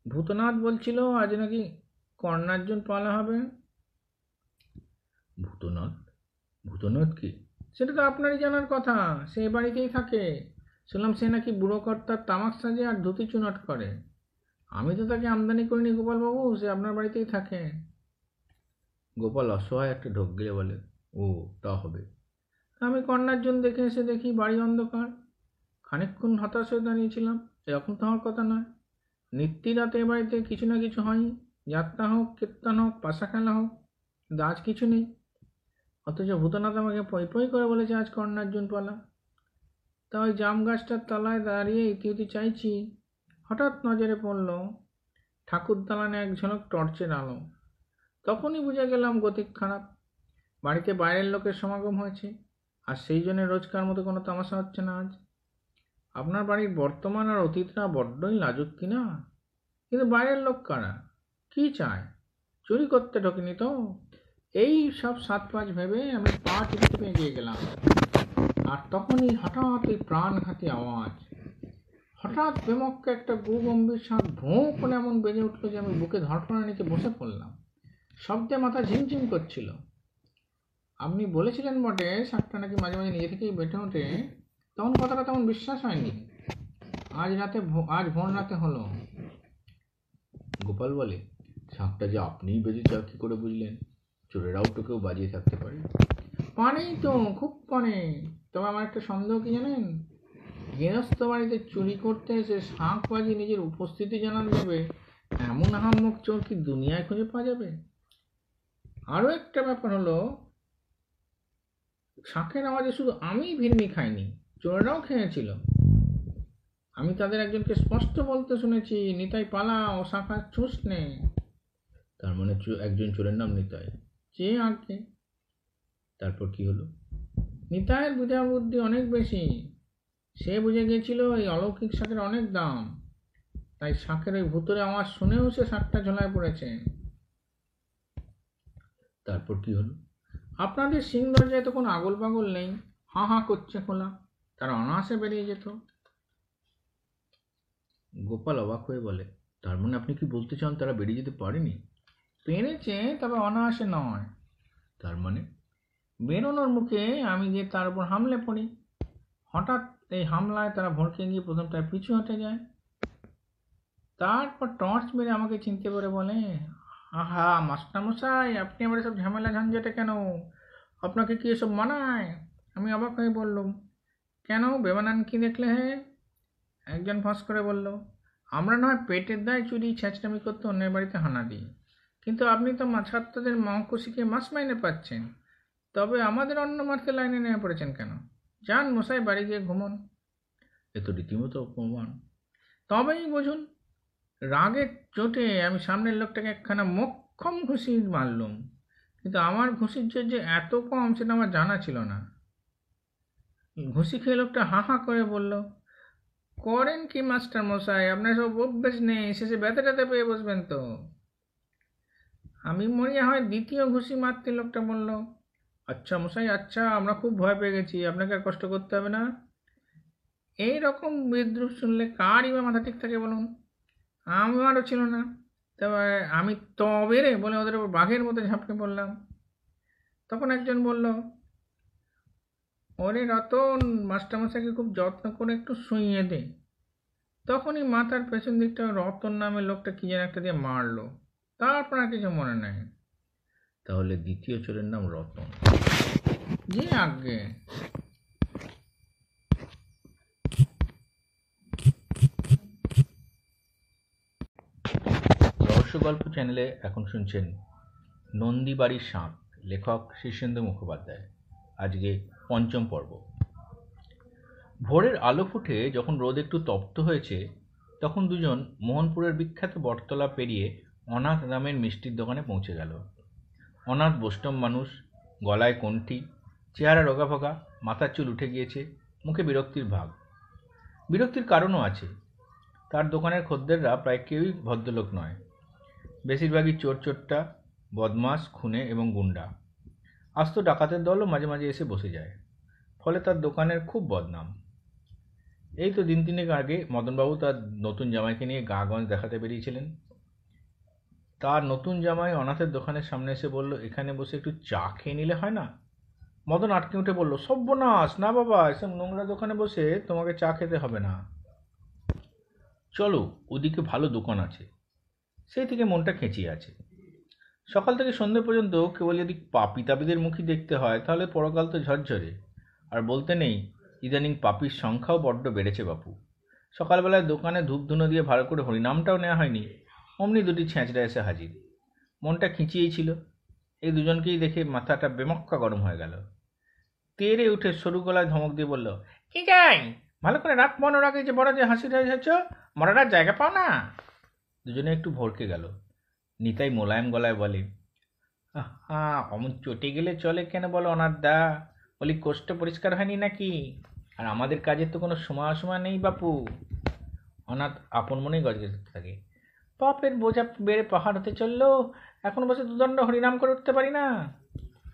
ভূতনাথ বলছিল, আজ নাকি কর্ণার্জুন পালা হবে। ভূতনাথ? ভূতনাথ কি? সেটা তো আপনারই জানার কথা, সে বাড়িতেই থাকে। শুনলাম সে নাকি বুড়ো কর্তার তামাক সাজে আর ধুতি চুনট করে। আমি তো তাকে আমদানি করিনি গোপালবাবু, সে আপনার বাড়িতেই থাকে। গোপাল অসহায় একটা ঢোক গিলে বলে, ও, তা হবে। আমি কর্ণার্জুন দেখে এসে দেখি বাড়ি অন্ধকার। খানিকক্ষণ হতাশ হয়ে দাঁড়িয়েছিলাম এরকম তো আমার কথা নয়। নিত্যি রাতে বাড়িতে কিছু না কিছু হয়ই। যাত্রা হোক, কীর্তন হোক, পাশা খেলা হোক, কিন্তু আজ কিছু নেই। অথচ ভূতনাথ আমাকে পই পই করে বলেছে আজ কর্ণার্জুন পালা তা ওই জাম গাছটার তলায় দাঁড়িয়ে ইতিউতি চাইছি। হঠাৎ নজরে পড়ল, ঠাকুর দালানে এক ঝলক টর্চের আলো। তখনই বুঝে গেলাম গতিক খারাপ। বাড়িতে বাইরের লোকের সমাগম হয়েছে, আর সেই জন্য রোজকার মতো কোনো তামাশা হচ্ছে না আজ। আপনার বাড়ির বর্তমান আর অতীতরা বড্ডই লাজুক কিনা কিন্তু বাইরের লোক কারা? কি চায়? চুরি করতে ঢোকেনি তো? এই সব সাত পাঁচ ভেবে আমি পা টিপে এগিয়ে গেলাম। তখনই হঠাৎ এই প্রাণঘাতী আওয়াজ। হঠাৎ বেমক্কে একটা গুগম্ভীর শাঁখ ভোঁ করে এমন বেজে উঠল যে আমি বুকে ধরফড়া নিচে বসে পড়লাম। শব্দে মাথা ঝিমঝিম করছিল। আপনি বলেছিলেন বটে শাকটা নাকি মাঝে মাঝে নিজে থেকেই বেটে ওঠে। তখন কথাটা তেমন বিশ্বাস হয়নি। আজ রাতে আজ ভোর রাতে হলো। গোপাল বলে শাঁখটা যে আপনিই বেজেছে আর কি করে বুঝলেন? চোরেরাও তো কেউ বাজিয়ে থাকতে পারে। পানেই তো, খুব পানে। তবে আমার একটা সন্দেহ কি জানেন? গৃহস্থ বাড়িতে চুরি করতে এসে শাঁখ বাজিয়ে নিজের উপস্থিতি জানান যাবে এমন আহাম্মক চোর কি দুনিয়ায় খুঁজে পাওয়া যাবে? আরও একটা ব্যাপার হলো, শাঁখের আওয়াজে শুধু আমিই ভিন্নি খাইনি, চোরেরাও খেয়েছিল। আমি তাদের একজনকে স্পষ্ট বলতে শুনেছি, নিতাই পালা ও শাঁখা চুষ নে তার মানে একজন চোরের নাম নিতাই। যে আগে তারপর কি হলো? নিতাইয়ের বুঝা বুদ্ধি অনেক বেশি। সে বুঝে গেছিল এই অলৌকিক শাকের অনেক দাম। তাই শাঁখের ওই ভুতুরে আওয়াজ শুনেও সে শাকটা ঝোলায় পড়েছে। তারপর কি হলো? আপনাদের সিং দরজায় তো কোনো আগল পাগল নেই। হাঁ হাঁ করছে খোলা। তারা অনায়াসে বেরিয়ে যেত। গোপাল অবাক হয়ে বলে তার মানে আপনি কি বলতে চান তারা বেরিয়ে যেতে পারেনি? পেরেছে তবে অনায়াসে নয়। তার মানে? বেরোনোর মুখে আমি গিয়ে তার উপর হামলে পড়ি। হঠাৎ এই হামলায় তারা ভড়কে গিয়ে প্রথমটায় পিছু হটে যায়। তারপর টর্চ মেরে আমাকে চিনতে পারে বলে, আহা মাস্টারমশাই আপনি আবার সব ঝামেলা ঝঞ্ঝাটে কেন? আপনাকে কি এসব মানায়? আমি অবাক হয়ে বললুম, কেন? বেমানান কি দেখলে হে? একজন ফাঁস করে বলল, আমরা নয়, পেটের দায় চুরি ছ্যাঁচড়ামি করতে অন্যের বাড়িতে হানা দিই। কিন্তু আপনি তো ছাত্রদের অঙ্ক মাস মাইনে পাচ্ছেন। তবে আমাদের অন্য মার্কে লাইনে নেমে পড়েছেন কেন? যান, মশাই, বাড়ি গিয়ে ঘুমন। এ তো রীতিমতো অপমান। তবেই বুঝুন, রাগের চোটে আমি সামনের লোকটাকে একখানা মক্ষম ঘুষি মারলুম। কিন্তু আমার ঘুষির জোর যে এত কম সেটা আমার জানা ছিল না। ঘুষি খেয়ে লোকটা হা হাঁ করে বলল, করেন কি, মাস্টার মশাই? আপনার সব অভ্যেস নেই, শেষে ব্যথা ট্যাথা পেয়ে বসবেন তো। আমি মরিয়া হয় দ্বিতীয় ঘুষি মারতে লোকটা বলল আচ্ছা মশাই আচ্ছা আমরা খুব ভয় পেয়ে গেছি। আপনাকে আর কষ্ট করতে হবে না। এই রকম বিদ্রুপ শুনলে কারই বা মাথা ঠিক থাকে বলুন? আমারও ছিল না। তবে আমি তবে রে বলে ওদের উপর বাঘের মতো ঝাঁপকে পড়লাম। তখন একজন বলল, ওরে রতন, মাস্টারমশাইকে খুব যত্ন করে একটু শুইয়ে দে। তখনই মাথার পেছন দিকটা রতন নামের লোকটা কি যেন একটা দিয়ে মারলো। তারপর আর কিছু মনে নাই। তাহলে দ্বিতীয় চোরের নাম রতন। জি আগে। রহস্য গল্প চ্যানেলে এখন শুনছেন নন্দীবাড়ির সাপ লেখক শীর্ষেন্দু মুখোপাধ্যায়। আজকে পঞ্চম পর্ব। ভোরের আলো ফুটে যখন রোদ একটু তপ্ত হয়েছে তখন দুজন মোহনপুরের বিখ্যাত বটতলা পেরিয়ে অনাথ নামের মিষ্টির দোকানে পৌঁছে গেল। অনাথ বৈষ্ণব মানুষ, গলায় কণ্ঠি, চেহারা রোগাফোগা মাথার চুল উঠে গিয়েছে, মুখে বিরক্তির ভাব। বিরক্তির কারণও আছে। তার দোকানের খদ্দেররা প্রায় কেউই ভদ্রলোক নয়। বেশিরভাগই চোর চোরটা বদমাস খুনে এবং গুন্ডা। আস্ত ডাকাতের দলও মাঝে মাঝে এসে বসে যায়। ফলে তার দোকানের খুব বদনাম। এই তো দিন তিনেক আগে মদনবাবু তার নতুন জামাইকে নিয়ে গাঁগঞ্জ দেখাতে বেরিয়েছিলেন। তার নতুন জামাই অনাথের দোকানের সামনে এসে বলল, এখানে বসে একটু চা খেয়ে নিলে হয় না? মদন আটকে উঠে বলল, সব্যনাশ, না বাবা, এসব নোংরা দোকানে বসে তোমাকে চা খেতে হবে না। চলো, ওদিকে ভালো দোকান আছে। সেই থেকে মনটা খেঁচিয়ে আছে। সকাল থেকে সন্ধ্যে পর্যন্ত কেবল যদি পাপি তাপিদের দেখতে হয়, তাহলে পরকাল তো ঝরঝরে। আর বলতে নেই, ইদানিং পাপির সংখ্যাও বড্ড বেড়েছে বাপু। সকালবেলায় দোকানে ধূপ ধুনো দিয়ে ভালো করে হরিনামটাও নেওয়া হয়নি। অমনি দুটি ছেঁচড়া এসে হাজির। মনটা খিঁচিয়েই ছিল। এই দুজনকেই দেখে মাথাটা বেমক্কা গরম হয়ে গেল। তেরে উঠে সরু গলায় ধমক দিয়ে বলল, কি যাই ভালো করে রাত মনে রাখে যে বড় যে হাসি হয়েছ মরাটার জায়গা পাও না? দুজনে একটু ভরকে গেল। নিতাই মোলায়েম গলায় বলে হ্যাঁ অমন চটে গেলে চলে কেন বলো অনার দা বলি কোষ্ঠ পরিষ্কার হয়নি নাকি? আর আমাদের কাজের তো কোনো সময় সময় নেই বাপু। অনাথ আপন মনেই গজগে থাকে। পাপের বোঝা বেড়ে পাহাড় হতে চলল। এখন বসে দুদণ্ড হরিনাম করে উঠতে পারি না।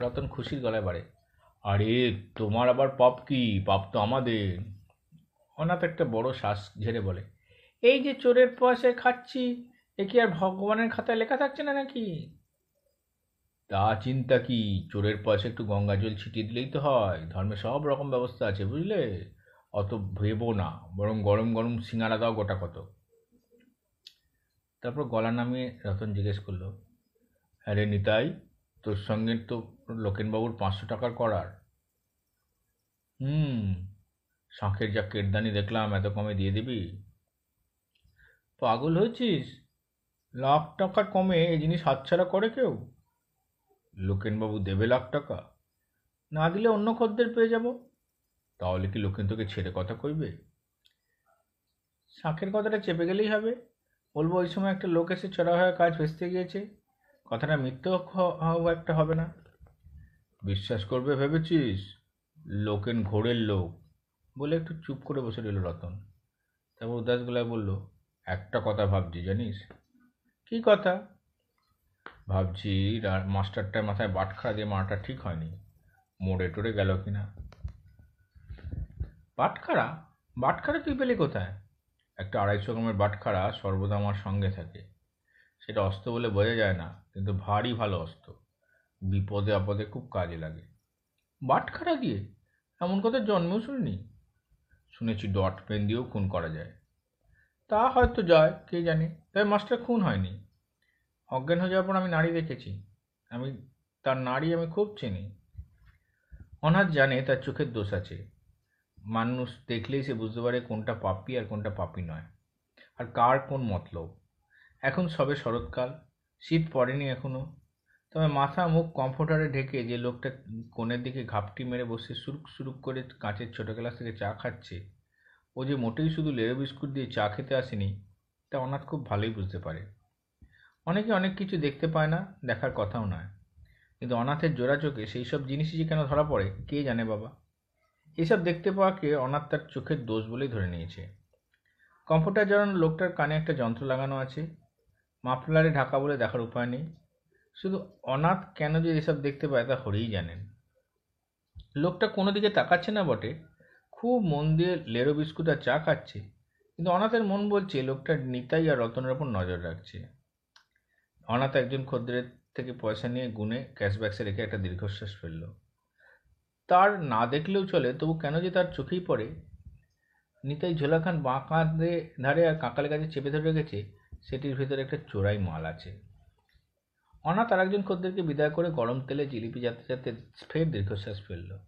রতন খুশির গলায় বাড়ে। আরে, তোমার আবার পাপ কি? পাপ তো আমাদের। অনাথ একটা বড় শ্বাস ঝেড়ে বলে, এই যে চোরের পয়সায় খাচ্ছি, এ কি আর ভগবানের খাতায় লেখা থাকছে না নাকি? তা চিন্তা কি? চোরের পয়সা একটু গঙ্গা জল ছিটিয়ে দিলেই তো হয়। ধর্মে সব রকম ব্যবস্থা আছে, বুঝলে? অত ভেবো না, বরং গরম গরম সিঙ্গারা দাও গোটা কত তারপর গলা নামিয়ে রতন জিজ্ঞেস করল, আরে নিতাই, তোর সঙ্গে তো লোকেনবাবুর পাঁচশো টাকার করার? হুম, শাঁখের যা কেটদানি দেখলাম, এত কমে দিয়ে দিবি? পাগল হয়েছিস? লাখ টাকা কমে এই জিনিস হাতছাড়া করে কেউ? লোকেনবাবু দেবে লাখ টাকা। না দিলে অন্য খদ্দের পেয়ে যাব। তাহলে কি লোকেন তোকে ছেড়ে কথা কইবে? শাঁখের কথাটা চেপে গেলেই হবে। বলব, ওই সময় একটা লোক এসে চড়া হয়ে কাজ ভেস্তে গিয়েছে। কথাটা মিথ্যে হ- হ- একটা হবে না। বিশ্বাস করবে ভেবেছিস? লোকেন ঘোরের লোক। বলে একটু চুপ করে বসে রইল রতন। তারপর উদাস গলায় বলল, একটা কথা ভাবছি, জানিস? কি কথা? ভাবছি মাস্টারটার মাথায় বাটখারা দিয়ে মারাটা ঠিক হয়নি। মোড়ে টোড়ে গেল কিনা? বাটখারা? বাটখারা তুই পেলি কোথায়? একটা আড়াইশো গ্রামের বাটখারা সর্বদা আমার সঙ্গে থাকে। সেটা অস্ত্র বলে বোঝা যায় না, কিন্তু ভারী ভালো অস্ত্র বিপদে আপদে খুব কাজে লাগে। বাটখারা দিয়ে এমন কথা জন্মেও শুনিনি। শুনেছি ডট পেন দিয়েও খুন করা যায়। তা হয়তো যায়, কে জানে? তবে মাস্টার খুন হয়নি। অজ্ঞান হয়ে যাওয়ার পর আমি নারী দেখেছি। আমি, তার নারী আমি খুব চিনি। অনাথ জানে তার চোখের দোষ আছে। মানুষ দেখলেই সে বুঝতে পারে কোনটা পাপি আর কোনটা পাপি নয়। আর কার কোন মতলব? এখন সবে শরৎকাল, শীত পড়েনি এখনও তবে মাথা মুখ কমফোর্টারে ঢেকে যে লোকটা কোণের দিকে ঘাপটি মেরে বসে সুরুক সুরুক করে কাঁচের ছোট গ্লাস থেকে চা খাচ্ছে, ও যে মোটেই শুধু লেরো বিস্কুট দিয়ে চা খেতে আসেনি, তা অনাথ খুব ভালোই বুঝতে পারে। অনেকে অনেক কিছু দেখতে পায় না, দেখার কথাও নয়। কিন্তু অনাথের জোড়া চোখে সেই সব জিনিসই যে কেন ধরা পড়ে, কে জানে বাবা? এসব দেখতে পাওয়াকে অনাথ তার চোখের দোষ বলেই ধরে নিয়েছে। কম্পিউটার জড়ানো লোকটার কানে একটা যন্ত্র লাগানো আছে। মাফলারে ঢাকা বলে দেখার উপায় নেই। শুধু অনাথ কেন যে এসব দেখতে পায় তা হরেই জানেন। লোকটা কোনো দিকে তাকাচ্ছে না বটে। খুব মন দিয়ে লেরো বিস্কুট আর চা খাচ্ছে। কিন্তু অনাথের মন বলছে লোকটা নিতাই আর রতনের ওপর নজর রাখছে। অনাথ একজন খদ্দের থেকে পয়সা নিয়ে গুনে ক্যাশ বাক্সে রেখে একটা দীর্ঘশ্বাস ফেলল। তার না দেখলেও চলে, তবু কেন যে তার চোখেই পড়ে? নিতাই ঝোলাখান বাঁ কাঁধে ধারে আর কাঁকালের কাছে চেপে ধরে রেখেছে, সেটির ভেতরে একটা চোরাই মাল আছে। অনাথ আর একজন খদ্দেরকে বিদায় করে গরম তেলে জিলিপি যাতে যাতে ফের দীর্ঘশ্বাস ফেলল।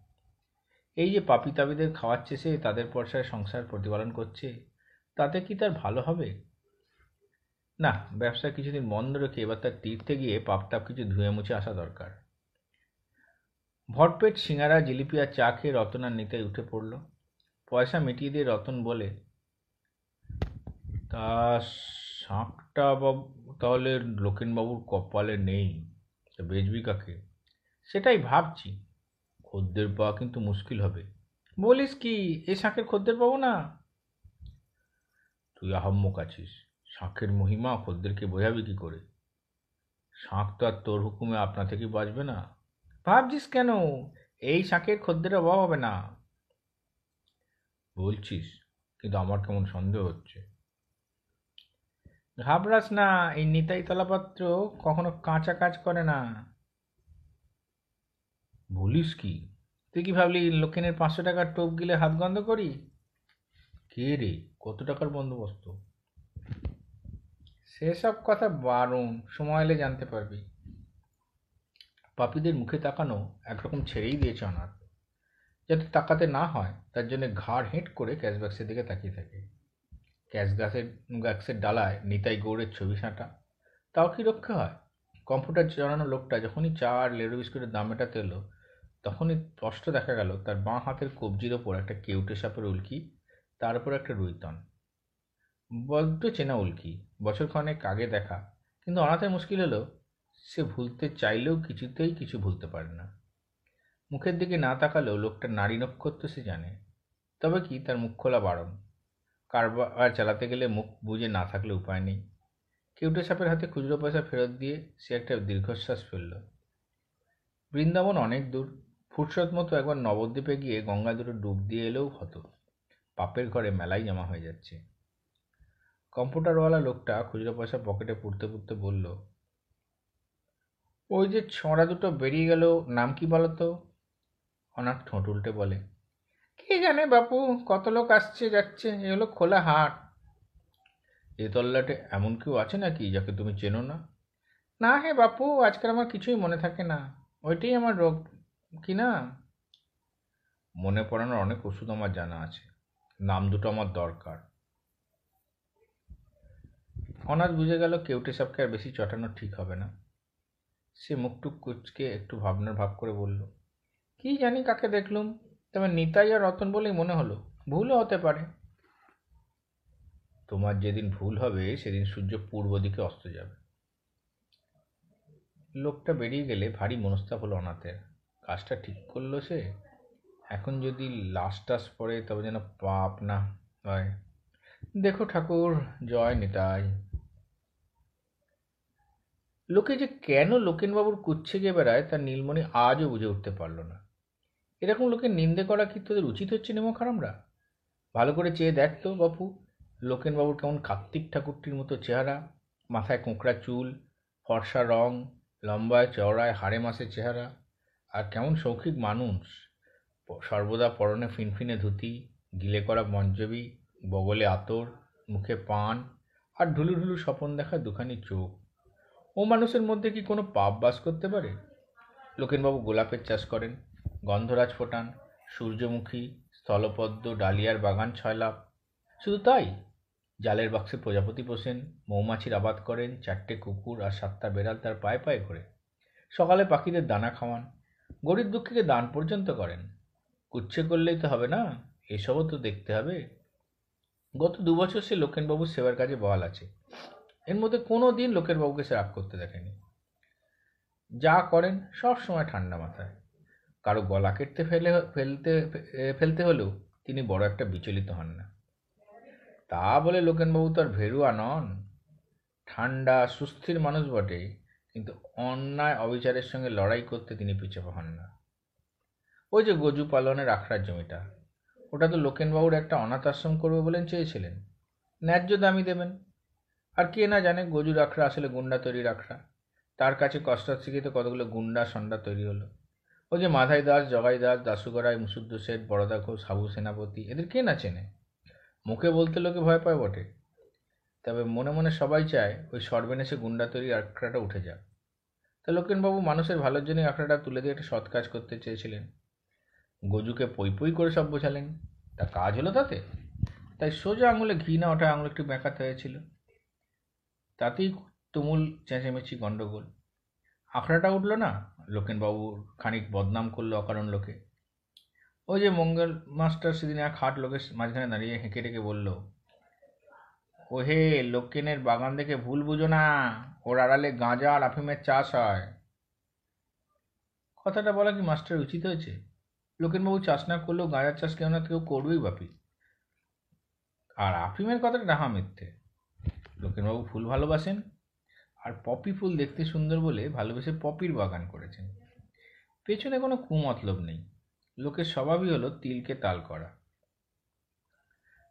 এই যে পাপি তাবিদের খাওয়াচ্ছে সে, তাদের পয়সায় সংসার প্রতিপালন করছে, তাতে কি তার ভালো হবে? না ব্যবসা কিছুদিন বন্ধ রেখে এবার তার তীর্থে গিয়ে পাপটাপ কিছু ধুয়ে মুছে আসা দরকার। ভরপেট সিঙ্গারা, জিলিপি আর চা খেয়ে রতন আর নিতাই উঠে পড়ল। পয়সা মিটিয়ে দিয়ে রতন বলে, তা শাঁখটা বাবু, তাহলে লোকেনবাবুর কপালে নেই, তা বেচবি কাকে? সেটাই ভাবছি। খদ্দের পাওয়া কিন্তু মুশকিল হবে। বলিস কি এই শাঁখের খদ্দের পাবো না? তুই আহম্মক আছিস। শাঁখের মহিমা খদ্দেরকে বোঝাবি কি করে? শাঁখ তো আর তোর হুকুমে আপনা থেকে বাঁচবে না। ভাবছিস কেন? এই শাঁখের খদ্দের অভাব হবে না। বলছিস কিন্তু আমার কেমন সন্দেহ হচ্ছে। ঘাবড়াস না এই নিতাই তলাপাত্র কখনো কাঁচা কাজ করে না। বলিস কি? তুই কি ভাবলি লক্ষিণের পাঁচশো টাকার টোপ গিলে হাত গন্ধ করি? কে রে? কত টাকার বন্দোবস্ত? সেসব কথা বারণ সময় এলে জানতে পারবি। পাপীদের মুখে তাকানো একরকম ছেড়েই দিয়েছে অনাথ। যাতে তাকাতে না হয়, তার জন্য ঘাড় হেঁট করে ক্যাশ বাক্সের দিকে তাকিয়ে থাকে। ক্যাশ গাছের গাছের ডালায় নিতাই গৌড়ের ছবি সাঁটা। তাও কি রক্ষা হয়? কম্পিউটার জানানো লোকটা যখনই চা আর লেরো বিস্কুটের দাম মেটাতে এলো, তখনই স্পষ্ট দেখা গেল, তার বাঁ হাতের কবজির ওপর একটা কেউটে সাপের উল্কি, তার উপর একটা রুইতন। বড্ড চেনা উল্কি বছর খানেক আগে দেখা, কিন্তু অনাথের মুশকিল হলো সে ভুলতে চাইলেও কিছুতেই কিছু ভুলতে পারে না। মুখের দিকে না তাকালেও লোকটার নারী নক্ষত্র সে জানে। তবে কি তার মুখ খোলা বারণ। কারবার চালাতে গেলে মুখ বুঝে না থাকলে উপায় নেই। কেউটে সাপের হাতে খুচরো পয়সা ফেরত দিয়ে সে একটা দীর্ঘশ্বাস ফেলল। বৃন্দাবন অনেক দূর। ফুরসত মতো একবার নবদ্বীপে গিয়ে গঙ্গা দুটো ডুব দিয়ে এলেও হতো পাপের ঘরে মেলাই জমা হয়ে যাচ্ছে। কম্পিউটারওয়ালা লোকটা খুচরো পয়সা পকেটে পুড়তে পুড়তে বলল ওই যে ছড়া দুটো বেরিয়ে গেল, নাম কি বলো তো অনাথ ঠোঁট উল্টে বলে, কে জানে বাপু, কত লোক আসছে, যাচ্ছে, এ হলো খোলা হাট। এ তল্লাটে এমন কেউ আছে নাকি, যাকে তুমি চেনো না? না হে বাপু, আজকাল আমার কিছুই মনে থাকে না, ওইটাই আমার রোগ, কি না? মনে পড়ানোর অনেক ওষুধ আমার জানা আছে, নাম দুটো আমার দরকার। অনাথ বুঝে গেল, কেউটে সাপকে আর বেশি চটানো ঠিক হবে না। সে মুখটুক কুচকে একটু ভাবনার ভাব করে বলল, কি জানি কাকে দেখলুম? তবে নিতাই আর রতন বলেই মনে হলো, ভুলও হতে পারে। তোমার যেদিন ভুল হবে, সেদিন সূর্য পূর্ব দিকে অস্ত যাবে। লোকটা বেরিয়ে গেলে ভারী মনস্তাপ হলো অনাথের। কাজটা ঠিক করল সে? এখন যদি লাশ টাস পড়ে, তবে যেন পাপ না হয়। দেখো ঠাকুর, জয় নিতাই। লোকে যে কেন লোকেনবাবুর কুচ্ছে গিয়ে বেড়ায় তা নীলমণি আজও বুঝে উঠতে পারল না। এরকম লোকের নিন্দে করা কি তোদের উচিত হচ্ছে নেমো খারামরা? ভালো করে চেয়ে দেখ তো বাপু, লোকেনবাবুর কেমন কার্তিক ঠাকুরটির মতো চেহারা, মাথায় কোঁকড়া চুল, ফর্সা রং, লম্বায় চওড়ায় হাড়ে মাসের চেহারা, আর কেমন শৌখিক মানুষ। সর্বদা পরনে ফিনফিনে ধুতি, গিলে করা মঞ্জবি, বগলে আতর, মুখে পান, আর ঢুলু ঢুলু স্বপন দেখা দুখানি চোখ। ও মানুষের মধ্যে কি কোনো পাপ বাস করতে পারে? লোকেনবাবু গোলাপের চাষ করেন, গন্ধরাজ ফোটান, সূর্যমুখী, স্থলপদ্ম, ডালিয়ার বাগান ছয় লাভ। শুধু তাই, জালের বাক্সে প্রজাপতি পোষেন মৌমাছির আবাদ করেন, চারটে কুকুর আর সাতটা বেড়াল তার পায়ে পায়ে করে সকালে পাখিদের দানা খাওয়ান, গরিব দুঃখীকে দান পর্যন্ত করেন। কুচ্ছে করলেই তো হবে না, এসবও তো দেখতে হবে। গত দুবছর সে লোকেনবাবুর সেবার কাজে বহাল আছে। এর মধ্যে কোনো দিন লোকের বাবুকে সে রাগ করতে দেখেনি। যা করেন সব সময় ঠান্ডা মাথায়। কারও গলা কেটে ফেলে, ফেলতে ফেলতে হলেও তিনি বড় একটা বিচলিত হন না। তা বলে লোকেনবাবু তো আর ভেরুয়া নন। ঠান্ডা, সুস্থির মানুষ বটে, কিন্তু অন্যায় অবিচারের সঙ্গে লড়াই করতে তিনি পিছু হন না। ওই যে গজু পালনের আখড়ার জমিটা, ওটা তো লোকেনবাবুর একটা অনাথ আশ্রম করবে বলেন চেয়েছিলেন। ন্যায্য দামি দেবেন। আর কে না জানে গজুর আখড়া আসলে গুন্ডা তৈরির আখড়া তার কাছে কষ্টার্থিকিতে কতগুলো গুন্ডা সন্ডা তৈরি হলো। ওই যে মাধাই দাস জগাই দাস দাসুগড়াই মুসুদ্দ শেঠ বড়দা ঘোষ সাবু সেনাপতি, এদের কে না চেনে? মুখে বলতে লোকে ভয় পায় বটে। তবে মনে মনে সবাই চায় ওই সর্বেনেশে গুন্ডা তৈরির আখড়াটা উঠে যাক। তা লোকেনবাবু মানুষের ভালোর জন্যই আখড়াটা তুলে দিয়ে একটা সৎ কাজ করতে চেয়েছিলেন। গজুকে পই পই করে সব বোঝালেন। তা কাজ হলো তাতে? তাই সোজা আঙুলে ঘি না ওঠা আঙুল একটু বেঁকাতে হয়েছিল। তাতেই তুমুল চেঁচেমেচি গণ্ডগোল আখড়াটা উঠল না? লোকেনবাবুর খানিক বদনাম করল অকারণ লোকে। ওই যে মঙ্গল মাস্টার সেদিন এক হাট লোকের মাঝখানে দাঁড়িয়ে হেঁকে রেখে বলল ও হে লোকেনের বাগান দেখে ভুল বুঝো না। ওর আড়ালে গাঁজা আর আফিমের চাষ হয়। কথাটা বলা কি মাস্টার উচিত হয়েছে? লোকেনবাবু চাষ না করলেও গাঁজার চাষ কেউ না কেউ করবেই বাপি। আর আফিমের কথাটা ডাহা মিথ্যে। লোকেনবাবু ফুল ভালোবাসেন আর পপি ফুল দেখতে সুন্দর বলে ভালোবেসে পপির বাগান করেছেন। পেছনে কোনো কুমতলব নেই। লোকের স্বভাবই হলো তিলকে তাল করা।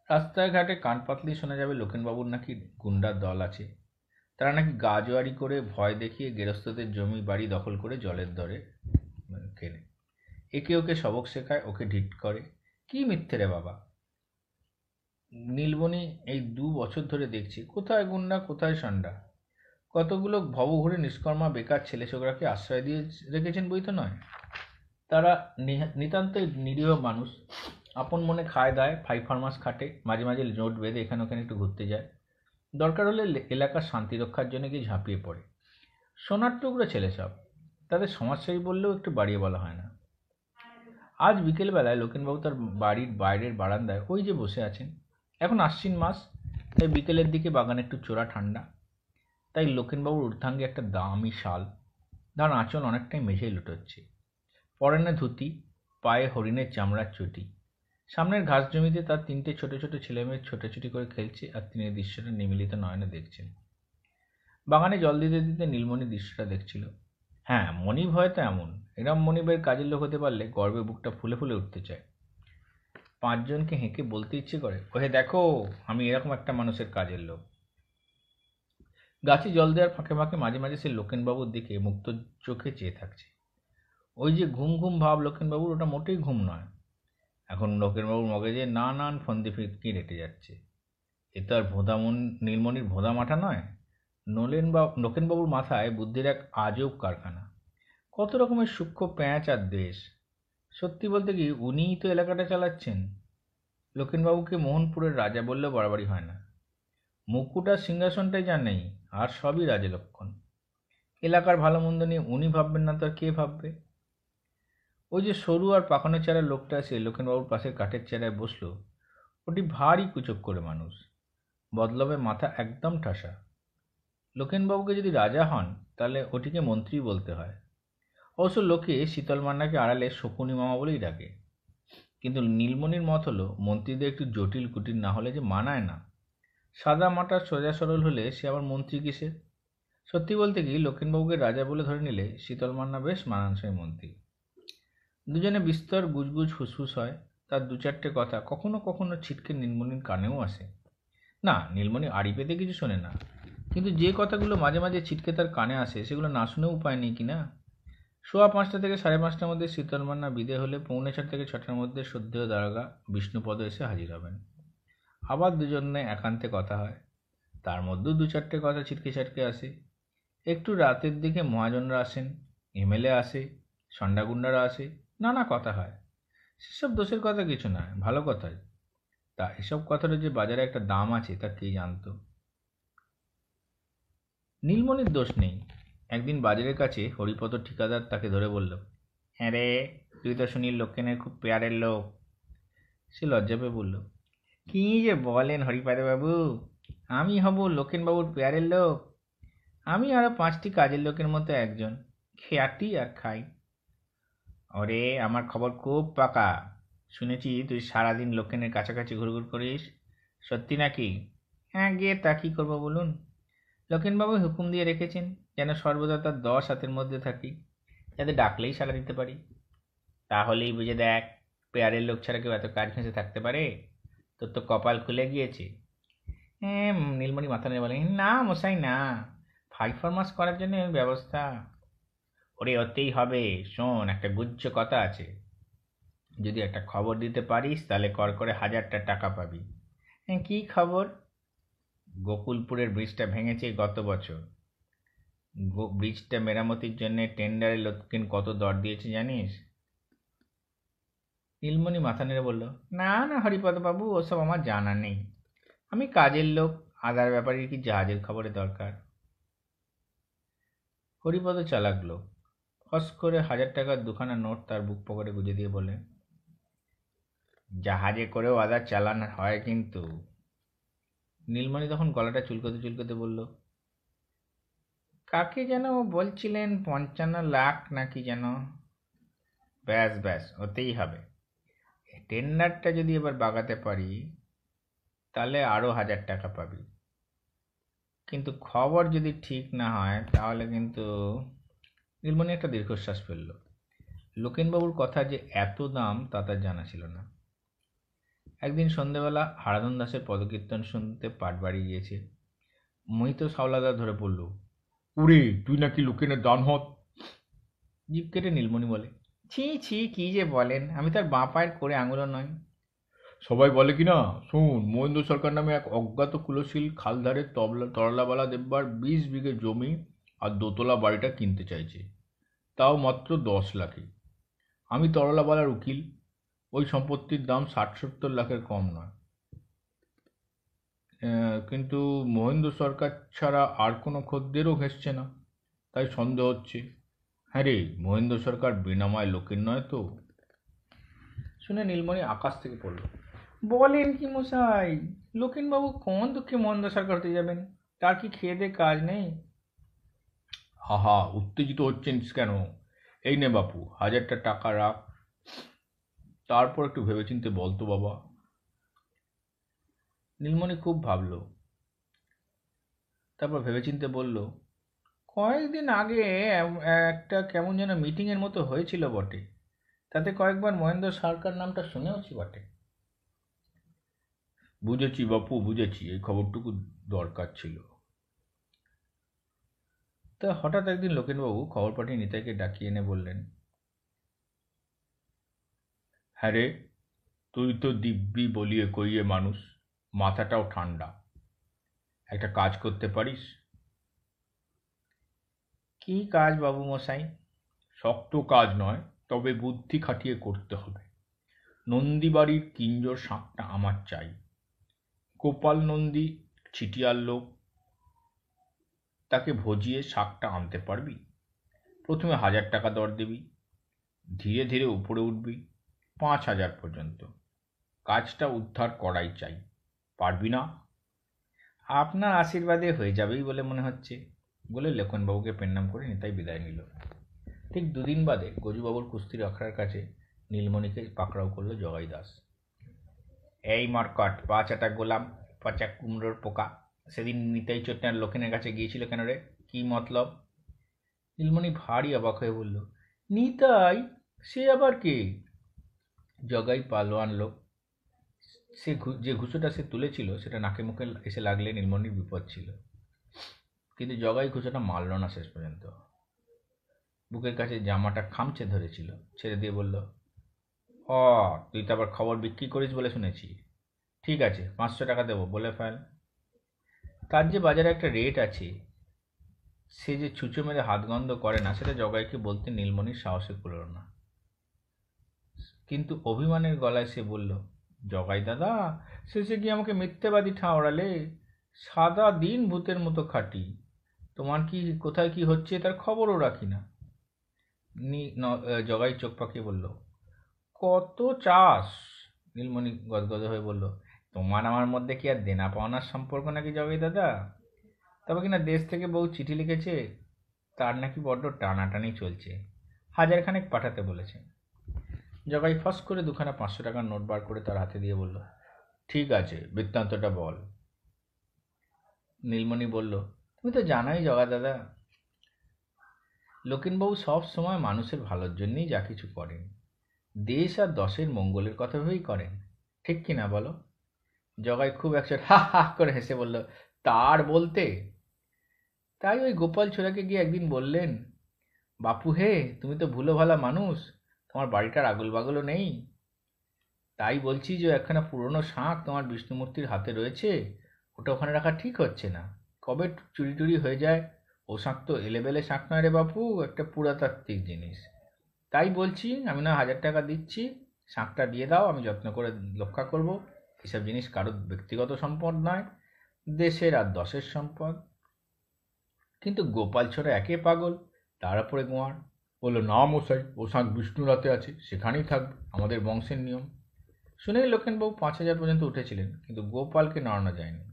রাস্তায় ঘাটে কান পাতলি শোনা যাবে লোকেনবাবুর নাকি গুন্ডার দল আছে। তারা নাকি গাজোয়ারি করে ভয় দেখিয়ে গেরস্থদের জমি বাড়ি দখল করে জলের দরে কেনে। একে ওকে সবক শেখায়, ওকে ঢিট করে। কি মিথ্যে রে বাবা! নীলবনি এই দু বছর ধরে দেখছি। কোথায় গুন্ডা, কোথায় সন্ডা? কতগুলো ভবঘুরে নিষ্কর্মা বেকার ছেলে ছোকরাকে আশ্রয় দিয়ে রেখেছেন বই তো নয়। তারা নিতান্তই নিরীহ মানুষ। আপন মনে খায় দায় ফাইভ ফার্মাস খাটে, মাঝে মাঝে নোট বেঁধে এখানে ওখানে একটু ঘুরতে যায়। দরকার হলে এলাকার শান্তি রক্ষার জন্য গিয়ে ঝাঁপিয়ে পড়ে। সোনার টুকরো ছেলে সব। তাদের সমাজসেবী বললেও একটু বাড়িয়ে বলা হয় না। আজ বিকেলবেলায় লোকেনবাবু তার বাড়ির বাইরের বারান্দায় ওই যে বসে আছেন এখন আশ্বিন মাস, তাই বিকেলের দিকে বাগানে একটু চোরা ঠান্ডা। তাই লোকেনবাবুর ঊর্ধ্বাঙ্গে একটা দামি শাল। তার আঁচল অনেকটাই মেঝেই লুটোচ্ছে। পরনে ধুতি, পায়ে হরিণের চামড়ার চটি। সামনের ঘাস জমিতে তার তিনটে ছোট ছোট ছেলেমেয়ে ছোটাছুটি করে খেলছে আর তিনি দৃশ্যটা নিমিলিত নয়নে দেখছেন। বাগানে জল দিতে দিতে নীলমণি দৃশ্যটা দেখছিল। হ্যাঁ মনিব হয়তো এমন। এরম মনিবের কাজের লোক হতে পারলে গর্বে বুকটা ফুলে ফুলে উঠতে চায়। পাঁচজনকে হেঁকে বলতে ইচ্ছে করে, ওহে দেখো, আমি এরকম একটা মানুষের কাজের লোক। গাছে জল দেওয়ার ফাঁকে ফাঁকে মাঝে মাঝে সে লোকেনবাবুর দিকে মুক্ত চোখে চেয়ে থাকছে। ওই যে ঘুম ঘুম ভাব লোকেনবাবুর, ওটা মোটেই ঘুম নয়। এখন লোকেনবাবুর মগজে নানান ফন্দি ফিরকি রেটে যাচ্ছে। এ তো আর ভোঁদামন, নীলমণির ভোঁদা মাথা নয়। নলেন বা লোকেনবাবুর মাথায় বুদ্ধির এক আজব কারখানা। কত রকমের সূক্ষ্ম প্যাঁচ আর দেশ। সত্যি বলতে কি, উনিই তো এলাকাটা চালাচ্ছেন। লোকেনবাবুকে মোহনপুরের রাজা বললেও বাড়াবাড়ি হয় না। মুকুট সিংহাসনটাই যা নেই, আর সবই রাজলক্ষণ এলাকার ভালো মন্দ নিয়ে উনি ভাববেন না তো আর কে ভাববে? ওই যে সরু আর পাকানো চেহারার লোকটা এসে লোকেনবাবুর পাশে কাঠের চেয়ারায় বসল। ওটি ভারী কুচক করে মানুষ। বদলবে মাথা একদম ঠাসা। লোকেনবাবুকে যদি রাজা হন, তাহলে ওটিকে মন্ত্রী বলতে হয়। অবশ্য লোকে শীতল মান্নাকে আড়ালে শকুনি মামা বলেই ডাকে। কিন্তু নীলমণির মত হলো, মন্ত্রীদের একটু জটিল কুটির না হলে যে মানায় না। সাদা মাটার সোজা সরল হলে সে আবার মন্ত্রী কিসের? সত্যি বলতে কি লক্ষিণবাবুকে রাজা বলে ধরে নিলে শীতল মান্না বেশ মানানসই মন্ত্রী। দুজনে বিস্তর গুজগুজ ফুসফুস হয়, তার দু চারটে কথা কখনো কখনো ছিটকে নীলমণির কানেও আসে। না, নীলমণি আড়ি পেতে কিছু শোনে না, কিন্তু যে কথাগুলো মাঝে মাঝে ছিটকে তার কানে আসে, সেগুলো না শুনেও উপায় নেই কি না? সোয়া পাঁচটা থেকে সাড়ে পাঁচটার মধ্যে শীতল মান্না বিদে হলে পৌনে ছটা থেকে ছটার মধ্যে সদ্যেয় দারোগা বিষ্ণুপদ এসে হাজির হবেন। আবার দুজনে একান্তে কথা হয়। তার মধ্যেও দু চারটে কথা ছিটকে ছাটকে আসে। একটু রাতের দিকে মহাজনরা আসেন, এমএলএ আসে সন্ডাগুন্ডারা আসে, নানা কথা হয়। সেসব দোষের কথা কিছু নয়, ভালো কথাই তা এসব কথার যে বাজারে একটা দাম আছে, তা কে জানতো? নীলমণির দোষ নেই। একদিন বাজারের কাছে হরিপদ ঠিকাদার তাকে ধরে বলল হ্যাঁ রে, তুই তো শুনি লোকেনের খুব পেয়ারের লোক। সে লজ্জা পেয়ে বলল, কী যে বলেন হরিপদবাবু আমি হব লোকেনবাবুর পেয়ারের লোক। আমি আরও পাঁচটি কাজের লোকের মতো একজন খেয়াটি আর খাই। ওরে আমার খবর খুব পাকা। শুনেছি তুই সারাদিন লোকেনের কাছাকাছি ঘুরঘুর করিস। সত্যি নাকি? হ্যাঁ গিয়ে তা কী করব বলুন? লোকেনবাবু হুকুম দিয়ে রেখেছেন যেন সর্বদা তার দশ হাতের মধ্যে থাকি, যাতে ডাকলেই সাড়া দিতে পারি। তাহলেই বুঝে দেখ, পেয়ারের লোক ছাড়া কেউ এত কাজ ফেঁসে থাকতে পারে? তোর তো কপাল খুলে গিয়েছে। হ্যাঁ নীলমণি মাথা নিয়ে বলে, না মশাই, না। পারফরমেন্স করার জন্য ব্যবস্থা। ওরে, ওতেই হবে। শোন, একটা গুজ্জ কথা আছে। যদি একটা খবর দিতে পারিস, তাহলে কর করে হাজারটা টাকা পাবি। হ্যাঁ কী খবর? গোকুলপুরের ব্রিজটা ভেঙেছে গত বছর। ব্রিজটা মেরামতির জন্য টেন্ডারে লোককিন কত দর দিয়েছে জানিস? নীলমণি মাথা নেড়ে বলল, না না, হরিপদ বাবু, ওসব আমার জানা নেই। আমি কাজের লোক, আদার ব্যাপারে কি জাহাজের খবরে দরকার? হরিপদ চালাক লোক। ফস করে হাজার টাকার দুখানা নোট তার বুক পকেটে গুঁজে দিয়ে বলে জাহাজে করেও আদার চালান হয় কিন্তু। নীলমণি তখন গলাটা চুলকোতে চুলকোতে বলল, কাকে যেন বলছিলেন পঞ্চান্ন লাখ নাকি যেন? ব্যাস ব্যাস ওতেই হবে। টেন্ডারটা যদি এবার বাগাতে পারি, তাহলে আরও হাজার টাকা পাবি। কিন্তু খবর যদি ঠিক না হয়, তাহলে কিন্তু নীলমণি একটা দীর্ঘশ্বাস ফেলল। লোকেনবাবুর কথা যে এত দাম, তা তার জানা ছিল না। একদিন সন্ধেবেলা হারাধন দাসের পদকীর্তন শুনতে পাট বাড়ি গিয়েছে। মোহিত সাওলাদা ধরে পড়ল। উরে তুই নাকি লোকেনের দান হত? জিপ কেটে নীলমণি বলে ছি ছি কি যে বলেন আমি তার বাঁ পায়ের করে আঙুলও নয় সবাই বলে কি না? শুন মহেন্দ্র সরকার নামে এক অজ্ঞাত কুলশীল খালধারে তবলা তরলাবালা দেববার বিশ বিঘে জমি আর দোতলা বাড়িটা কিনতে চাইছে। তাও মাত্র দশ লাখে। আমি তরলাবালার উকিল। ওই সম্পত্তির দাম ষাট সত্তর লাখের কম নয়। কিন্তু মহেন্দ্র সরকার ছাড়া আর কোনো খদ্দেরও ঘেঁষছে না, তাই সন্দেহ হচ্ছে। হ্যাঁ রে, মহেন্দ্র সরকার বিনাময় লোকের নয় তো? শুনে নীলমণি আকাশ থেকে পড়ল। বলেন কি মশাই লোকেনবাবু কোন দুঃখে মন্দ সরকার করতে যাবেন? তার কি খেয়ে দে কাজ নেই? আহা, উত্তেজিত হচ্ছেন কেন? এই নে বাপু, হাজারটা টাকা রাখ। তারপর একটু ভেবেচিন্তে বলতো বাবা। নীলমণি খুব ভাবল। তারপর ভেবেচিন্তে বলল, কয়েকদিন আগে একটা কেমন যেন মিটিংয়ের মতো হয়েছিল বটে। তাতে কয়েকবার মহেন্দ্র সরকার নামটা শুনেওছি বটে। বুঝেছি বাপু, বুঝেছি। এই খবরটুকু দরকার ছিল। তা হঠাৎ একদিন লোকেনবাবু খবর পাঠিয়ে নিতাইকে ডাকিয়ে এনে বললেন হ্যাঁ রে, তুই তো দিব্যি বলিয়ে কইয়ে মানুষ, মাথাটাও ঠান্ডা। একটা কাজ করতে পারিস? কি কাজ বাবু মশাই? শক্ত কাজ নয়, তবে বুদ্ধি খাটিয়ে করতে হবে। নন্দীবাড়ির কিঞ্জর শাঁকটা আমার চাই। গোপাল নন্দী, ছিটিয়ার লোক, তাকে ভজিয়ে শাকটা আনতে পারবি? প্রথমে হাজার টাকা দর দিবি, ধীরে ধীরে উপরে উঠবি। পাঁচ হাজার পর্যন্ত। কাজটা উদ্ধার করাই চাই। পারবি না? আপনার আশীর্বাদে হয়ে যাবেই বলে মনে হচ্ছে। বলে লেখনবাবুকে পেন্নাম করে নিতাই বিদায় নিল। ঠিক দুদিন বাদে গজুবাবুর কুস্তির আখড়ার কাছে নীলমণিকে পাকড়াও করল জগাই দাস এই মরকট পাঁচাটা গোলাম পচা কুমড়োর পোকা। সেদিন নিতাই চোটনার লোকেনের কাছে গিয়েছিল কেন রে? কি মতলব? নীলমণি ভারী অবাক হয়ে বলল, নিতাই, সে আবার কে? জগাই পালোয়ান লোক, সে যে ঘুষোটা সে তুলেছিল, সেটা নাকে মুখে এসে লাগলে নীলমণির বিপদ ছিল। কিন্তু জগাই ঘুষোটা মারল না শেষ পর্যন্ত। বুকের কাছে জামাটা খামচে ধরেছিল, ছেড়ে দিয়ে বলল, অ, তুই তো আবার খবর বিক্রি করিস বলে শুনেছি। ঠিক আছে, পাঁচশো টাকা দেবো, বলে ফেল। তার যে বাজারে একটা রেট আছে, সে যে ছুঁচো মেরে হাত গন্ধ করে না, সেটা জগাইকে বলতে নীলমণির সাহসে কুলল না। কিন্তু অভিমানের গলায় সে বলল, জগাই দাদা, শেষে গিয়ে আমাকে মিথ্যেবাদী ঠাওড়ালে। সাদা দিন ভূতের মতো খাটি। তোমার কি, কোথায় কি হচ্ছে তার খবরও রাখি না। নি জগাই চোখ পাকিয়ে বলল, কত চাষ? নীলমণি গদগদ হয়ে বলল, তোমার আমার মধ্যে কি আর দেনা পাওনার সম্পর্ক নাকি জগাই দাদা? তবে কিনা দেশ থেকে বউ চিঠি লিখেছে, তার নাকি বড্ড টানাটানি চলছে। হাজারখানেক পাঠাতে বলেছে। জগাই ফস করে দুখানা পাঁচশো টাকার নোট বার করে তার হাতে দিয়ে বলল, ঠিক আছে, বৃত্তান্তটা বল। নীলমণি বলল, তুমি তো জানাই জগা দাদা লকিনবাবু সব সময় মানুষের ভালোর জন্যই যা কিছু করেন। দেশ আর দশের মঙ্গলের কথা ভেবেই করেন। ঠিক কি না বলো? জগাই খুব একশো হা হা করে হেসে বলল, তার বলতে? তাই ওই গোপাল ছোড়াকে গিয়ে একদিন বললেন, বাপু হে, তুমি তো ভুলো ভালা মানুষ। তোমার বাড়িটার আগল বাগলও নেই? তাই বলছি যে একখানা পুরনো শাঁখ তোমার বিষ্ণুমূর্তির হাতে রয়েছে, ওটা ওখানে রাখা ঠিক হচ্ছে না। কবে চুরি টুরি হয়ে যায়? ও শাঁখ তো এলেবেলে শাঁখ নয় রে বাপু, একটা পুরাতাত্ত্বিক জিনিস। তাই বলছি, আমি না হাজার টাকা দিচ্ছি, শাঁখটা দিয়ে দাও, আমি যত্ন করে রক্ষা করব। এসব জিনিস কারোর ব্যক্তিগত সম্পদ নয়, দেশের আর দশের সম্পদ। কিন্তু গোপাল ছোড়া একে পাগল, তার উপরে গোয়ার। বলল না মশাই ও শাঁখ বিষ্ণুর হাতে আছে, সেখানেই থাকবে আমাদের বংশের নিয়ম। শুনেই লক্ষণবাবু পাঁচ হাজার পর্যন্ত উঠেছিলেন, কিন্তু গোপালকে নাড়ানো যায়নি।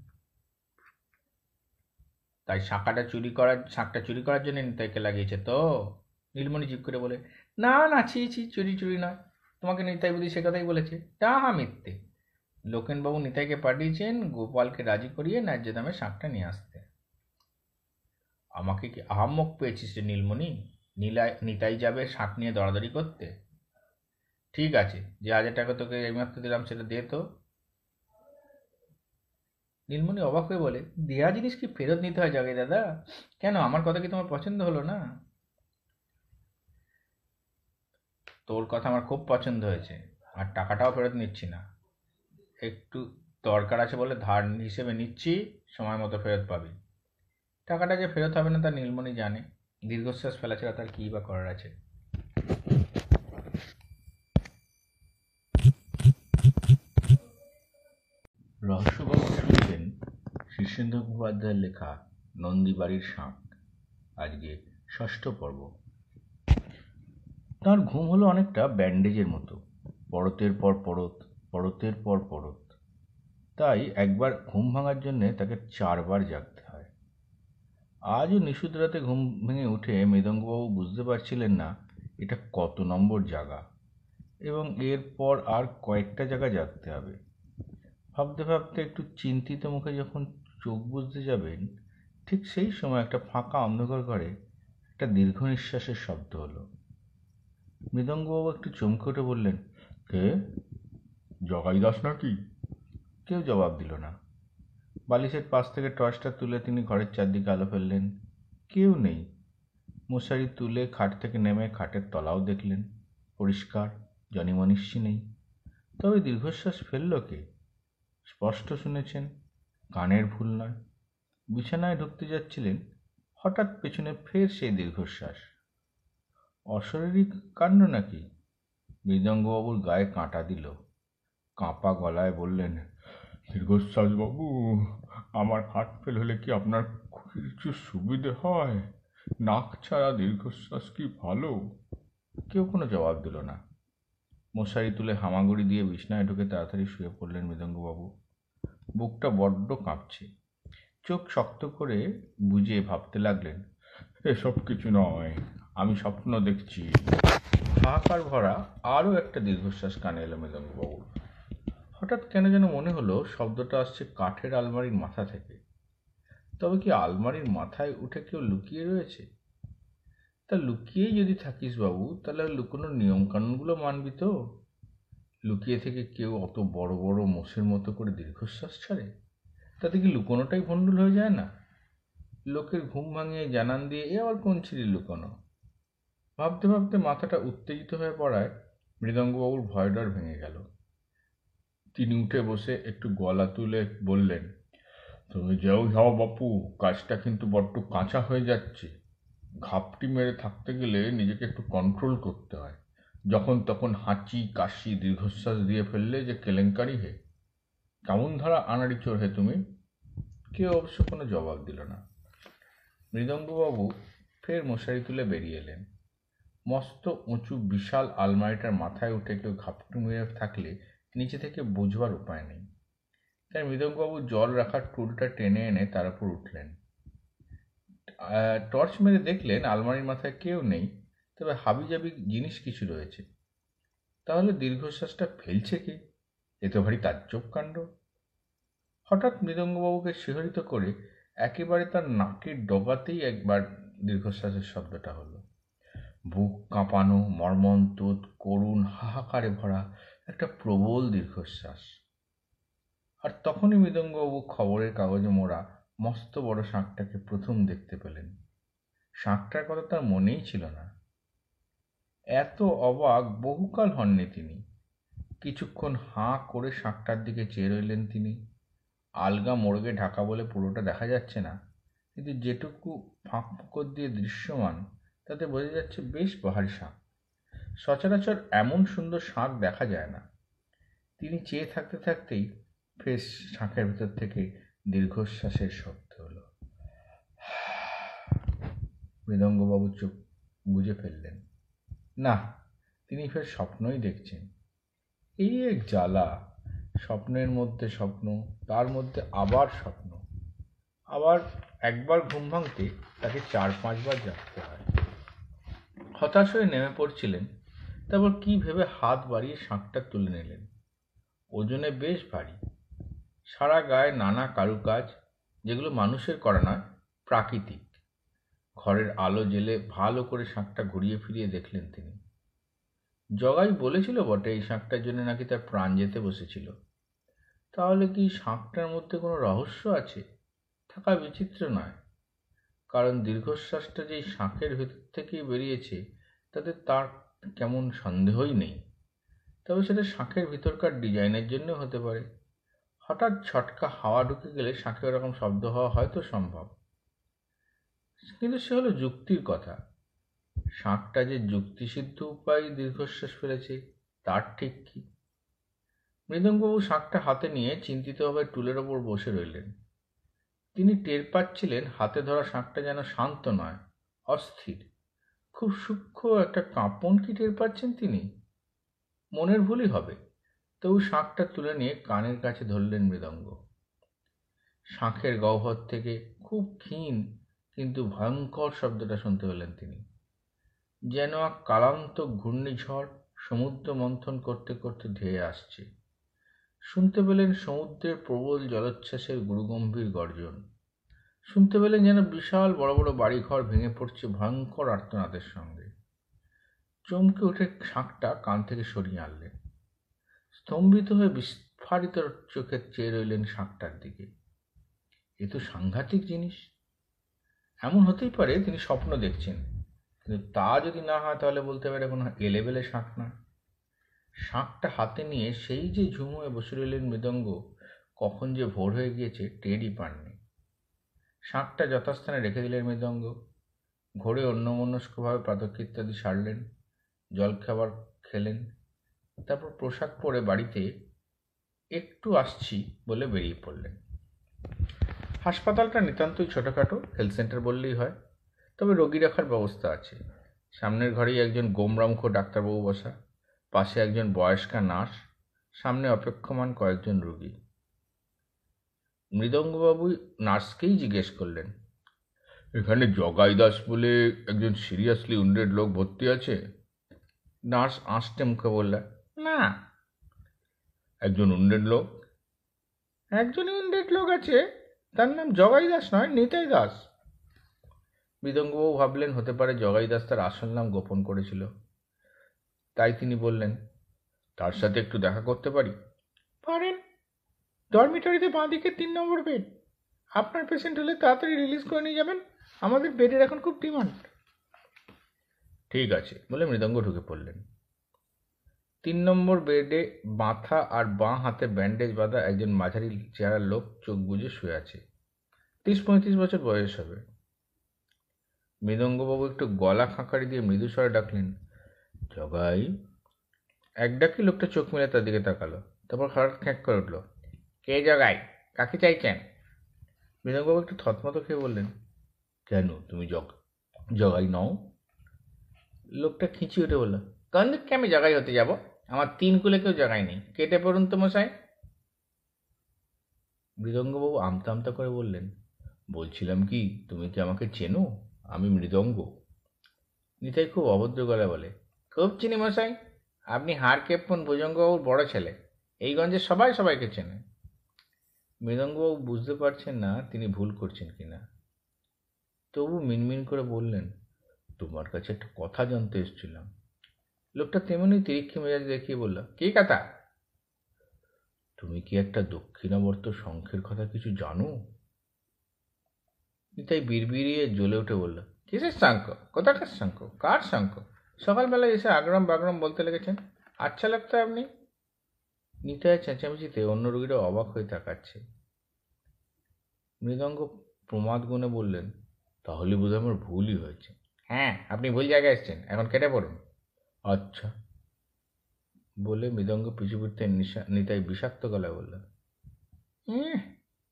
তাই শাঁখাটা চুরি করার, শাঁখটা চুরি করার জন্য নিতাইকে লাগিয়েছে তো? নীলমণি জিপ করে বলে, না না, ছি ছি, চুরি চুরি নয়। তোমাকে নিতাই বুদ্ধি সে কথাই বলেছে। তা হা মিথ্যে। লোকেনবাবু নিতাইকে পাঠিয়েছেন, গোপালকে রাজি করিয়ে ন্যায্য দামে শাঁখটা নিয়ে আসতে। আমাকে কি আহাম্মক পেয়েছিস নীলমণি? নীলাই নিতাই যাবে শাঁখ নিয়ে দরাদরি করতে? ঠিক আছে, যে হাজার টাকা তোকে এইমাত্র দিলাম সেটা দে তো। নীলমণি অবাক হয়ে বলে, দেয়া জিনিস কি ফেরত নিতে হয় জগে দাদা? কেন, আমার কথা কি তোমার পছন্দ হলো না? তোর কথা আমার খুব পছন্দ হয়েছে, আর টাকাটাও ফেরত নিচ্ছি না। একটু দরকার আছে বলে ধার হিসেবে নিচ্ছি, সময় মতো ফেরত পাবি। টাকাটা যে ফেরত হবে না তা নীলমণি জানে। দীর্ঘশ্বাস ফেলা ছাড়া তার কী বা করার আছে? রহস্যবাবু শুনছেন শীর্ষেন্দ্র মুখোপাধ্যায়ের লেখা নন্দীবাড়ির শাঁখ। আজকে ষষ্ঠ পর্ব। তার ঘুম হলো অনেকটা ব্যান্ডেজের মতো। পরতের পর পরত, পরতের পর পরত। তাই একবার ঘুম ভাঙার জন্যে তাকে চারবার জাগতে আজও নিশুদ রাতে ঘুম ভেঙে উঠে মৃদঙ্গবাবু বুঝতে পারছিলেন না এটা কত নম্বর জায়গা এবং এরপর আর কয়েকটা জায়গা জাগতে হবে। ভাবতে ভাবতে একটু চিন্তিত মুখে যখন চোখ বুঝতে যাবেন, ঠিক সেই সময় একটা ফাঁকা অন্ধকার ঘরে একটা দীর্ঘ নিঃশ্বাসের শব্দ হলো। মৃদঙ্গবাবু একটু চমকে উঠে বললেন, কে? জগাই দাস নাকি? কেউ জবাব দিল না। বালিশের পাশ থেকে টর্চটা তুলে তিনি ঘরের চারদিকে আলো ফেললেন। কেউ নেই। মশারি তুলে খাট থেকে নেমে খাটের তলাও দেখলেন। পরিষ্কার জনিমনিষ্যি নেই। তবে দীর্ঘশ্বাস ফেলল কে? স্পষ্ট শুনেছেন, কানের ভুল নয়। বিছানায় ঢুকতে যাচ্ছিলেন, হঠাৎ পেছনে ফের সেই দীর্ঘশ্বাস। অশরীরী কাণ্ড নাকি? মৃদঙ্গবাবুর গায়ে কাঁটা দিল। কাঁপা গলায় বললেন দীর্ঘশ্বাস বাবু আমার হার্ট ফেল হলে কি আপনার কিছু সুবিধে হয়? নাক ছাড়া দীর্ঘশ্বাস কি ভালো? কেউ কোনো জবাব দিল না। মশারি তুলে হামাগুড়ি দিয়ে বিছনায় ঢুকে তাড়াতাড়ি শুয়ে পড়লেন মৃদঙ্গবাবু। বুকটা বড্ড কাঁপছে। চোখ শক্ত করে বুঝে ভাবতে লাগলেন, এসব কিছু নয়, আমি স্বপ্ন দেখছি। হাহাকার ভরা আরও একটা দীর্ঘশ্বাস কানে এলো মৃদঙ্গবাবুর। হঠাৎ কেন যেন মনে হলো শব্দটা আসছে কাঠের আলমারির মাথা থেকে। তবে কি আলমারির মাথায় উঠে কেউ লুকিয়ে রয়েছে? তা লুকিয়েই যদি থাকিস বাবু, তাহলে লুকোনোর নিয়মকানুনগুলো মানবি তো। লুকিয়ে থেকে কেউ অত বড় বড় মোষের মতো করে দীর্ঘশ্বাস ছাড়ে? তাতে কি লুকোনোটাই ভণ্ডুল হয়ে যায় না? লোকের ঘুম ভাঙিয়ে জানান দিয়ে এ আবার কোন ছিলি লুকোনো? ভাবতে ভাবতে মাথাটা উত্তেজিত হয়ে পড়ায় মৃদঙ্গবাবুর ভয় ডর ভেঙে গেল। তিনি উঠে বসে একটু গলা তুলে বললেন, তুমি যেও যাও বাপু, কাজটা কিন্তু বড্ড কাঁচা হয়ে যাচ্ছে। ঘাপটি মেরে থাকতে গেলে নিজেকে একটু কন্ট্রোল করতে হয়। যখন তখন হাঁচি, কাশি, দীর্ঘশ্বাস দিয়ে ফেললে যে কেলেঙ্কারি হে। কেমন ধারা আনাড়ি চোর হে তুমি? কেউ অবশ্য কোনো জবাব দিল না। মৃদঙ্গবাবু ফের মশারি তুলে বেরিয়ে এলেন। মস্ত উঁচু, বিশাল আলমারিটার মাথায় উঠে কেউ ঘাপটি মেরে থাকলে নিচে থেকে বুঝবার উপায় নেই। তাই মৃদঙ্গবাবু জল রাখার টুলটা টেনে এনে তার উপর উঠলেন। টর্চ মেরে দেখলেন আলমারির মাথায় কেউ নেই, তবে হাবিজাবি জিনিস কিছু রয়েছে। তাহলে দীর্ঘশ্বাসটা ফেলছে কি? এ তো ভারী তাজ্জব কাণ্ড। হঠাৎ মৃদঙ্গবাবুকে শিহরিত করে একেবারে তার নাকের ডগাতেই একবার দীর্ঘশ্বাসের শব্দটা হলো। বুক কাঁপানো, মর্মন্তুদ, করুণ, হাহাকারে ভরা একটা প্রবল দীর্ঘশ্বাস। আর তখনই মৃদঙ্গবাবু খবরের কাগজে মোড়া মস্ত বড় শাঁখটাকে প্রথম দেখতে পেলেন। শাঁখটার কথা তার মনেই ছিল না। এত অবাক বহুকাল হননি তিনি। কিছুক্ষণ হাঁ করে শাঁখটার দিকে চেয়ে রইলেন তিনি। আলগা মোড়গে ঢাকা বলে পুরোটা দেখা যাচ্ছে না, কিন্তু যেটুকু ফাঁক ফোকর দিয়ে দৃশ্যমান, তাতে বোঝা যাচ্ছে বেশ বাহারি শাঁখ। সচরাচর এমন সুন্দর শাঁখ দেখা যায় না। তিনি চেয়ে থাকতে থাকতেই ফের শাঁখের ভেতর থেকে দীর্ঘশ্বাসের শব্দ হলো। মৃদঙ্গবাবু চোখ বুঝে ফেললেন। না, তিনি ফের স্বপ্নই দেখছেন। এই এক জ্বালা, স্বপ্নের মধ্যে স্বপ্ন, তার মধ্যে আবার স্বপ্ন। আবার একবার ঘুম ভাঙতে তাকে চার পাঁচবার জাগতে হয়। হতাশ হয়ে নেমে পড়ছিলেন তারপর কি ভেবে হাত বাড়িয়ে শাঁখটা তুলে নিলেন? ওজনে বেশ ভারী। সারা গায়ে নানা কারুকাজ, যেগুলো মানুষের করা নয়, প্রাকৃতিক। ঘরের আলো জেলে ভালো করে শাঁখটা ঘুরিয়ে ফিরিয়ে দেখলেন তিনি। জগাই বলেছিল বটে, এই শাঁখটার জন্য নাকি তার প্রাণ যেতে বসেছিল। তাহলে কি শাঁখটার মধ্যে কোনো রহস্য আছে? থাকা বিচিত্র নয়। কারণ দীর্ঘশ্বাসটা যেই শাঁখের ভেতর থেকেই বেরিয়েছে, তাতে তার কেমন সন্দেহই নেই। তবে সেটা শাঁখের ভিতরকার ডিজাইনের জন্য হতে পারে। হঠাৎ ছটকা হাওয়া ঢুকে গেলে শাঁখে ওরকম শব্দ হওয়া হয়তো সম্ভব। কিন্তু সে হলো যুক্তির কথা। শাঁখটা যে যুক্তিসিদ্ধ উপায় দীর্ঘশ্বাস ফেলেছে, তার ঠিক কি? মৃদঙ্গবাবু শাঁখটা হাতে নিয়ে চিন্তিতভাবে টুলের ওপর বসে রইলেন। তিনি টের পাচ্ছিলেন হাতে ধরা শাঁখটা যেন শান্ত নয়, অস্থির। খুব সূক্ষ্ম একটা কাঁপন কি টের পাচ্ছেন তিনি? মনের ভুলই হবে। তবু শাঁখটা তুলে নিয়ে কানের কাছে ধরলেন মৃদঙ্গ। শাঁখের গহ্বর থেকে খুব ক্ষীণ কিন্তু ভয়ঙ্কর শব্দটা শুনতে পেলেন তিনি। যেন এক কালান্ত ঘূর্ণিঝড় সমুদ্র মন্থন করতে করতে ধেয়ে আসছে। শুনতে পেলেন সমুদ্রের প্রবল জলোচ্ছ্বাসের গুরুগম্ভীর গর্জন। শুনতে পেলেন যেন বিশাল বড় বড় বাড়িঘর ভেঙে পড়ছে ভয়ঙ্কর আর্তনাদের সঙ্গে। চমকে উঠে শাঁখটা কান থেকে সরিয়ে আনলেন। স্তম্ভিত হয়ে বিস্ফারিত চোখে চেয়ে রইলেন শাঁখটার দিকে। এ তো সাংঘাতিক জিনিস। এমন হতেই পারে তিনি স্বপ্ন দেখছেন, কিন্তু তা যদি না হয় তাহলে বলতে পারে কোনো এলেবেলে শাঁখ না। শাঁখটা হাতে নিয়ে সেই যে ঝুমুয়ে বসে রইলেন মৃদঙ্গ, কখন যে ভোর হয়ে গিয়েছে টেরই পাননি। শাঁখটা যথাস্থানে রেখে দিলেন মৃদঙ্গ। ঘোরে অন্যমনস্কভাবে প্রাতকৃত্যাদি সারলেন জলখাবার খেলেন, তারপর পোশাক পরে বাড়িতে একটু আসছি বলে বেরিয়ে পড়লেন। হাসপাতালটা নিতান্তই ছোটোখাটো হেলথ সেন্টার বললেই হয়, তবে রোগী রাখার ব্যবস্থা আছে। সামনের ঘরেই একজন গোমরামুখ ডাক্তারবাবু বসা, পাশে একজন বয়স্কা নার্স, সামনে অপেক্ষমান কয়েকজন রোগী। মৃদঙ্গবাবু নার্সকেই জিজ্ঞেস করলেন, এখানে জগাই দাস বলে একজন সিরিয়াসলি উন্ডেড লোক ভর্তি আছে? নার্স আঁসটে মুখে বললে না। একজন উন্ডেড লোক? একজনই উন্ডেড লোক আছে, তার নাম জগাই দাস নয়, নিতাই দাস। মৃদঙ্গবাবু ভাবলেন, হতে পারে জগাই দাস তার আসল নাম গোপন করেছিল। তাই তিনি বললেন, তার সাথে একটু দেখা করতে পারি? পারেন। ডরমিটরিতে বাঁদিকে তিন নম্বর বেড আপনার পেশেন্ট হলে তাড়াতাড়ি রিলিজ করে নিয়ে যাবেন। আমাদের বেডের এখন খুব ডিমান্ড ঠিক আছে, বলে মৃদঙ্গ ঢুকে পড়লেন। তিন নম্বর বেডে মাথা আর বাঁ হাতে ব্যান্ডেজ বাঁধা একজন মাঝারি চেহারার লোক চোখ বুজে শুয়ে আছে। তিরিশ পঁয়ত্রিশ বছর বয়স হবে। মৃদঙ্গবাবু একটু গলা খাঁকারি দিয়ে মৃদু স্বরে ডাকলেন, জগাই। এক ডাকি লোকটা চোখ মেলে তার দিকে তাকালো, তারপর হঠাৎ খ্যাঁক করে উঠল কে জগাই কাকে চাইছেন? মৃদঙ্গবাবু একটু থতমত খেয়ে বললেন, কেন? তুমি জগ, জগাই নও। লোকটা খিঁচি উঠে বলল, কোন দিককে আমি জগাই হতে যাব? আমার তিন কুলে কেউ জগাই নেই। কেটে পড়ুন তো মশাই। মৃদঙ্গবাবু আমতা আমতা করে বললেন, বলছিলাম কি, তুমি কি আমাকে চেনো? আমি মৃদঙ্গ। নিতাই খুব অভদ্র গলা বলে, খুব চিনি মশাই। আপনি হার কেপ্পন ভুজঙ্গবাবুর বড় ছেলে। এই গঞ্জে সবাই সবাইকে চেনে। মৃদঙ্গবাবু বুঝতে পারছেন না তিনি ভুল করছেন কিনা। তবু মিনমিন করে বললেন, তোমার কাছে একটা কথা জানতে এসেছিলাম। লোকটা তেমনি তিরিক্ষি মেজাজ দেখিয়ে বলল, কি কথা? তুমি কি একটা দক্ষিণাবর্ত শঙ্খের কথা কিছু জানো? তাই বিড়বিড়িয়ে জ্বলে উঠে বলল, কিসের শঙ্খ? কোথাকার শঙ্খ? কার শঙ্খ? সকালবেলায় এসে আগ্রাম বাগরাম বলতে লেগেছেন? আচ্ছা লাগতো আপনি? নিতায় চেঁচামেচিতে অন্য রোগীরা অবাক হয়ে তাকাচ্ছে। মৃদঙ্গ প্রমাদ গুণে বললেন, তাহলে বোধহয় আমার ভুলই হয়েছে। হ্যাঁ আপনি ভুল জায়গায় এসেছেন। এখন কেটে পড়ুন। আচ্ছা। বলে মৃদঙ্গ পিছু পিছতে নিতাই বিষাক্ত গলায় বলল হুম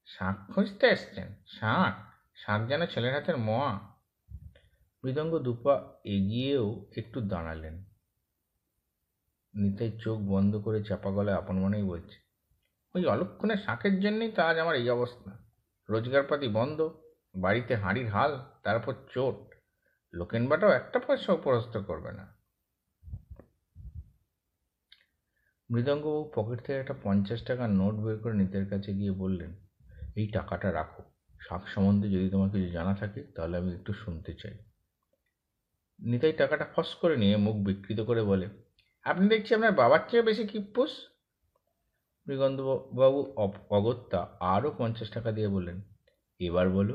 শাঁখ খুঁজতে এসছেন। শাঁখ শাঁখ যেন ছেলের হাতের মোয়া। মৃদঙ্গ দুপা এগিয়েও একটু দাঁড়ালেন। নিতাই চোখ বন্ধ করে চাপা গলায় আপন মনেই বলছে, ওই অলক্ষণের শাঁখের জন্যই তো আজ আমার এই অবস্থা। রোজগারপাতি বন্ধ, বাড়িতে হাঁড়ির হাল, তারপর চোট। লোকেন বাটাও একটা পয়সা উপরস্ত করবে না। মৃদঙ্গবাবু পকেট থেকে একটা পঞ্চাশ টাকার নোট বের করে নিতের কাছে গিয়ে বললেন, এই টাকাটা রাখো। শাক সম্বন্ধে যদি তোমার কিছু জানা থাকে, তাহলে আমি একটু শুনতে চাই। নিতাই টাকাটা ফস করে নিয়ে মুখ বিকৃত করে বলে আপনি দেখছি আপনার বাবার চেয়ে বেশি কিপ্পুস? মৃগন্ধবাবু অগত্যা আরও পঞ্চাশ টাকা দিয়ে বললেন, এবার বলো।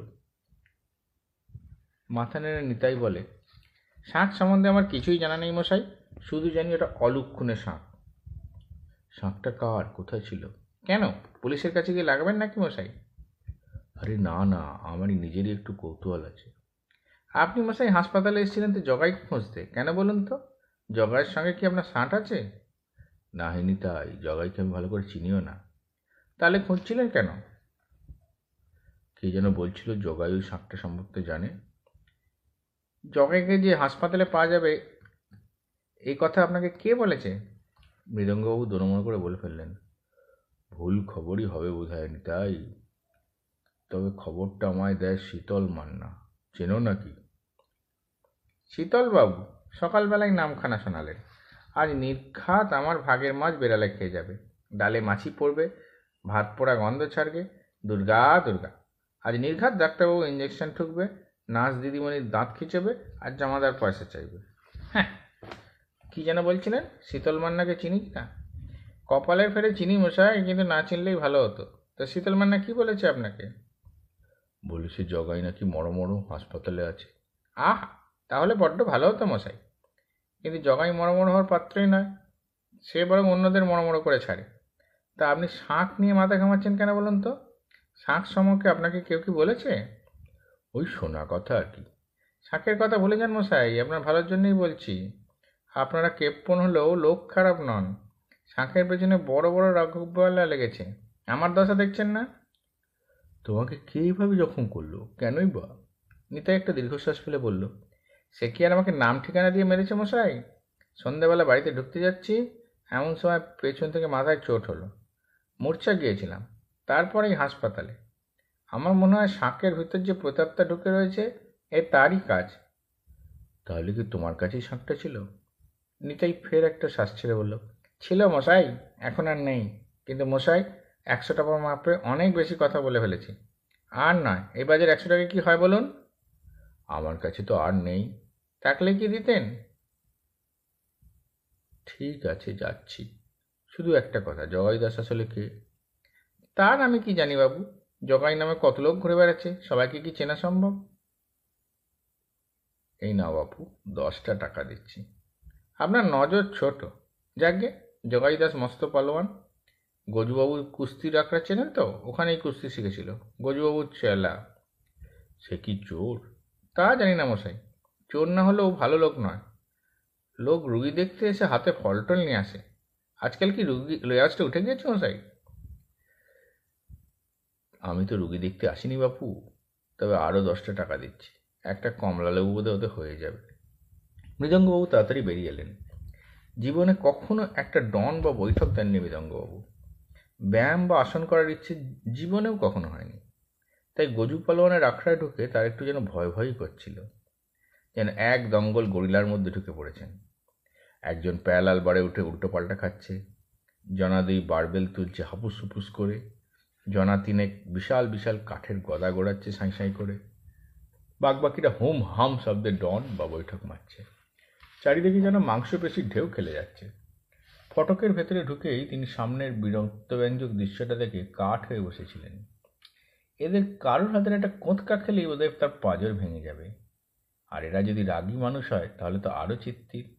মাথা নেড়ে নিতাই বলে, শাঁখ সম্বন্ধে আমার কিছুই জানা নেই মশাই, শুধু জানি ওটা অলক্ষণে শাঁখ। শাঁখটা কার? কোথায় ছিল? কেন? পুলিশের কাছে গিয়ে লাগাবেন নাকি মশাই? আরে না না, আমারই নিজেরই একটু কৌতূহল আছে। আপনি মশাই হাসপাতালে এসেছিলেন তো জগাই খুঁজতে, কেন বলুন তো? জগাইয়ের সঙ্গে কি আপনার সাঁট আছে? না হয়নি তাই। জগাইকে আমি ভালো করে চিনিও না। তাহলে খুঁজছিলেন কেন? কে যেন বলছিল জগাই ওই শাঁখটা সম্পর্কে জানে। জগাইকে যে হাসপাতালে পাওয়া যাবে, এই কথা আপনাকে কে বলেছে? মৃদঙ্গবাবু দোনমন করে বলে ফেললেন। ভুল খবরই হবে বোধ হয় তাই। তবে খবরটা আমায় দেয় শীতল মান্না। চেনো নাকি? শীতলবাবু? সকালবেলায় নামখানা শোনালেন আজ নির্ঘাত আমার ভাগের মাছ বেড়ালে খেয়ে যাবে। ডালে মাছি পড়বে ভাত পোড়া গন্ধ ছাড়বে দুর্গা দুর্গা। আজ নির্ঘাত ডাক্তারবাবু ইঞ্জেকশন ঠুকবে নার্স দিদিমণির দাঁত খিচবে আর জামাদার পয়সা চাইবে। হ্যাঁ কী যেন বলছিলেন? শীতল মান্নাকে চিনি না? কপালের ফেরে চিনি মশাই কিন্তু না চিনলেই ভালো হতো। তো শীতল মান্না কী বলেছে আপনাকে? বলেছে জগাই নাকি মরো মরো হাসপাতালে আছে। আহ তাহলে বড্ড ভালো হতো মশাই। কিন্তু জগাই মরমর হওয়ার পাত্রই নয়। সে বরং অন্যদের মরমর করে ছাড়ে। তা আপনি শাঁখ নিয়ে মাথা ঘামাচ্ছেন কেন বলুন তো? শাঁখ সম্পর্কে আপনাকে কেউ কি বলেছে? ওই শোনা কথা আর কি। শাঁখের কথা ভুলে যান মশাই, আপনার ভালোর জন্যই বলছি। আপনারা কেপ্পন হলেও লোক খারাপ নন। শাঁখের পেছনে বড় বড় রাঘবওয়ালা লেগেছে। আমার দশা দেখছেন না? তোমাকে কে এইভাবে জখম করল? কেনই বা? নিতাই একটা দীর্ঘশ্বাস ফেলে বলল সে কি আর আমাকে নাম ঠিকানা দিয়ে মেরেছে মশাই? সন্ধ্যাবেলা বাড়িতে ঢুকতে যাচ্ছি, এমন সময় পেছন থেকে মাথায় চোট হলো। মূর্ছা গিয়েছিলাম, তারপরেই হাসপাতালে। আমার মনে হয় শাঁকের ভিতর যে প্রতাপটা ঢুকে রয়েছে, এ তারই কাজ। তাহলে কি তোমার কাছেই শাঁকটা ছিল? নিতাই ফের একটা শ্বাস ছেড়ে বলল, ছিল মশাই, এখন আর নেই। কিন্তু মশাই, একশো টাকা মাপে অনেক বেশি কথা বলে ফেলেছি। আর নয়, এই বাজার একশো টাকা কি হয় বলুন? আমার কাছে তো আর নেই। থাকলে কি দিতেন? ঠিক আছে, যাচ্ছি। শুধু একটা কথা, জগাই দাস আসলে কে? তার আমি কি জানি বাবু? জগাই নামে কত লোক ঘুরে বেড়াচ্ছে? সবাইকে কি চেনা সম্ভব? এই না বাপু, দশটা টাকা দিচ্ছি। আপনার নজর ছোট। যাকে? জগাই দাস মস্ত পালোয়ান। গজুবাবু কুস্তি রাখরা চেনেন তো? ওখানেই কুস্তি শিখেছিল। গজুবাবুর চেলা। সে কি চোর? তা জানি না মশাই। চোর না হলেও ভালো লোক নয়। লোক রুগী দেখতে এসে হাতে ফলটল নিয়ে আসে। আজকাল কি রুগী রেওয়াজটা উঠে গিয়েছে মশাই? আমি তো রুগী দেখতে আসিনি বাপু, তবে আরও দশটা টাকা দিচ্ছি। একটা কমলা লেবু বোধে ওতে হয়ে যাবে। মৃদঙ্গবাবু তাড়াতাড়ি বেরিয়ে এলেন। জীবনে কখনো একটা ডন বা বৈঠক দেননি মৃদঙ্গবাবু। ব্যায়াম বা আসন করার ইচ্ছে জীবনেও কখনো হয়নি। তাই গজু পালোয়ানের আখড়ায় ঢুকে তার একটু যেন ভয় ভয়ই করছিল। যেন এক দঙ্গল গরিলার মধ্যে ঢুকে পড়েছেন। একজন প্যালাল বারে উঠে উল্টো পাল্টা খাচ্ছে। জনা দুই বারবেল তুলছে হাপুস হুপুস করে। জনা তিনেক বিশাল বিশাল কাঠের গদা গোড়াচ্ছে সাঁই সাঁই করে। বাকবাকিরা হোম হাম শব্দে ডন বা বৈঠক মারছে। চারিদিকে যেন মাংসপেশির ঢেউ খেলে যাচ্ছে। ফটকের ভেতরে ঢুকেই তিনি সামনের বিরক্তব্যঞ্জক দৃশ্যটা দেখে কাঠ হয়ে বসেছিলেন। এদের কারোর হাতের একটা কোঁতকা খেলেই ওদের তার পাজর ভেঙে যাবে। আর এরা যদি রাগী মানুষ হয়, তাহলে তো আরও চিত্তির।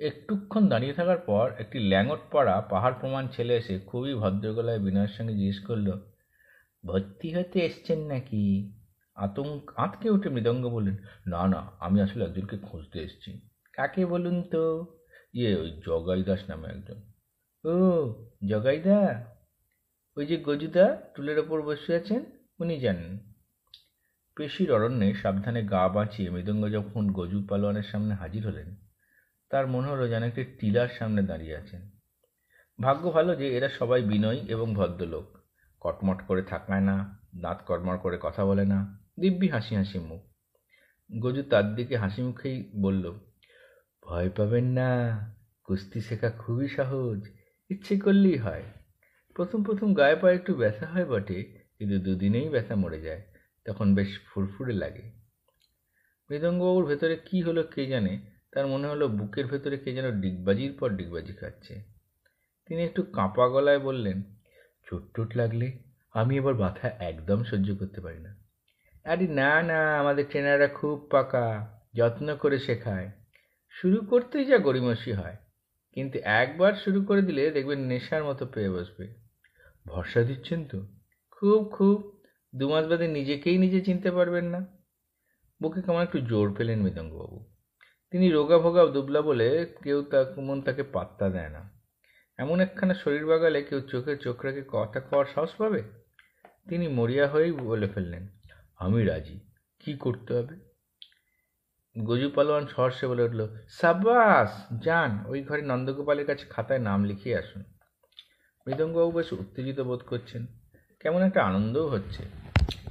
একটুক্ষণ দাঁড়িয়ে থাকার পর একটি ল্যাঙট পাড়া পাহাড় প্রমাণ ছেলে এসে খুবই ভদ্রগলায় বিনয়ের সঙ্গে জিজ্ঞেস করল, ভর্তি হতে এসছেন নাকি? আতঙ্ক আঁতকে উঠে মৃদঙ্গ বললেন, না না, আমি আসলে একজনকে খুঁজতে এসেছি। কাকে বলুন তো? ইয়ে ওই জগাই দাস নামে একজন। ও জগাইদা ওই যে গজুদা টুলের ওপর বসে আছেন, উনি জানেন। পেশির অরণ্যে সাবধানে গা বাঁচিয়ে মৃদঙ্গ যখন গজু পালোয়ানের সামনে হাজির হলেন, তার মনে হলো যেন একটি টিলার সামনে দাঁড়িয়ে আছেন। ভাগ্য ভালো যে এরা সবাই বিনয়ী এবং ভদ্রলোক। কটমট করে থাকায় না, দাঁত কটমট করে কথা বলে না, দিব্যি হাসি হাসি মুখ। গজু তার দিকে হাসি মুখেই বলল, ভয় পাবেন না, কুস্তি শেখা খুবই সহজ, ইচ্ছে করলেই হয়। প্রথম প্রথম গায়ে পায়ে একটু ব্যথা হয় বটে, কিন্তু দুদিনেই ব্যথা মরে যায়। তখন বেশ ফুরফুরে লাগে। মৃদঙ্গবাবুর ভেতরে কি হলো কে জানে? তার মনে হলো বুকের ভেতরে কে যেন ডিগবাজির পর ডিগবাজি খাচ্ছে। তিনি একটু কাঁপা গলায় বললেন, চোট টোট লাগলে আমি এবার ব্যথা একদম সহ্য করতে পারি না। আরে না না, আমাদের ট্রেনাররা খুব পাকা, যত্ন করে শেখায়। শুরু করতেই যা গড়িমসি হয়, কিন্তু একবার শুরু করে দিলে দেখবেন নেশার মতো পেয়ে বসবে। ভরসা দিচ্ছেন তো? খুব খুব দু মাস বাদে নিজেকেই নিজে চিনতে পারবেন না। বুকে কেমন একটু জোর পেলেন মৃদঙ্গবাবু। তিনি রোগা ভোগা দুবলা বলে কেউ তা মন তাকে পাত্তা দেয় না। এমন একখানা শরীর বাগালে কেউ চোখে চোখ রেখে কথা কওয়ার সাহস পাবে? তিনি মরিয়া হয়েই বলে ফেললেন, আমি রাজি, কি করতে হবে? গজু পালোয়ান সহর্ষে বলে উঠল সাবাস যান, ওই ঘরে নন্দগোপালের কাছে খাতায় নাম লিখিয়ে আসুন। মৃদঙ্গবাবু বেশ উত্তেজিত বোধ করছেন, কেমন একটা আনন্দও হচ্ছে।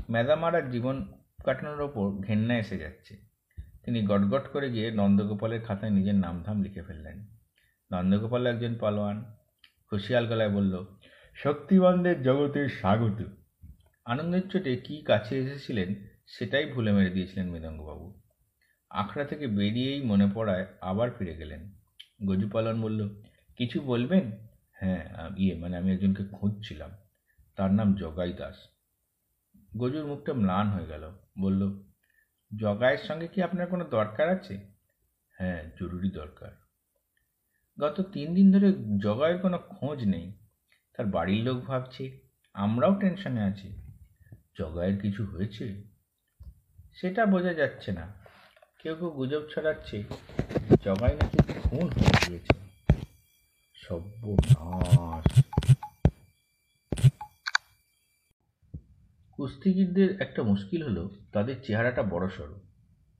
ম্যাদামারার জীবন কাটানোর ওপর ঘেন্না এসে যাচ্ছে। তিনি গটগট করে গিয়ে নন্দগোপালের খাতায় নিজের নামধাম লিখে ফেললেন। নন্দগোপাল একজন পালোয়ান। খুশিয়াল গলায় বলল শক্তিবানদের জগতে স্বাগত। আনন্দের চোটে কী কাছে এসেছিলেন সেটাই ভুলে মেরে দিয়েছিলেন মৃদঙ্গবাবু। আখড়া থেকে বেরিয়েই মনে পড়ায় আবার ফিরে গেলেন। গজু পালন বলল, কিছু বলবেন? হ্যাঁ ইয়ে মানে আমি একজনকে খুঁজছিলাম। তার নাম জগাই দাস। গজুর মুখটা ম্লান হয়ে গেল। বলল জগাইয়ের সঙ্গে কি আপনার কোনো দরকার আছে? হ্যাঁ জরুরি দরকার। গত তিন দিন ধরে জগায়ের কোনো খোঁজ নেই। তার বাড়ির লোক ভাবছে, আমরাও টেনশনে আছি। জগাইয়ের কিছু হয়েছে? সেটা বোঝা যাচ্ছে না। কেউ কেউ গুজব ছড়াচ্ছে। জগাই নাকি খুন হয়ে গিয়েছে। সব্য কুস্তিগিরদের একটা মুশকিল হলো তাদের চেহারাটা বড় সড়ো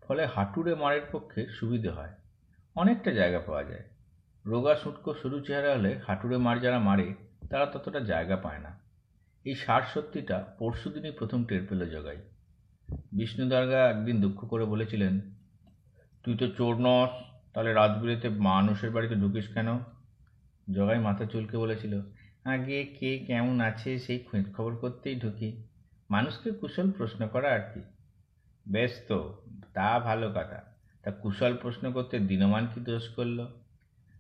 ফলে হাঁটুরে মারের পক্ষে সুবিধে হয়। অনেকটা জায়গা পাওয়া যায়। রোগা সুটকো সরু চেহারা হলে হাঁটুরে মার যারা মারে, তারা ততটা জায়গা পায় না। এই সার সত্যিটা পরশু দিনই প্রথম টের পেল জগাই। বিষ্ণু দার্গা একদিন দুঃখ করে বলেছিলেন, তুই তো চোর নস, তাহলে রাত বিরেতে মানুষের বাড়িতে ঢুকিস কেন? জগাই মাথা চুলকে বলেছিল, আগে কে কেমন আছে সেই খোঁজ খবর করতেই ঢুকি। মানুষকে কুশল প্রশ্ন করা আর কি। বেশ তো, তা ভালো কথা। তা কুশল প্রশ্ন করতে দিনমান কি দোষ করল?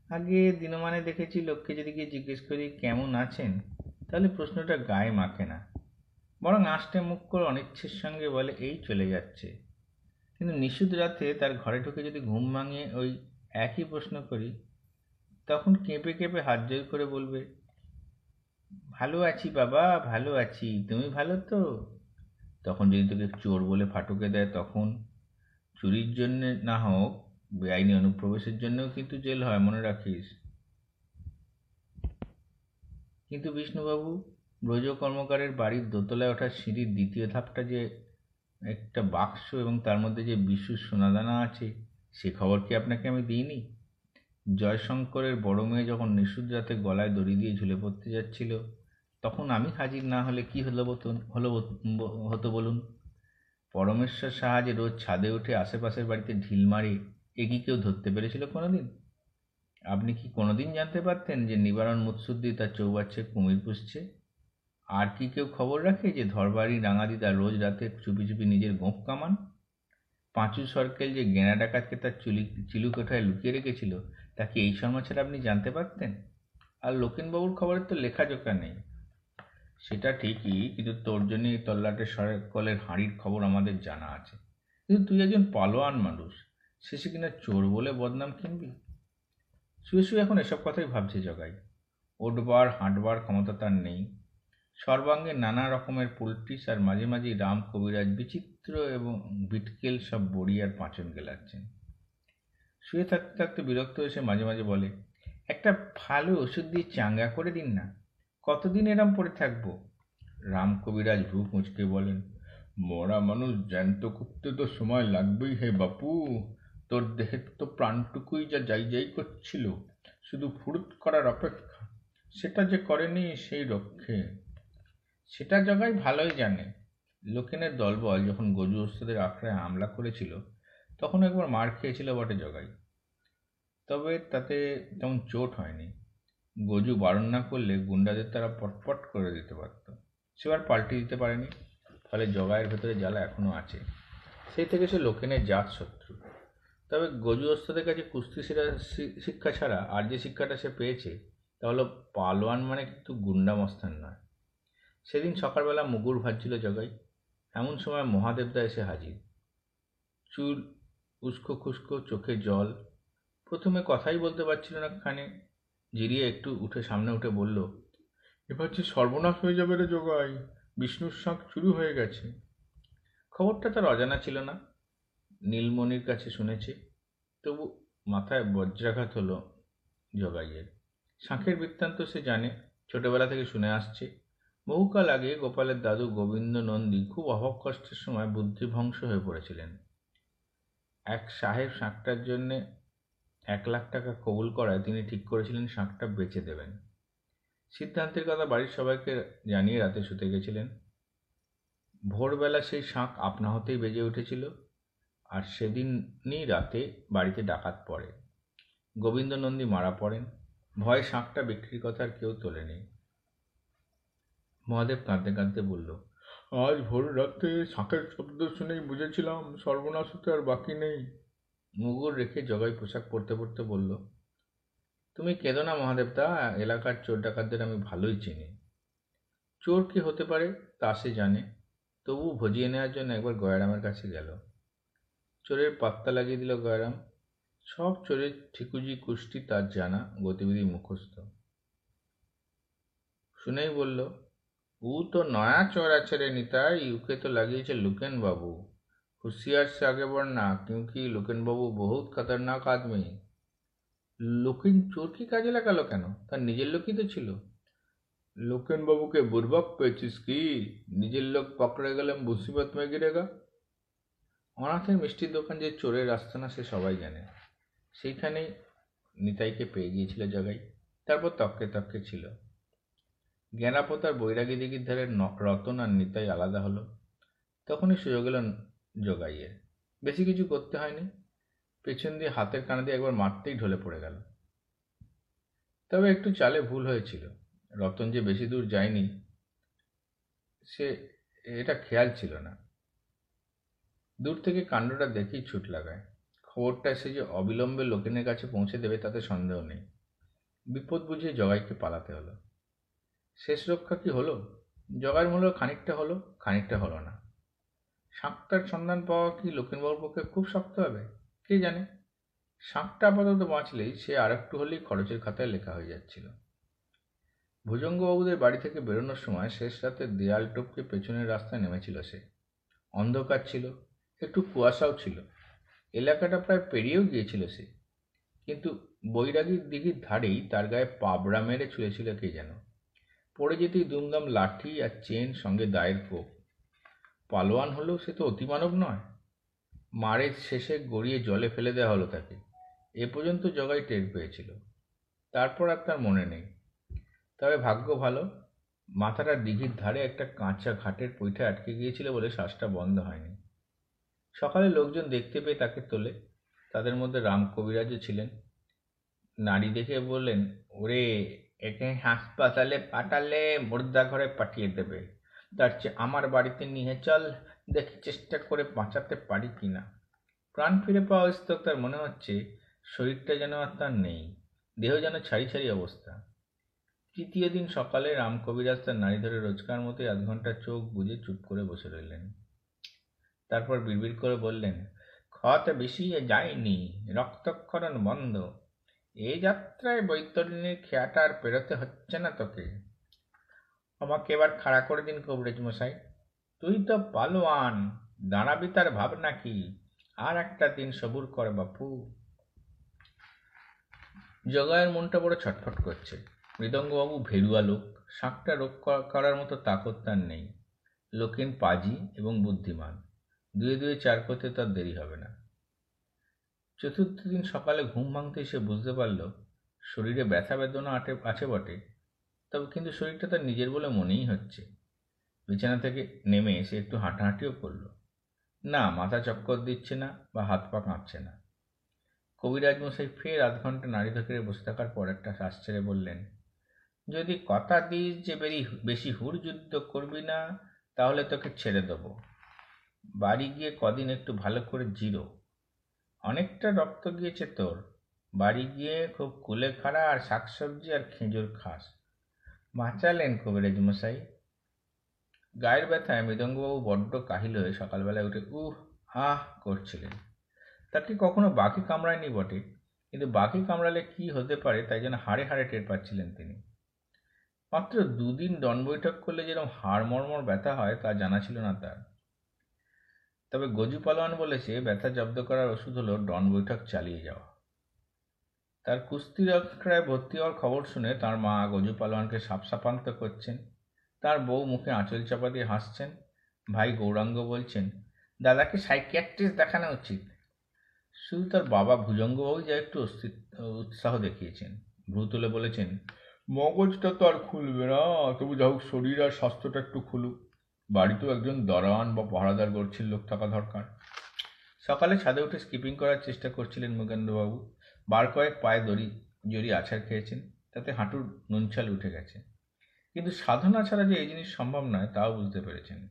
আগে দিনমানে দেখেছি লোককে যদি গিয়ে জিজ্ঞেস করি, কেমন আছেন? তাহলে প্রশ্নটা গায়ে মাখে না। বরং আষ্টে মুখ করে অনিচ্ছের সঙ্গে বলে, এই চলে যাচ্ছে। কিন্তু নিশুদ রাতে তার ঘরে ঢুকে যদি ঘুম ভাঙিয়ে ওই একই প্রশ্ন করি, তখন কেঁপে কেঁপে হাত জোর করে বলবে ভালো আছি বাবা, ভালো আছি। তুমি ভালো তো? তখন যদি তোকে চোর বলে ফাটকে দেয়, তখন চুরির জন্য না হোক, বেআইনি অনুপ্রবেশের জন্যও কিন্তু জেল হয়, মনে রাখিস। কিন্তু বিষ্ণুবাবু ব্রজ কর্মকারের বাড়ির দোতলায় ওঠার সিঁড়ির দ্বিতীয় ধাপটা যে একটা বাক্স এবং তার মধ্যে যে বিশুর সোনাদানা আছে, সে খবর কি আপনাকে আমি দিইনি? জয়শঙ্করের বড় মেয়ে যখন নিশুদ রাতে গলায় দড়ি দিয়ে ঝুলে পড়তে যাচ্ছিল, তখন আমি হাজির না হলে কি হলো হলো হতো বলুন? পরমেশ্বর সাহায্যে রোজ ছাদে উঠে আশেপাশের বাড়িতে ঢিল মারে, এ কি কেউ ধরতে পেরেছিল কোনোদিন? আপনি কি কোনোদিন জানতে পারতেন যে নিবারণ মুৎসুদ্দি তার চৌবাচ্চে কুমির পুষছে? আর কি কেউ খবর রাখে যে ধরবাড়ি রাঙাদিদা রোজ রাতে চুপি চুপি নিজের গোঁফ কামান? পাঁচু সরকেল যে গেনা ডাকাতকে তার চুলি চিলু কোঠায় লুকিয়ে রেখেছিল তা কি এই সমাচার আপনি জানতে পারতেন? আর লোকেনবাবুর খবরের তো লেখাজোখা নেই। সেটা ঠিকই, কিন্তু তোর জন্য এই তল্লাটের সরকলের হাঁড়ির খবর আমাদের জানা আছে। কিন্তু তুই একজন পালোয়ান মানুষ, শেষে কিনা চোর বলে বদনাম কিনবি? শুয়ে শুয়ে এখন এসব কথাই ভাবছে জগাই। ওঠবার, হাঁটবার ক্ষমতা তার নেই। সর্বাঙ্গে নানা রকমের পোলট্রিস আর মাঝে মাঝে রাম কবিরাজ বিচিত্র এবং বিটকেল সব বড়ি আর পাঁচন গেলাচ্ছেন। শুয়ে থাকতে থাকতে বিরক্ত এসে মাঝে মাঝে বলে, একটা ভালো ওষুধ দিয়ে চাঙ্গা করে দিন না, কতদিন এরম পড়ে থাকব? রাম কবিরাজ ভ্রু কুঁচকে বলেন, মরা মানুষ, জ্যান্ত করতে তো সময় লাগবেই হে বাপু। তোর দেহে তো প্রাণটুকুই যা যাই যাই করছিল, শুধু ফুরুত করার অপেক্ষা। সেটা যে করেনি সেই রক্ষে। সেটা জগাই ভালোই জানে। লোকেনের দলবল যখন গজু ওস্তাদের আখড়ায় হামলা করেছিল, তখন একবার মার খেয়েছিল বটে জগাই। তবে তাতে তেমন চোট হয়নি। গজু বারণ না করলে গুন্ডাদের তারা পটপট করে দিতে পারত। সেবার পাল্টে দিতে পারেনি, ফলে জগায়ের ভেতরে জ্বালা এখনও আছে। সেই থেকে সে লোকেনের জাত শত্রু। তবে গজু ওস্তাদের কাছে কুস্তি শিক্ষা ছাড়া আর যে শিক্ষাটা সে পেয়েছে, তা হলো পালোয়ান মানে কিন্তু গুন্ডা মস্তান নয়। সেদিন সকালবেলা মুগুর ভাজছিল জগাই। এমন সময় মহাদেবদা এসে হাজির। চুল উস্কো খুস্কো, চোখে জল প্রথমে কথাই বলতে পারছিল না খানে জিরিয়ে একটু উঠে সামনে উঠে বলল, এবার যে সর্বনাশ হয়ে যাবে রে জগাই, বিষ্ণুর শাঁখ শুরু হয়ে গেছে। খবরটা তার অজানা ছিল না। নীলমণির কাছে শুনেছে, তবু মাথায় বজ্রাঘাত হলো জগাইয়ের। শাঁখের বৃত্তান্ত সে জানে, ছোটবেলা থেকে শুনে আসছে। বহুকাল আগে গোপালের দাদু গোবিন্দ নন্দী খুব অভাব কষ্টের সময় বুদ্ধিভংস হয়ে পড়েছিলেন। এক সাহেব শাঁখটার জন্যে এক লাখ টাকা কবুল করায় তিনি ঠিক করেছিলেন, শাঁখটা বেচে দেবেন। সিদ্ধান্তের কথা বাড়ির সবাইকে জানিয়ে রাতে শুতে গেছিলেন। ভোরবেলা সেই শাঁখ আপনা হতেই বেজে উঠেছিল আর সেদিনই রাতে বাড়িতে ডাকাত পড়ে। গোবিন্দ নন্দী মারা পড়েন। ভয়ে শাঁখটা বিক্রির কথা আর কেউ তোলেনি। মহাদেব কাঁদতে কাঁদতে বলল, আজ ভোর রাতে শাঁখের শব্দ শুনেই বুঝেছিলাম সর্বনাশ হতে আর বাকি নেই। মুগুর রেখে জগাই পোশাক পরতে পরতে বলল, তুমি কেঁদো না মহাদেবদা এলাকার চোর ডাকাতদের আমি ভালোই চিনি। চোর কি হতে পারে তা সে জানে। তবু ভজিয়ে নেওয়ার জন্য একবার গয়রামের কাছে গেল। চোরের পাত্তা লাগিয়ে দিল গয়রাম। সব চোরের ঠিকুজি কুষ্টি তার জানা, গতিবিধি মুখস্থ। শুনেই বলল, উ তো নয়া চোর আছে রে নিতাই ইউকে তো লাগিয়েছে লুকেন বাবু। হুঁশিয়ার সে আগে बढ़ना क्योंकि লুকেন বাবু বহুত খতরনাক আদমি লোকেন চোর কি কাজে লাগালো কেন তার নিজের লোকই তো ছিল লোকেনবাবুকে বুর্বক পেয়েছিস কি নিজের লোক পকড়ে গেলাম মুসিবত মে গিরেগা অনাথের মিষ্টির দোকান যে চোরের আস্তানা সে সবাই জানে সেইখানেই নিতাইকে পেয়ে গিয়েছিল জগাই তারপর তককে তককে ছিল জ্ঞানাপতার বৈরাগী দিঘির ধারে ন- রতন আর নিতাই আলাদা হলো তখনই সুযোগ এলো জগাইয়ের বেশি কিছু করতে হয়নি। পেছন দিয়ে হাতের কানে দিয়ে একবার মারতেই ঢলে পড়ে গেল। তবে একটু চালে ভুল হয়েছিল। রতন যে বেশি দূর যায়নি, সে এটা খেয়াল ছিল না। দূর থেকে কাণ্ডটা দেখেই ছুট লাগায়। খবরটা এসে যে অবিলম্বে লোকেনের কাছে পৌঁছে দেবে তাতে সন্দেহ নেই। বিপদ বুঝিয়ে জগাইকে পালাতে হলো। শেষ রক্ষা কি হলো? জগাইয়ের মূল্য খানিকটা হলো খানিকটা হলো না। শাঁকটার সন্ধান পাওয়া কি লোকেনবাবুর পক্ষে খুব শক্ত হবে? কে জানে? শাঁকটা আপাতত বাঁচলেই সে আর একটু হলেই খরচের খাতায় লেখা হয়ে যাচ্ছিল। ভুজঙ্গবাবুদের বাড়ি থেকে বেরোনোর সময় শেষ রাতে দেয়াল টপকে পেছনের রাস্তায় নেমেছিল সে। অন্ধকার ছিল, একটু কুয়াশাও ছিল। এলাকাটা প্রায় পেরিয়েও গিয়েছিল সে। কিন্তু বৈরাগীর দিঘির ধারেই তার গায়ে পাবড়া মেরে ছুঁয়েছিল কে যেন। পড়ে যেতেই দুমদাম লাঠি আর চেন সঙ্গে দায়ের কোপ। পালোয়ান হলেও সে তো অতিমানব নয়। মারের শেষে গড়িয়ে জলে ফেলে দেওয়া হলো তাকে। এ পর্যন্ত জগাই টের পেয়েছিল। তারপর আর তার মনে নেই। তবে ভাগ্য ভালো, মাথাটা দিঘির ধারে একটা কাঁচা ঘাটের পৈঠে আটকে গিয়েছিল বলে শ্বাসটা বন্ধ হয়নি। সকালে লোকজন দেখতে পেয়ে তাকে তোলে। তাদের মধ্যে রাম কবিরাজও ছিলেন। নারী দেখে বললেন, ওরে, একে হাসপাতালে পাঠালে মুর্দা ঘরে পাঠিয়ে দেবে। তার চেয়ে আমার বাড়িতে নিয়ে চল, দেখি চেষ্টা করে বাঁচাতে পারি কি না প্রাণ ফিরে পাওয়া স্তক তার মনে হচ্ছে, শরীরটা যেন আর তার নেই, দেহ যেন ছাড়ি ছাড়ি অবস্থা। তৃতীয় দিন সকালে রাম কবিরাজ তার নারী ধরে রোজকার মতোই আধ ঘণ্টা চোখ বুজে চুপ করে বসে রইলেন। তারপর বিড়বিড় করে বললেন, ক্ষত বিষিয়ে যায়নি, রক্তক্ষরণ বন্ধ। এই যাত্রায় বৈতরণীর খেয়াটা আর পেরোতে হচ্ছে না তোকে। আমাকে এবার খাড়া করে দিন কবরেজ মশাই তুই তো পালোয়ান, দাঁড়াবি তার ভাবনা কি? আর একটা দিন সবুর কর বাপু। জগায়ের মনটা বড় ছটফট করছে। মৃদঙ্গবাবু ভেরুয়া লোক শাঁকটা রোগ করার মতো তাকত তার নেই। লোকেন পাজি এবং বুদ্ধিমান। দুয়ে দুয়ে চার করতে তার দেরি হবে না। চতুর্থ দিন সকালে ঘুম ভাঙতে সে বুঝতে পারল, শরীরে ব্যথা বেদনা আটে, আছে বটে। তবে কিন্তু শরীরটা তার নিজের বলে মনেই হচ্ছে। বিছানা থেকে নেমে সে একটু হাঁটাহাঁটিও করল। না, মাথা চক্কর দিচ্ছে না বা হাত পা কাঁপছে না। কবিরাজ মশাই ফের আধ ঘণ্টা নাড়ি ধরে বসে থাকার পর একটা শ্বাস ছেড়ে বললেন, যদি কথা দিস যে বেরি, বেশি হুড় যুদ্ধ করবি না, তাহলে তোকে ছেড়ে দেবো। বাড়ি গিয়ে কদিন একটু ভালো করে জিরো। অনেকটা রক্ত গিয়েছে তোর। বাড়ি গিয়ে খুব কুলে খাড়া আর শাকসবজি আর খেজুর খাস। বাঁচালেন কবিরাজ মশাই। গায়ের ব্যথায় মৃদঙ্গবাবু বড্ড কাহিল হয়ে সকালবেলায় উঠে উহ, আহ করছিলেন। তাকে কখনো বাকি কামড়ায়নি বটে, কিন্তু বাকি কামড়ালে কি হতে পারে তাই যেন হাড়ে হাড়ে টের পাচ্ছিলেন তিনি। মাত্র দুদিন দন বৈঠক করলে যেরকম হাড় মর্মর ব্যথা হয় তা জানা ছিল না তার। তবে গজু পালোয়ান বলেছে, ব্যথা জব্দ করার ওষুধ হলো ডন বৈঠক চালিয়ে যাওয়া। তার কুস্তির ভর্তি হওয়ার খবর শুনে তার মা গজু পালোয়ানকে সাপসাপান্ত করছেন। তার বউ মুখে আঁচল চাপা দিয়ে হাসছেন। ভাই গৌরাঙ্গ বলছেন, দাদাকে সাইকিয়াট্রিস্ট দেখানো উচিত। শুধু তার বাবা ভুজঙ্গবাবু যা একটু উৎসাহ দেখিয়েছেন। ভ্রু তুলে বলেছেন, মগজটা তো আর খুলবে না, তবু যা হোক শরীর আর স্বাস্থ্যটা একটু খুলুক। বাড়িতেও একজন দারোয়ান বা পাহারাদার গড়ছিল লোক থাকা দরকার। সকালে ছাদে উঠে স্কিপিং করার চেষ্টা করছিলেন মুকেন্দ্রবাবু। বার কয়েক পায়ে দড়ি জড়ি আছাড় খেয়েছেন, তাতে হাঁটুর নুনছাল উঠে গেছে। কিন্তু সাধনা ছাড়া যে এই জিনিস সম্ভব নয়, তাও বুঝতে পেরেছেন।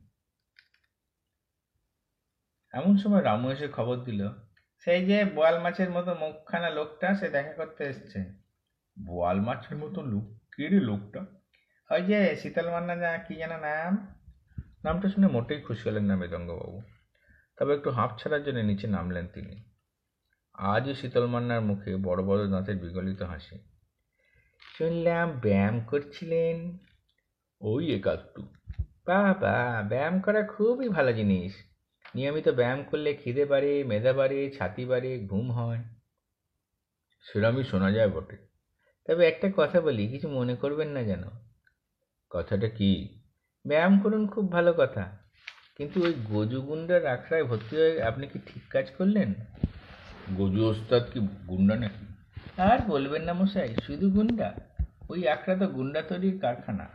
এমন সময় রামু এসে খবর দিল, সেই যে বোয়াল মাছের মতো মুখখানা লোকটা, সে দেখা করতে এসছে। বোয়াল মাছের মতো লোক? কে লোকটা? ওই যে শীতল মান্না যা কি যেন নাম? নামটা শুনে মোটেই খুশি হলেন না মেদঙ্গবাবু তবে একটু হাঁপ ছাড়ার জন্য নিচে নামলেন তিনি। আজও শীতল মান্নার মুখে বড় বড় দাঁতের বিগলিত হাসি। শুনলাম ব্যায়াম করছিলেন। ওই একাত্তু বাবা, ব্যায়াম করা খুবই ভালো জিনিস। নিয়মিত ব্যায়াম করলে খিদে বাড়ে, মেধা বাড়ে, ছাতি বাড়ে, ঘুম হয়। সেরামই শোনা যায় বটে। তবে একটা কথা বলি, কিছু মনে করবেন না যেন। কথাটা কি? ব্যায়াম করুন খুব ভালো কথা। কিন্তু ওই গজুগুন্ডার আখড়ায় ভর্তি হয়ে আপনি কি ঠিক কাজ করলেন? গজু ওস্তাদ কি গুন্ডা নাকি? আর বলবেন না মশাই শুধু গুন্ডা। ওই আখড়া তো গুন্ডা তৈরির কারখানা।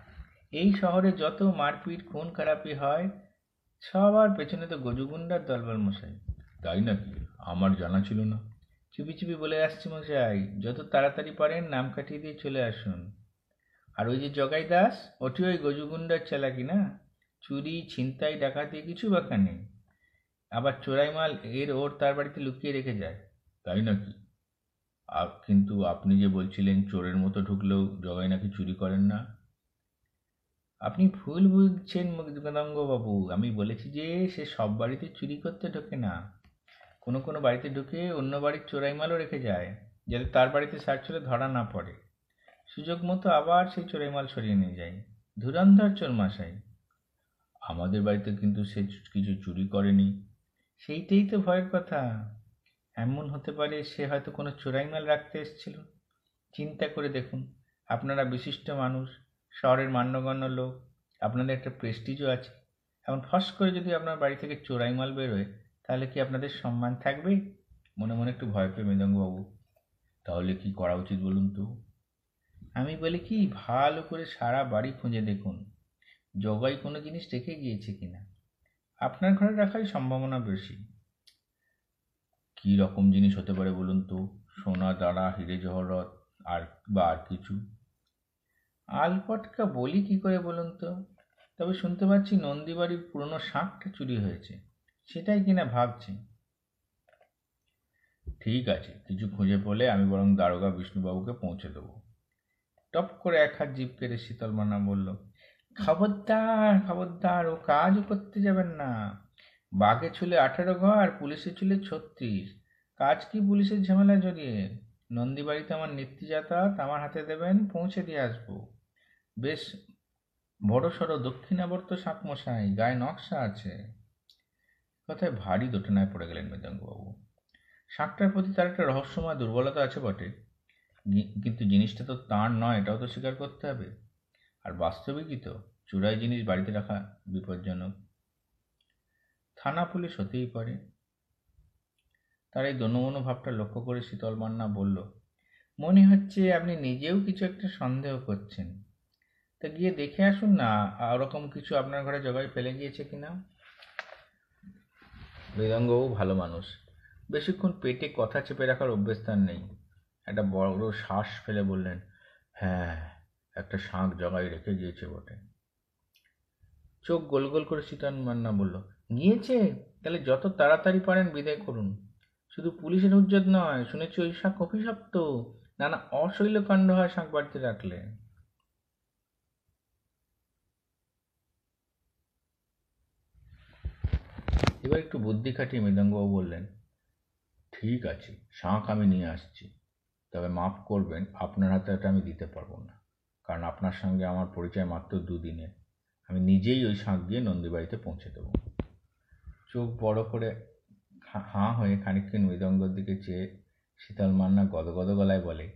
এই শহরে যত মারপিট খুন খারাপি হয় সবার পেছনে তো গজু গুন্ডার দলবল মশাই। তাই নাকি? আমার জানা ছিল না। চুপি চুপি বলে আসছি মশাই যত তাড়াতাড়ি পারেন নাম কাটিয়ে দিয়ে চলে আসুন। আর ওই যে জগাই দাস ওটি ওই গজুগুন্ডার চালাকি না? চুরি ছিনতাই ডাকাতি কিছু বাকা নেই। আবার চোরাই মাল এর ওর তার বাড়িতে লুকিয়ে রেখে যায়, তাই নাকি? কিন্তু আপনি যে বলছিলেন চোরের মতো ঢুকলেও জগাই নাকি চুরি করেন না? আপনি ভুল বুঝছেন বাবু। আমি বলেছি যে সে সব বাড়িতে চুরি করতে ঢোকে না। কোনো কোনো বাড়িতে ঢুকে অন্য বাড়ির চোরাই মালও রেখে যায়, যাতে তার বাড়িতে সার্চ হলে ধরা না পড়ে। সুযোগ মতো আবার সেই চোরাই মাল সরিয়ে নিয়ে যায়। ধুরন্ধর চোর মাসাই আমাদের বাড়িতে কিন্তু সে কিছু চুরি করেনি। সেইটাই তো ভয়ের কথা। এমন হতে পারে সে হয়তো কোনো চোরাই মাল রাখতে এসেছিল। চিন্তা করে দেখুন, আপনারা বিশিষ্ট মানুষ, শহরের মান্যগণ্য লোক, আপনাদের একটা প্রেস্টিজও আছে। এখন ফস করে যদি আপনার বাড়ি থেকে চোরাই মাল বেরোয়, তাহলে কি আপনাদের সম্মান থাকবে? মনে মনে একটু ভয় পেয়ে মৃদঙ্গবাবু। তাহলে কি করা উচিত বলুন তো? আমি বলি কি, ভালো করে সারা বাড়ি খুঁজে দেখুন। জগাই কোনো জিনিস রেখে গিয়েছে কিনা? আপনার ঘরে রাখাই সম্ভাবনা বেশি। কি রকম জিনিস হতে পারে বলুন তো? সোনা দাঁড়া হিরে, জহরত, আর বা আর কিছু? আলপটকা বলি কি করে বলুন তো? তবে শুনতে পাচ্ছি নন্দীবাড়ির পুরনো শাঁখটা চুরি হয়েছে। সেটাই কিনা ভাবছি। ঠিক আছে, কিছু খুঁজে পেলে আমি বরং দারোগা বিষ্ণুবাবুকে পৌঁছে দেবো। টপ করে এক হাত জিপ কেটে শীতল মানা বলল খবরদার খবরদার, ও কাজও করতে যাবেন না। বাঘে ছুলে আঠেরো ঘর, পুলিশে ছুলে ছত্রিশ। কাজ কি পুলিশের ঝামেলা জড়িয়ে? নন্দীবাড়িতে আমার নিত্য যাতায়াত আমার হাতে দেবেন, পৌঁছে দিয়ে আসব। বেশ, বড় সড়ো দক্ষিণাবর্ত সাপ মশাই গায়ে নকশা আছে। কথায় ভারী দোটানায় পড়ে গেলেন মৃদঙ্গবাবু শাকটার প্রতি তার একটা রহস্যময় দুর্বলতা আছে বটে। কিন্তু জিনিসটা তো তার নয়, এটাও তো স্বীকার করতে হবে। আর বাস্তবিকই তো চুরাই জিনিস বাড়িতে রাখা বিপজ্জনক। থানা পুলিশ হতেই পারে। তার এই দনমনো ভাবটা লক্ষ্য করে শীতল মান্না বলল, মনে হচ্ছে আপনি নিজেও কিছু একটা সন্দেহ করছেন। তা গিয়ে দেখে আসুন না, ওরকম কিছু আপনার ঘরে জগায় ফেলে গিয়েছে কিনা? মৃদঙ্গও ভালো মানুষ। বেশিক্ষণ পেটে কথা চেপে রাখার অভ্যেস তার নেই। একটা বড় শ্বাস ফেলে বললেন হ্যাঁ একটা শাঁখ জগায় রেখে গিয়েছে বটে। চোখ গোল গোল করে শীতল মান্না বলল, গিয়েছে? তাহলে যত তাড়াতাড়ি পারেন বিদায় করুন। শুধু পুলিশের উজ্জ্বত নয়, শুনেছি ওই শাঁখ অভিশপ্ত। নানা অশৈল কাণ্ড হয় শাঁখ বাড়িতে রাখলে। এবার একটু বুদ্ধি খাটিয়ে মৃদঙ্গবাবু বললেন, ঠিক আছে, শাঁখ আমি নিয়ে আসছি। তবে মাফ করবেন, আপনার হাতে এটা আমি দিতে পারব না। কারণ আপনার সঙ্গে আমার পরিচয় মাত্র দুদিনের। আমি নিজেই ওই শাঁখ গিয়ে নন্দীবাড়িতে পৌঁছে দেবো। চোখ বড় করে হা- হয়ে খানিকক্ষণ মৃদঙ্গর দিকে চেয়ে শীতল মান্না গদগদ গলায় বলে,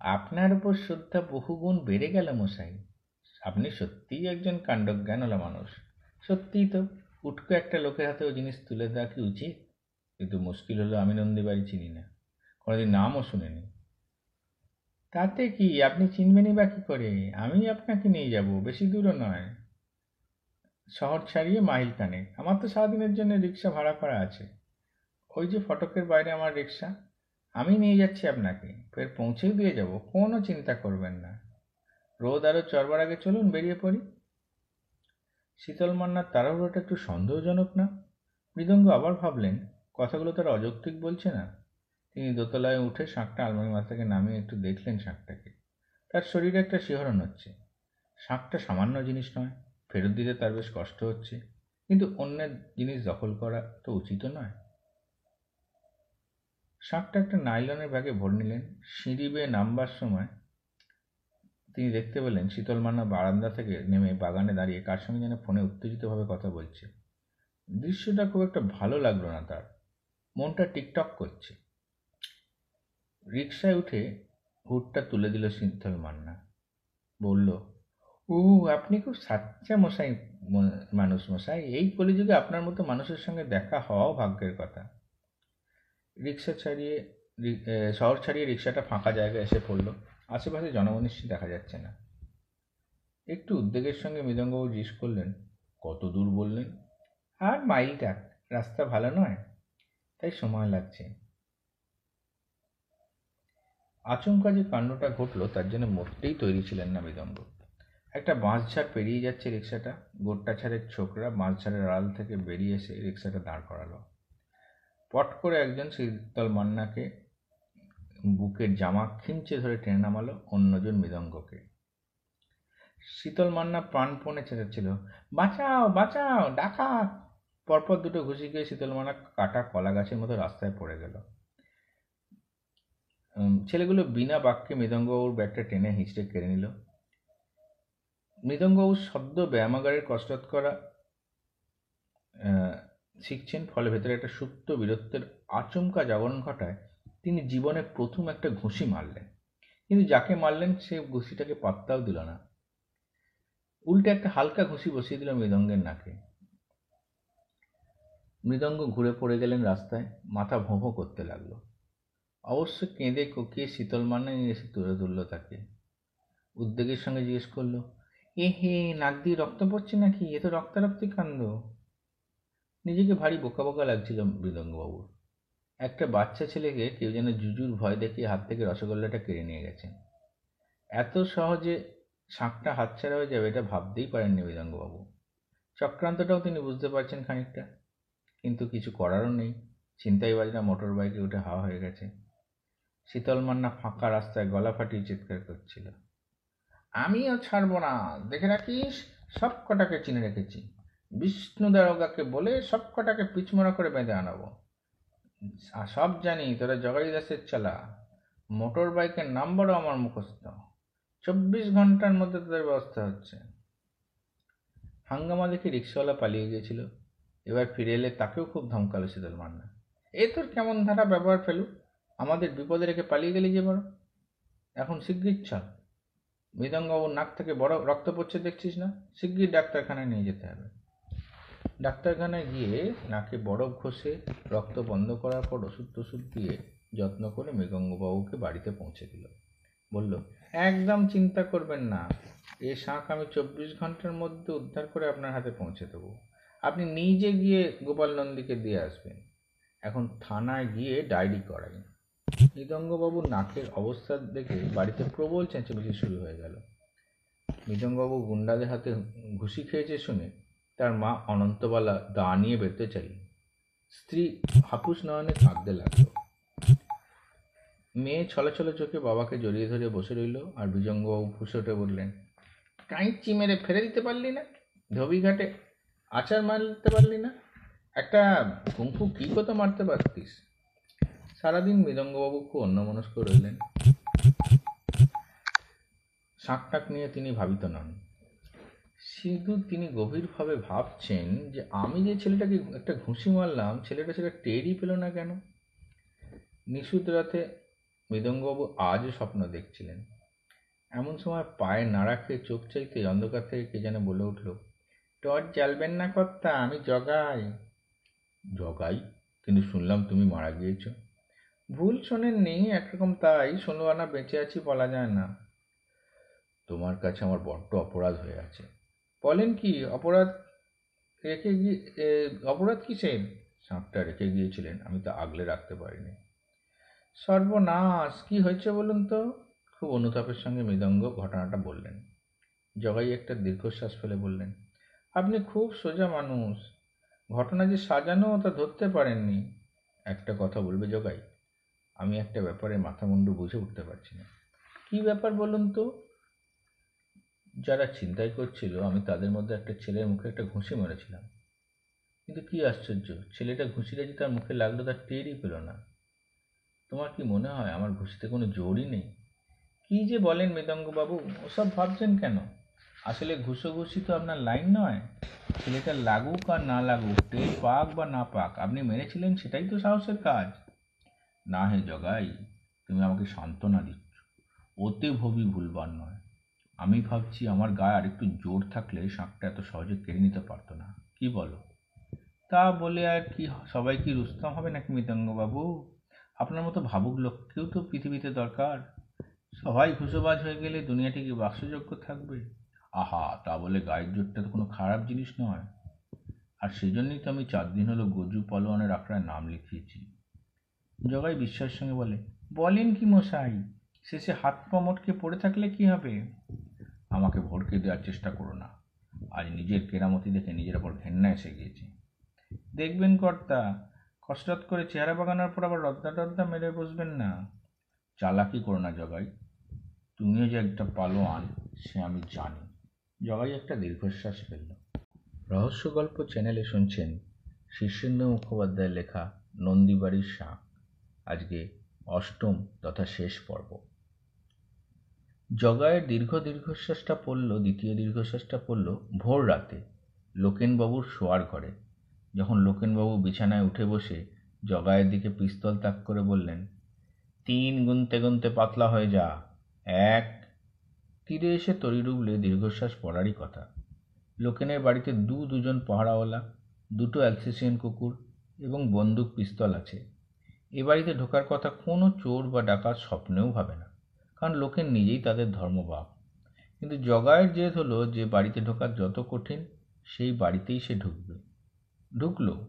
আপনার উপর শ্রদ্ধা বহুগুণ বেড়ে গেল মশাই। আপনি সত্যিই একজন কাণ্ডজ্ঞানলা মানুষ। সত্যিই তো উটকো একটা লোকের হাতে ওই জিনিস তুলে দেওয়া কি উচিত? কিন্তু মুশকিল হলো আমি নন্দী বাড়ি চিনি না। কোনোদিন নামও শুনিনি। তাতে কি আপনি চিনবেনই বা কী করে? আমি আপনাকে নিয়ে যাব, বেশি দূরও নয়। শহর ছাড়িয়ে মাইল কানে আমার তো সারাদিনের জন্য রিক্সা ভাড়া করা আছে। ওই যে ফটকের বাইরে আমার রিক্সা, আমি নিয়ে যাচ্ছি আপনাকে। ফের পৌঁছেই দিয়ে যাব, কোনো চিন্তা করবেন না। রোদ আরও চড়বার আগে চলুন বেরিয়ে পড়ি। শীতল মান্নার তাড়াহুড়োটা একটু সন্দেহজনক না? মৃদঙ্গ আবার ভাবলেন, কথাগুলো তার অযৌক্তিক বলছে না। তিনি দোতলায় উঠে শাঁখটা আলমারি মাথাকে নামিয়ে একটু দেখলেন শাঁখটাকে। তার শরীরে একটা শিহরণ হচ্ছে। শাঁখটা সামান্য জিনিস নয়, ফেরত দিতে তার বেশ কষ্ট হচ্ছে। কিন্তু অন্যের জিনিস দখল করা তো উচিত নয়। শাঁখটা একটা নাইলনের ব্যাগে ভরে নিলেন। সিঁড়ি বেয়ে নামবার সময় তিনি দেখতে পেলেন শীতলমানা বারান্দা থেকে নেমে বাগানে দাঁড়িয়ে কার সঙ্গে যেন ফোনে উত্তেজিতভাবে কথা বলছে। দৃশ্যটা খুব একটা ভালো লাগল না তার। মনটা টিকটক করছে। রিক্সায় উঠে হুটটা তুলে দিল শীতল মান্না। বলল, ও, আপনি খুব সাচ্চা মশাই মানুষ মশাই। এই কলিযুগে আপনার মতো মানুষের সঙ্গে দেখা হওয়াও ভাগ্যের কথা। রিক্সা ছাড়িয়ে শহর ছাড়িয়ে রিক্সাটা ফাঁকা জায়গায় এসে পড়ল। আশেপাশে জনমনীষী দেখা যাচ্ছে না। একটু উদ্বেগের সঙ্গে মৃদঙ্গবাবু জিজ্ঞেস করলেন, কত দূর বললেন? আর মাইলটা, রাস্তা ভালো নয়, তাই সময় লাগছে। আচমকা যে কাণ্ডটা ঘটলো, তার জন্য মোটেই তৈরি ছিলেন না মৃদঙ্গ একটা বাঁশঝাড় পেরিয়ে যাচ্ছে রিক্সাটা গোট্টা ছাড়ের ছোকরা বাঁশঝাড়ের আড়াল থেকে বেরিয়ে এসে রিক্সাটা দাঁড় করালো। পট করে একজন শীতল মান্নাকে বুকের জামা খিমচে ধরে টেনে নামালো অন্যজন মৃদঙ্গকে শীতল মান্না প্রাণপণে চেঁচাচ্ছিল, বাঁচাও বাঁচাও ডাকা পরপর দুটো ঘুষি খেয়ে শীতল মান্না কাটা কলা গাছের মতো রাস্তায় পড়ে গেল। ছেলেগুলো বিনা বাক্যে মৃদঙ্গবাবুর ব্যাগটা টেনে হিঁচড়ে কেড়ে নিল। মৃদঙ্গবাবু সদ্য ব্যায়ামাগারের কসরত করা শিখছেন ফলে ভেতরে একটা সুপ্ত বীরত্বের আচমকা জাগরণ ঘটায় তিনি জীবনে প্রথম একটা ঘুষি মারলেন। কিন্তু যাকে মারলেন সে ঘুষিটাকে পাত্তাও দিল না। উল্টে একটা হালকা ঘুষি বসিয়ে দিল মৃদঙ্গের নাকে। মৃদঙ্গ ঘুরে পড়ে গেলেন রাস্তায়, মাথা ভোঁ করতে লাগল। অবশ্য কেঁদে কোকিয়ে শীতল নিয়ে এসে তুলে তুললো তাকে। উদ্বেগের সঙ্গে জিজ্ঞেস করল, এ হে, নাক দিয়ে রক্ত পড়ছে নাকি? এ তো রক্তারক্তি কাণ্ড। নিজেকে ভারী বোকা বোকা লাগছিল মৃদঙ্গবাবুর একটা বাচ্চা ছেলেকে কেউ যেন জুজুর ভয় দেখিয়ে হাত থেকে রসগোল্লাটা কেড়ে নিয়ে গেছেন এত সহজে শাঁকটা হাতছাড়া হয়ে যাবে এটা ভাবতেই পারেননি মৃদঙ্গবাবু। চক্রান্তটাও তিনি বুঝতে পারছেন খানিকটা। কিন্তু কিছু করারও নেই। ছিনতাইবাজরা মোটর বাইকে উঠে হাওয়া হয়ে গেছে। শীতল মান্না ফাঁকা রাস্তায় গলা ফাটিয়ে চিৎকার করছিল। আমিও ছাড়বো না। দেখে রাখিস, সব কটাকে চিনে রেখেছি। বিষ্ণু দারোগাকে বলে সব কটাকে পিচমোড়া করে বেঁধে আনাবো। সব জানি, তোরা জগাই দাসের চালা। মোটর বাইকের নাম্বারও আমার মুখস্থ। চব্বিশ ঘণ্টার মধ্যে তাদের ব্যবস্থা হচ্ছে। হাঙ্গামা দেখে রিক্সাওয়ালা পালিয়ে গিয়েছিল। এবার ফিরে এলে তাকেও খুব ধমকালো শীতল মান্না এ তোর কেমন ধারা ব্যবহার ফেলু? আমাদের বিপদে রেখে পালিয়ে গেলি যে বড়? এখন শিগগির চল। মৃদঙ্গবাবুর নাক থেকে বড় রক্ত পড়ছে দেখছিস না? শিগগির ডাক্তারখানায় নিয়ে যেতে হবে। ডাক্তারখানায় গিয়ে নাকে বরফ ঘষে রক্ত বন্ধ করার পর ওষুধ টষুধ দিয়ে যত্ন করে মৃগঙ্গবাবুকে বাড়িতে পৌঁছে দিল। বলল, একদম চিন্তা করবেন না। এ শাঁখ আমি চব্বিশ ঘণ্টার মধ্যে উদ্ধার করে আপনার হাতে পৌঁছে দেবো। আপনি নিজে গিয়ে গোপাল নন্দীকে দিয়ে আসবেন। এখন থানায় গিয়ে ডায়েরি করাই। মৃদঙ্গবাবুর নাকের অবস্থা দেখে বাড়িতে প্রবল চেঁচামেচি শুরু হয়ে গেল। মৃদঙ্গবাবু গুন্ডাদের হাতে ঘুষি খেয়েছে শুনে তার মা অনন্তবালা দা নিয়ে বেরোতে চাইলেন। স্ত্রী হাপুস নয়নে কাঁদতে লাগল। মেয়ে ছলে ছলে চোখে বাবাকে জড়িয়ে ধরে বসে রইল আর বিজঙ্গবাবু ফুসে উঠে বললেন কাঁচি মেরে ফেলে দিতে পারলি না? ধোবিঘাটে আচার মারতে পারলি না? একটা কুংফু কি কত মারতে পারতিস? সারাদিন মৃদঙ্গবাবু খুব অন্যমনস্ক রইলেন। শাঁক টাক নিয়ে তিনি ভাবিত নন। শুধু তিনি গভীরভাবে ভাবছেন যে আমি যে ছেলেটাকে একটা ঘুষি মারলাম, ছেলেটা সেটা টেরই পেল না কেন? নিশুত রাতে মৃদঙ্গবাবু আজও স্বপ্ন দেখছিলেন। এমন সময় পায়ে নাড়া খেয়ে চোখ চাইতে অন্ধকার থেকে কে যেন বলে উঠল, টর্চ জ্বালবেন না কর্তা, আমি জগাই। জগাই? কিন্তু শুনলাম তুমি মারা গিয়েছ। ভুল শোনেননি, একরকম তাই। শোনবানা বেঁচে আছি বলা যায় না। তোমার কাছে আমার বড্ড অপরাধ হয়ে আছে। বলেন কি, অপরাধ রেখে গিয়ে অপরাধ কিসের? সাপটা রেখে গিয়েছিলেন, আমি তা আগলে রাখতে পারিনি। সর্বনাশ, কি হয়েছে বলুন তো? খুব অনুতাপের সঙ্গে মৃদঙ্গ ঘটনাটা বললেন। জগাই একটা দীর্ঘশ্বাস ফেলে বললেন, আপনি খুব সোজা মানুষ। ঘটনা যে সাজানো তা ধরতে পারেননি। একটা কথা বলবে জগাই? আমি একটা ব্যাপারে মাথা মুন্ডু বুঝে উঠতে পারছি না। কি ব্যাপার বলুন তো? যারা চিন্তাই করছিল আমি তাদের মধ্যে একটা ছেলের মুখে একটা ঘুষি মেরেছিলাম। কিন্তু কি আশ্চর্য ছেলেটা ঘুষিটা যে তার মুখে লাগল তার টেরই পেল না। তোমার কি মনে হয় আমার ঘুষিতে কোনো জোরই নেই? কি যে বলেন মৃদঙ্গবাবু ওসব ভাবছেন কেন? আসলে ঘুষো ঘুষি তো আপনার লাইন নয়। ছেলেটা লাগুক আর না লাগুক টের পাক বা না পাক আপনি মেরেছিলেন সেটাই তো সাহসের কাজ। না হে জগাই, তুমি আমাকে সান্ত্বনা দিচ্ছ। ওতে ভবি ভুলবার নয়। আমি ভাবছি আমার গায়ে আর একটু জোর থাকলে শাঁখটা এত সহজে কেড়ে নিতে পারতো না। কি বলো? তা বলে আর কি, সবাই কি রুস্তম হবে নাকি মৃদঙ্গবাবু? আপনার মতো ভাবুক লোককেও তো পৃথিবীতে দরকার। সবাই ঘুষোবাজ হয়ে গেলে দুনিয়াটি কি বাক্সযোগ্য থাকবে? আহা, তা বলে গায়ের জোরটা তো কোনো খারাপ জিনিস নয়। আর সেজন্যই তো আমি চার দিন হলো গজু, পালোয়ানের আখড়ায় নাম লিখিয়েছি। জগাই বিশ্বাসের সঙ্গে বলে, বলেন কি মশাই, শেষে হাত মোটকে পড়ে থাকলে কি হবে? আমাকে ভড়কে দেওয়ার চেষ্টা করো না। আজ নিজের কেরামতি দেখে নিজের ওপর ঘেন্না এসে গিয়েছে। দেখবেন কর্তা কসরত করে চেহারা বাগানোর পর আবার রদ্দা টদ্দা মেরে বসবেন না। চালাকি করো না জগাই। তুমিও যে একটা পালোয়ান, সে আমি জানি। জগাই একটা দীর্ঘশ্বাস ফেলল। রহস্য গল্প চ্যানেলে শুনছেন শীর্ষেন্দ্র মুখোপাধ্যায়ের লেখা নন্দীবাড়ির শাঁখ আজকে অষ্টম তথা শেষ পর্ব। জগায়ের দীর্ঘ দীর্ঘশ্বাসটা পড়ল, দ্বিতীয় দীর্ঘশ্বাসটা পড়ল ভোর রাতে লোকেনবাবুর শোয়ার ঘরে। যখন লোকেনবাবু বিছানায় উঠে বসে জগায়ের দিকে পিস্তল তাক করে বললেন, তিন গুনতে গুনতে পাতলা হয়ে যা। এক তীরে এসে তরি ডুবলে দীর্ঘশ্বাস পড়ারই কথা। লোকেনের বাড়িতে দু দুজন পাহারাওয়ালা, দুটো অ্যালসেসিয়ান কুকুর এবং বন্দুক পিস্তল আছে। এ বাড়িতে ঢোকার কথা কোনো চোর বা ডাকাত স্বপ্নেও ভাবে না। কারণ লোকের নিজেই তাদের ধর্মবাপ কিন্তু জগায়ের জেদ হলো যে বাড়িতে ঢোকার যত কঠিন, সেই বাড়িতেই সে ঢুকবে। ঢুকলো।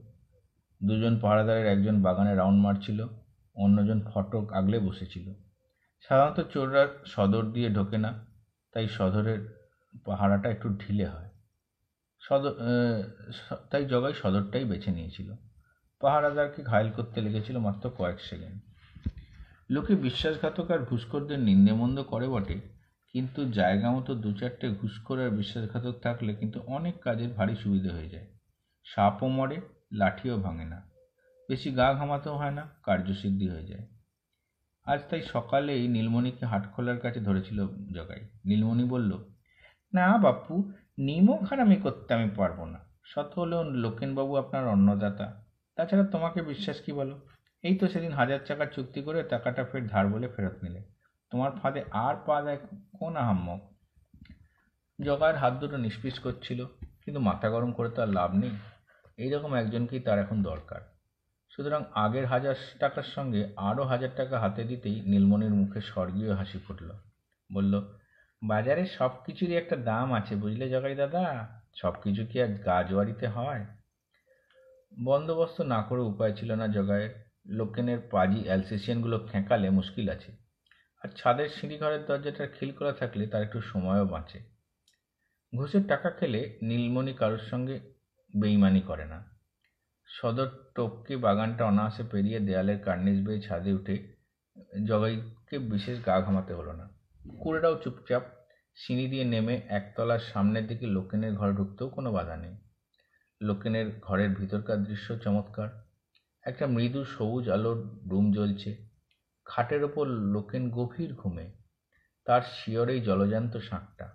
দুজন পাহারাদারের একজন বাগানে রাউন্ড মারছিল, অন্যজন ফটক আগলে বসেছিল। সাধারণত চোররা সদর দিয়ে ঢোকে না, তাই সদরের পাহারাটা একটু ঢিলে হয়। সদর তাই জগাই সদরটাই বেছে নিয়েছিল। পাহারাদারকে ঘায়ল করতে লেগেছিল মাত্র কয়েক সেকেন্ড। লোকে বিশ্বাসঘাতক আর ঘুষখোরদের নিন্দেমন্দ করে বটে, কিন্তু জায়গা মতো দু চারটে ঘুষখোর আর বিশ্বাসঘাতক থাকলে কিন্তু অনেক কাজের ভারী সুবিধে হয়ে যায়। সাপও মরে, লাঠিও ভাঙে না। বেশি গা ঘামাতেও হয় না, কার্যসিদ্ধি হয়ে যায়। আজ তাই সকালেই নীলমণিকে হাটখোলার কাছে ধরেছিল জগাই। নীলমণি বলল, না বাপু নিমও খারামি করতে আমি পারব না। সত হলেও লোকেনবাবু আপনার অন্নদাতা। তাছাড়া তোমাকে বিশ্বাস কি বলো? এই তো সেদিন হাজার টাকার চুক্তি করে টাকাটা ফের ধার বলে ফেরত নিলে। তোমার ফাঁদে আর পা দেয় কোন আহাম্মক? জগায়ের হাত দুটো নিষ্পিস করছিল, কিন্তু মাথা গরম করে তো আর লাভ নেই। এইরকম একজনকেই তার এখন দরকার? সুতরাং আগের হাজার টাকার সঙ্গে আরও হাজার টাকা হাতে দিতেই নীলমণির মুখে স্বর্গীয় হাসি ফুটল। বলল, বাজারে সব কিছুরই একটা দাম আছে, বুঝলে জগাই দাদা? সব কিছু কি আর গাজওয়ারিতে হয়? বন্দোবস্ত না করে উপায় ছিল না জগায়ের। লোকেনের পাজি অ্যালসেসিয়ানগুলো খেঁকালে মুশকিল আছে। আর ছাদের সিঁড়িঘরের দরজাটা খিল করা থাকলে তার একটু সময়ও বাঁচে। ঘুষের টাকা খেলে নীলমণি কারোর সঙ্গে বেইমানি করে না। সদর টপকে বাগানটা অনায়াসে পেরিয়ে দেয়ালের কার্নিস বেয়ে ছাদে উঠে জগাইকে বিশেষ গা ঘামাতে হলো না। কুকুরেরাও চুপচাপ সিঁড়ি দিয়ে নেমে একতলার সামনের দিকে লোকেনের ঘরে ঢুকতেও কোনো বাধা নেই। লোকেনের ঘরের ভিতরকার দৃশ্য চমৎকার। একটা মৃদু সবুজ আলোর রুম জ্বলছে। খাটের ওপর লোকেন গভীর ঘুমে। তার শিয়রেই জলজান্ত শাঁখটা।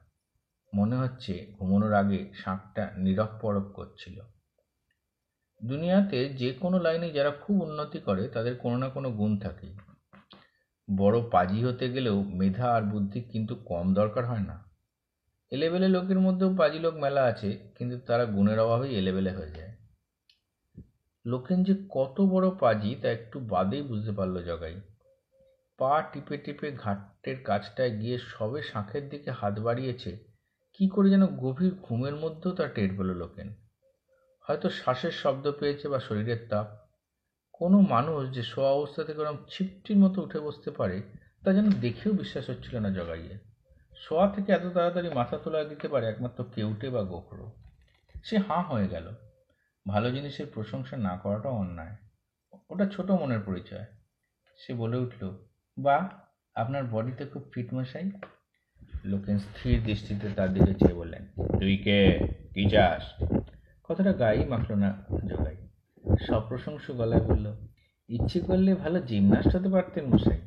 মনে হচ্ছে ঘুমানোর আগে শাঁখটা নীরব পরক করছিল। দুনিয়াতে যে কোনো লাইনে যারা খুব উন্নতি করে, তাদের কোনো না কোনো গুণ থাকে। বড় পাজি হতে গেলেও মেধা আর বুদ্ধি কিন্তু কম দরকার হয় না। এলেবেলে লোকের মধ্যেও পাজি লোক মেলা আছে, কিন্তু তারা গুণের অভাবেই এলেবেলে হয়ে যায়। লোকেন যে কত বড় পাজি, তা একটু বাদেই বুঝতে পারল জগাই। পা টিপে টিপে ঘাটের কাছটায় গিয়ে সবে শাঁখের দিকে হাত বাড়িয়েছে, কি করে যেন গভীর ঘুমের মধ্যেও তার টের পেল লোকেন হয়তো শ্বাসের শব্দ পেয়েছে বা শরীরের তাপ। কোনো মানুষ যে শোয়া অবস্থা থেকে ওরকম ছিপটির মতো উঠে বসতে পারে, তা যেন দেখেও বিশ্বাস হচ্ছিল না জগাইয়ে শোয়া থেকে এত তাড়াতাড়ি মাথা তোলা দিতে পারে একমাত্র কেউটে বা গোখরো? সে হাঁ হয়ে গেল। ভালো জিনিসের প্রশংসা না করাটাও অন্যায়। ওটা ছোট মনের পরিচয়। সে বলে উঠল বা আপনার বডিতে খুব ফিট মশাই লোকেন স্থির দৃষ্টিতে তার দিকে চেয়ে বললেন, তুই কে? কি চাস? কথাটা গায়েই মাখল না জগাই। সপ্রশংস গলায় বলল, ইচ্ছে করলে ভালো জিমনাস্ট হতে পারতেন মশাই।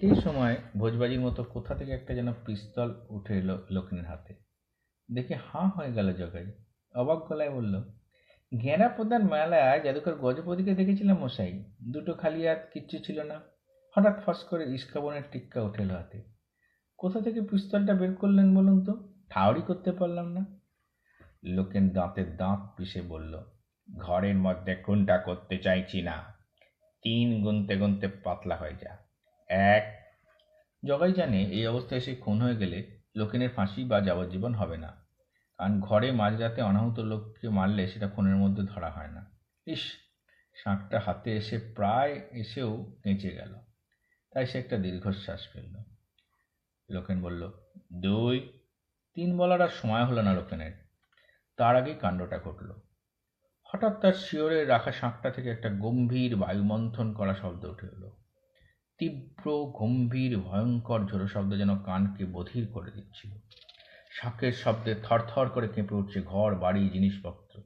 ঠিক এই সময় ভোজবাজির মতো কোথা থেকে একটা যেন পিস্তল উঠে এলো লোকেনের হাতে। দেখে হাঁ হয়ে গেল জগাই। অবাক গলায় বলল ঘেরা প্রধান মেলায় জাদুকর গজপতিকে দেখেছিলাম মশাই। দুটো খালি হাত কিচ্ছু ছিল না। হঠাৎ ফস করে ইস্কাবনের টিক্কা উঠে এলো হাতে। কোথা থেকে পিস্তলটা বের করলেন বলুন তো? ঠাউরি করতে পারলাম না। লোকেন দাঁতের দাঁত পিষে বলল, ঘরের মধ্যে খুনটা করতে চাইছি না। তিন গুনতে গুনতে পাতলা হয়ে যা। এক। জগাই জানে এই অবস্থায় সে খুন হয়ে গেলে লোকেনের ফাঁসি বা যাবজ্জীবন হবে না। কারণ ঘরে মাঝরাতে অনাহুত লোককে মারলে সেটা খুনের মধ্যে ধরা হয় না। ইস শাঁখটা হাতে এসে প্রায় এসেও কেঁচে গেল। তাই সে একটা দীর্ঘশ্বাস ফেলল। লোকেন বলল, দুই, তিন বলার আর সময় হলো না লোকেনের। তার আগেই কাণ্ডটা ঘটল। হঠাৎ তার শিওরে রাখা শাঁখটা থেকে একটা গম্ভীর বায়ুমন্থন করা শব্দ উঠে এলো। তীব্র, গম্ভীর, ভয়ঙ্কর ঝোড়ো শব্দ যেন কানকে বধির করে দিচ্ছিল। শাঁখের শব্দে থরথর করে কেঁপে উঠছে ঘর, বাড়ি, জিনিসপত্র।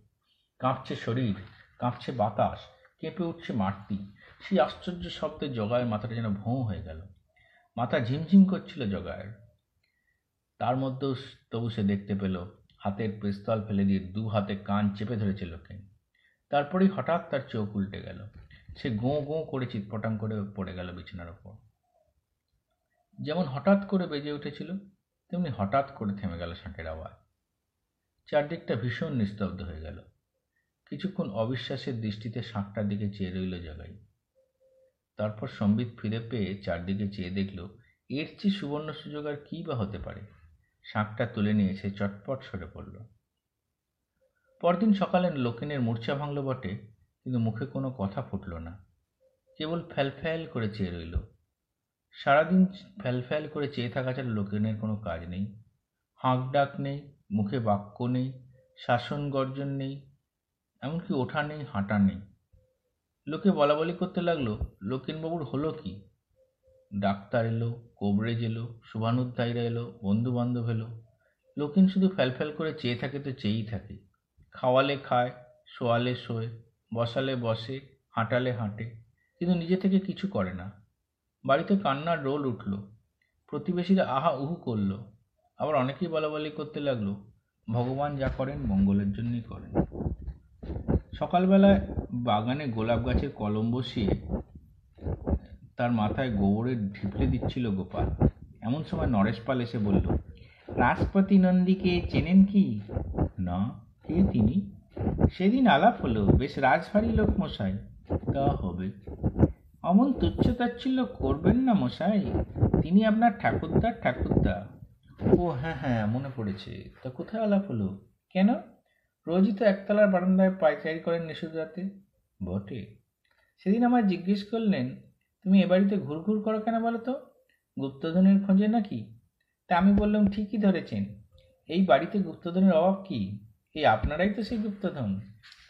কাঁপছে শরীর, কাঁপছে বাতাস, কেঁপে উঠছে মাটি। সেই আশ্চর্য শব্দে জগায়ের মাথাটা যেন ভোঁ হয়ে গেল। মাথা ঝিমঝিম করছিল জগায়ের। তার মধ্যেও তবু সে দেখতে পেল, হাতের পিস্তল ফেলে দিয়ে দু হাতে কান চেপে ধরেছে লোকে। তারপরেই হঠাৎ তার চোখ উল্টে গেল। সে গোঁ গোঁ করে চিৎপটাং করে পড়ে গেল বিছানার ওপর যেমন হঠাৎ করে বেজে উঠেছিল, তেমনি হঠাৎ করে থেমে গেল শাঁখের আওয়াজ। চারদিকটা ভীষণ নিস্তব্ধ হয়ে গেল। কিছুক্ষণ অবিশ্বাসের দৃষ্টিতে শাঁখটার দিকে চেয়ে রইল জগাই। তারপর সম্বিত ফিরে পেয়ে চারদিকে চেয়ে দেখল, এর চেয়ে সুবর্ণ সুযোগ আর কী বা হতে পারে? শাঁখটা তুলে নিয়ে সে চটপট সরে পড়ল। পরদিন সকালে লোকেনের মূর্ছা ভাঙল বটে কিন্তু মুখে কোনো কথা ফুটল না। কেবল ফ্যাল করে চেয়ে রইল। সারাদিন ফ্যাল করে চেয়ে থাকা ছাড়া লোকেনের কোনো কাজ নেই। হাঁক ডাক নেই, মুখে বাক্য নেই, শাসন গর্জন নেই, এমনকি ওঠা নেই, হাঁটা নেই। লোকে বলা বলি করতে লাগল, লোকেনবাবুর হলো কি? ডাক্তার এলো, কোবরেজ এলো, শুভানুধ্যায়ীরা এলো বন্ধু বান্ধব এলো। লোকেন শুধু ফ্যালফ্যাল করে চেয়ে থাকে তো চেয়েই থাকে। খাওয়ালে খায়, শোয়ালে শোয় বসালে বসে, হাঁটালে হাঁটে, কিন্তু নিজে থেকে কিছু করে না। বাড়িতে কান্নার রোল উঠল। প্রতিবেশীরা আহা উহু করল। আবার অনেকেই বলা বলি করতে লাগল, ভগবান যা করেন, মঙ্গলের জন্যই করেন। সকালবেলায় বাগানে গোলাপ গাছের কলম বসিয়ে তার মাথায় গোবরের ঢিপলে দিচ্ছিল গোপাল। এমন সময় নরেশ পাল এসে বলল, রাজপতি নন্দীকে চেনেন কি? না, কে তিনি? সেদিন আলাপ হলো, বেশ রাজভারী লোক মশাই। তা হবে। অমন তুচ্ছ তাচ্ছিল্য করবেন না মশাই, তিনি আপনার ঠাকুরদার ঠাকুরদা। ও হ্যাঁ হ্যাঁ মনে পড়েছে। তা কোথায় আলাপ হলো? কেন? রোজই তো একতলার বারান্দায় পাইচারি করেন নিশুদ রাতে। বটে। সেদিন আমায় জিজ্ঞেস করলেন, তুমি এ বাড়িতে ঘুরঘুর করো কেন বলো তো? গুপ্তধনের খোঁজে নাকি? তা আমি বললাম, ঠিকই ধরেছেন। এই বাড়িতে গুপ্তধনের অভাব কি? এই আপনারাই তো সেই গুপ্তধন।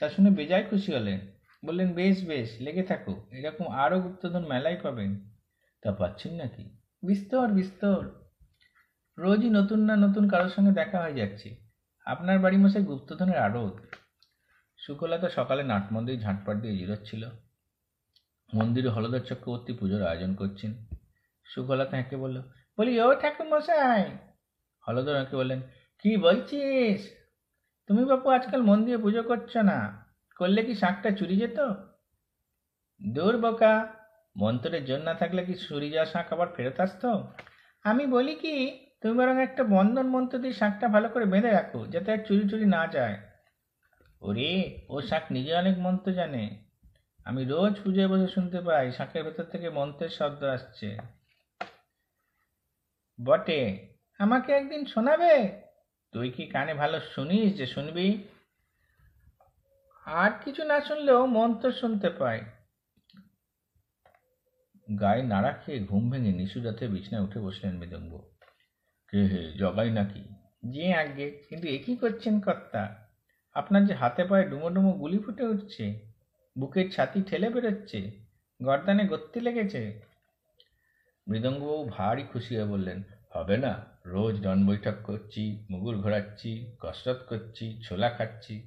তা শুনে বেজায় খুশি হলেন। বললেন, বেশ বেশ, লেগে থাকো। এরকম আরও গুপ্তধন মেলাই পাবেন। তা পাচ্ছেন নাকি? বিস্তর বিস্তর। রোজই নতুন না নতুন কারোর সঙ্গে দেখা হয়ে যাচ্ছে। আপনার বাড়ি মশাই গুপ্তধনের আড়ত। সুকলতা সকালে নাট মন্দির ঝাঁটপাট দিয়ে জিরোচ্ছিল মন্দিরে হলদর চক্রবর্তী পুজোর আয়োজন করছেন। সুকলতা একে বলল, বলি, ও ঠাকুর মশাই! হলদর একে বললেন, কি বলছিস? তুমি বাপু আজকাল মন্দিরে পুজো করছ না? করলে কি শাঁখটা চুরি যেত? দূর বোকা, মন্ত্রের জন্য না থাকলে কি চুরি যাওয়া শাঁখ আবার ফেরত আসতো? আমি বলি কি, তুমি বরং একটা বন্ধন মন্ত্র দিয়ে শাঁখটা ভালো করে বেঁধে রাখো, যাতে আর চুরি চুরি না যায়। ওরে, ও শাঁখ নিজে অনেক মন্ত্র জানে। আমি রোজ পুজোয় বসে শুনতে পাই শাঁখের ভেতর থেকে মন্ত্রের শব্দ আসছে। বটে, আমাকে একদিন শোনাবে? তুই কি কানে ভালো শুনিস যে শুনবি? আর কিছু না শুনলেও মন তো শুনতে পাই। গায়ে নাড়া খেয়ে ঘুম ভেঙে নিশু যাতে বিছনায় উঠে বসলেন মৃদঙ্গ। কে হে, জগাই নাকি? যে আগে, কিন্তু এ করছেন কর্তা? আপনার যে হাতে পায়ে ডুমো ডুমো গুলি ফুটে উঠছে, বুকের ছাতি ঠেলে বেরোচ্ছে, গর্দানে গত্তি লেগেছে। মৃদঙ্গবাবু ভারী খুশি হয়ে বললেন, হবে না। রোজ ডন বৈঠক করছি, মুগুর ঘোরাচ্ছি, কসরত করছি, ছোলা খাচ্ছি।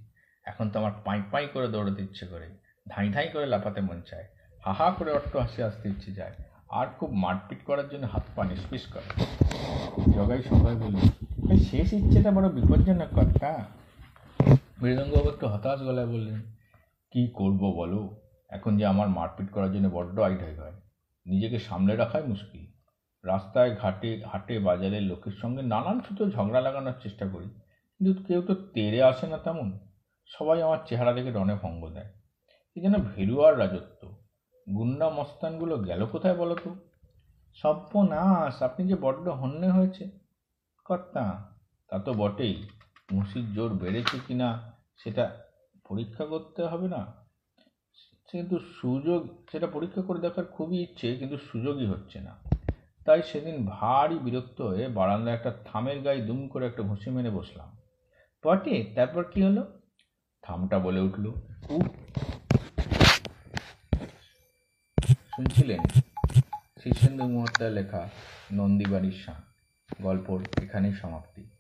এখন তো আমার পাঁই পাঁই করে দৌড়াতে ইচ্ছে করে, ধাঁই ধাই করে লাফাতে মন চায়। হা হা করে অট্ট হাসি আসতে ইচ্ছে যায়। আর খুব মারপিট করার জন্য হাত পা নিষ্পিস করে। জগাই সবাই এই শেষ ইচ্ছেটা বড় বিপজ্জনক কথা। মৃদঙ্গবাবু একটু হতাশ গলায় বললেন, কি করব বলো? এখন যে আমার মারপিট করার জন্য বড্ড আইডাই হয়। নিজেকে সামলে রাখাই মুশকিল। রাস্তায়, ঘাটে, হাটে, বাজারে লোকের সঙ্গে নানান ছুতো ঝগড়া লাগানোর চেষ্টা করি। কিন্তু কেউ তো তেড়ে আসে না তেমন। সবাই আমার চেহারা দেখে রণে ভঙ্গ দেয়। এই যেন ভেরুয়ার রাজত্ব। গুন্ডা মস্তানগুলো গেল কোথায় বলো তো? সর্বনাশ, আপনি যে বড্ড হন্যে হয়েছে। কর্তা, তা তো বটেই। মুসির জোর বেড়েছে কি না, সেটা পরীক্ষা করতে হবে না। কিন্তু সুযোগ, সেটা পরীক্ষা করে দেখার খুবই ইচ্ছে, কিন্তু সুযোগই হচ্ছে না। তাই সেদিন ভারী বিরক্ত হয়ে বারান্দায় একটা থামের গায়ে দুম করে একটা ঘুষি মেরে বসলাম। পটে, তারপর কি হলো? থামটা বলে উঠল। উঠ শুনছিলেন? শীর্ষেন্দু মুহূর্তে লেখা নন্দীবাড়ির সাঁ গল্পর এখানেই সমাপ্তি।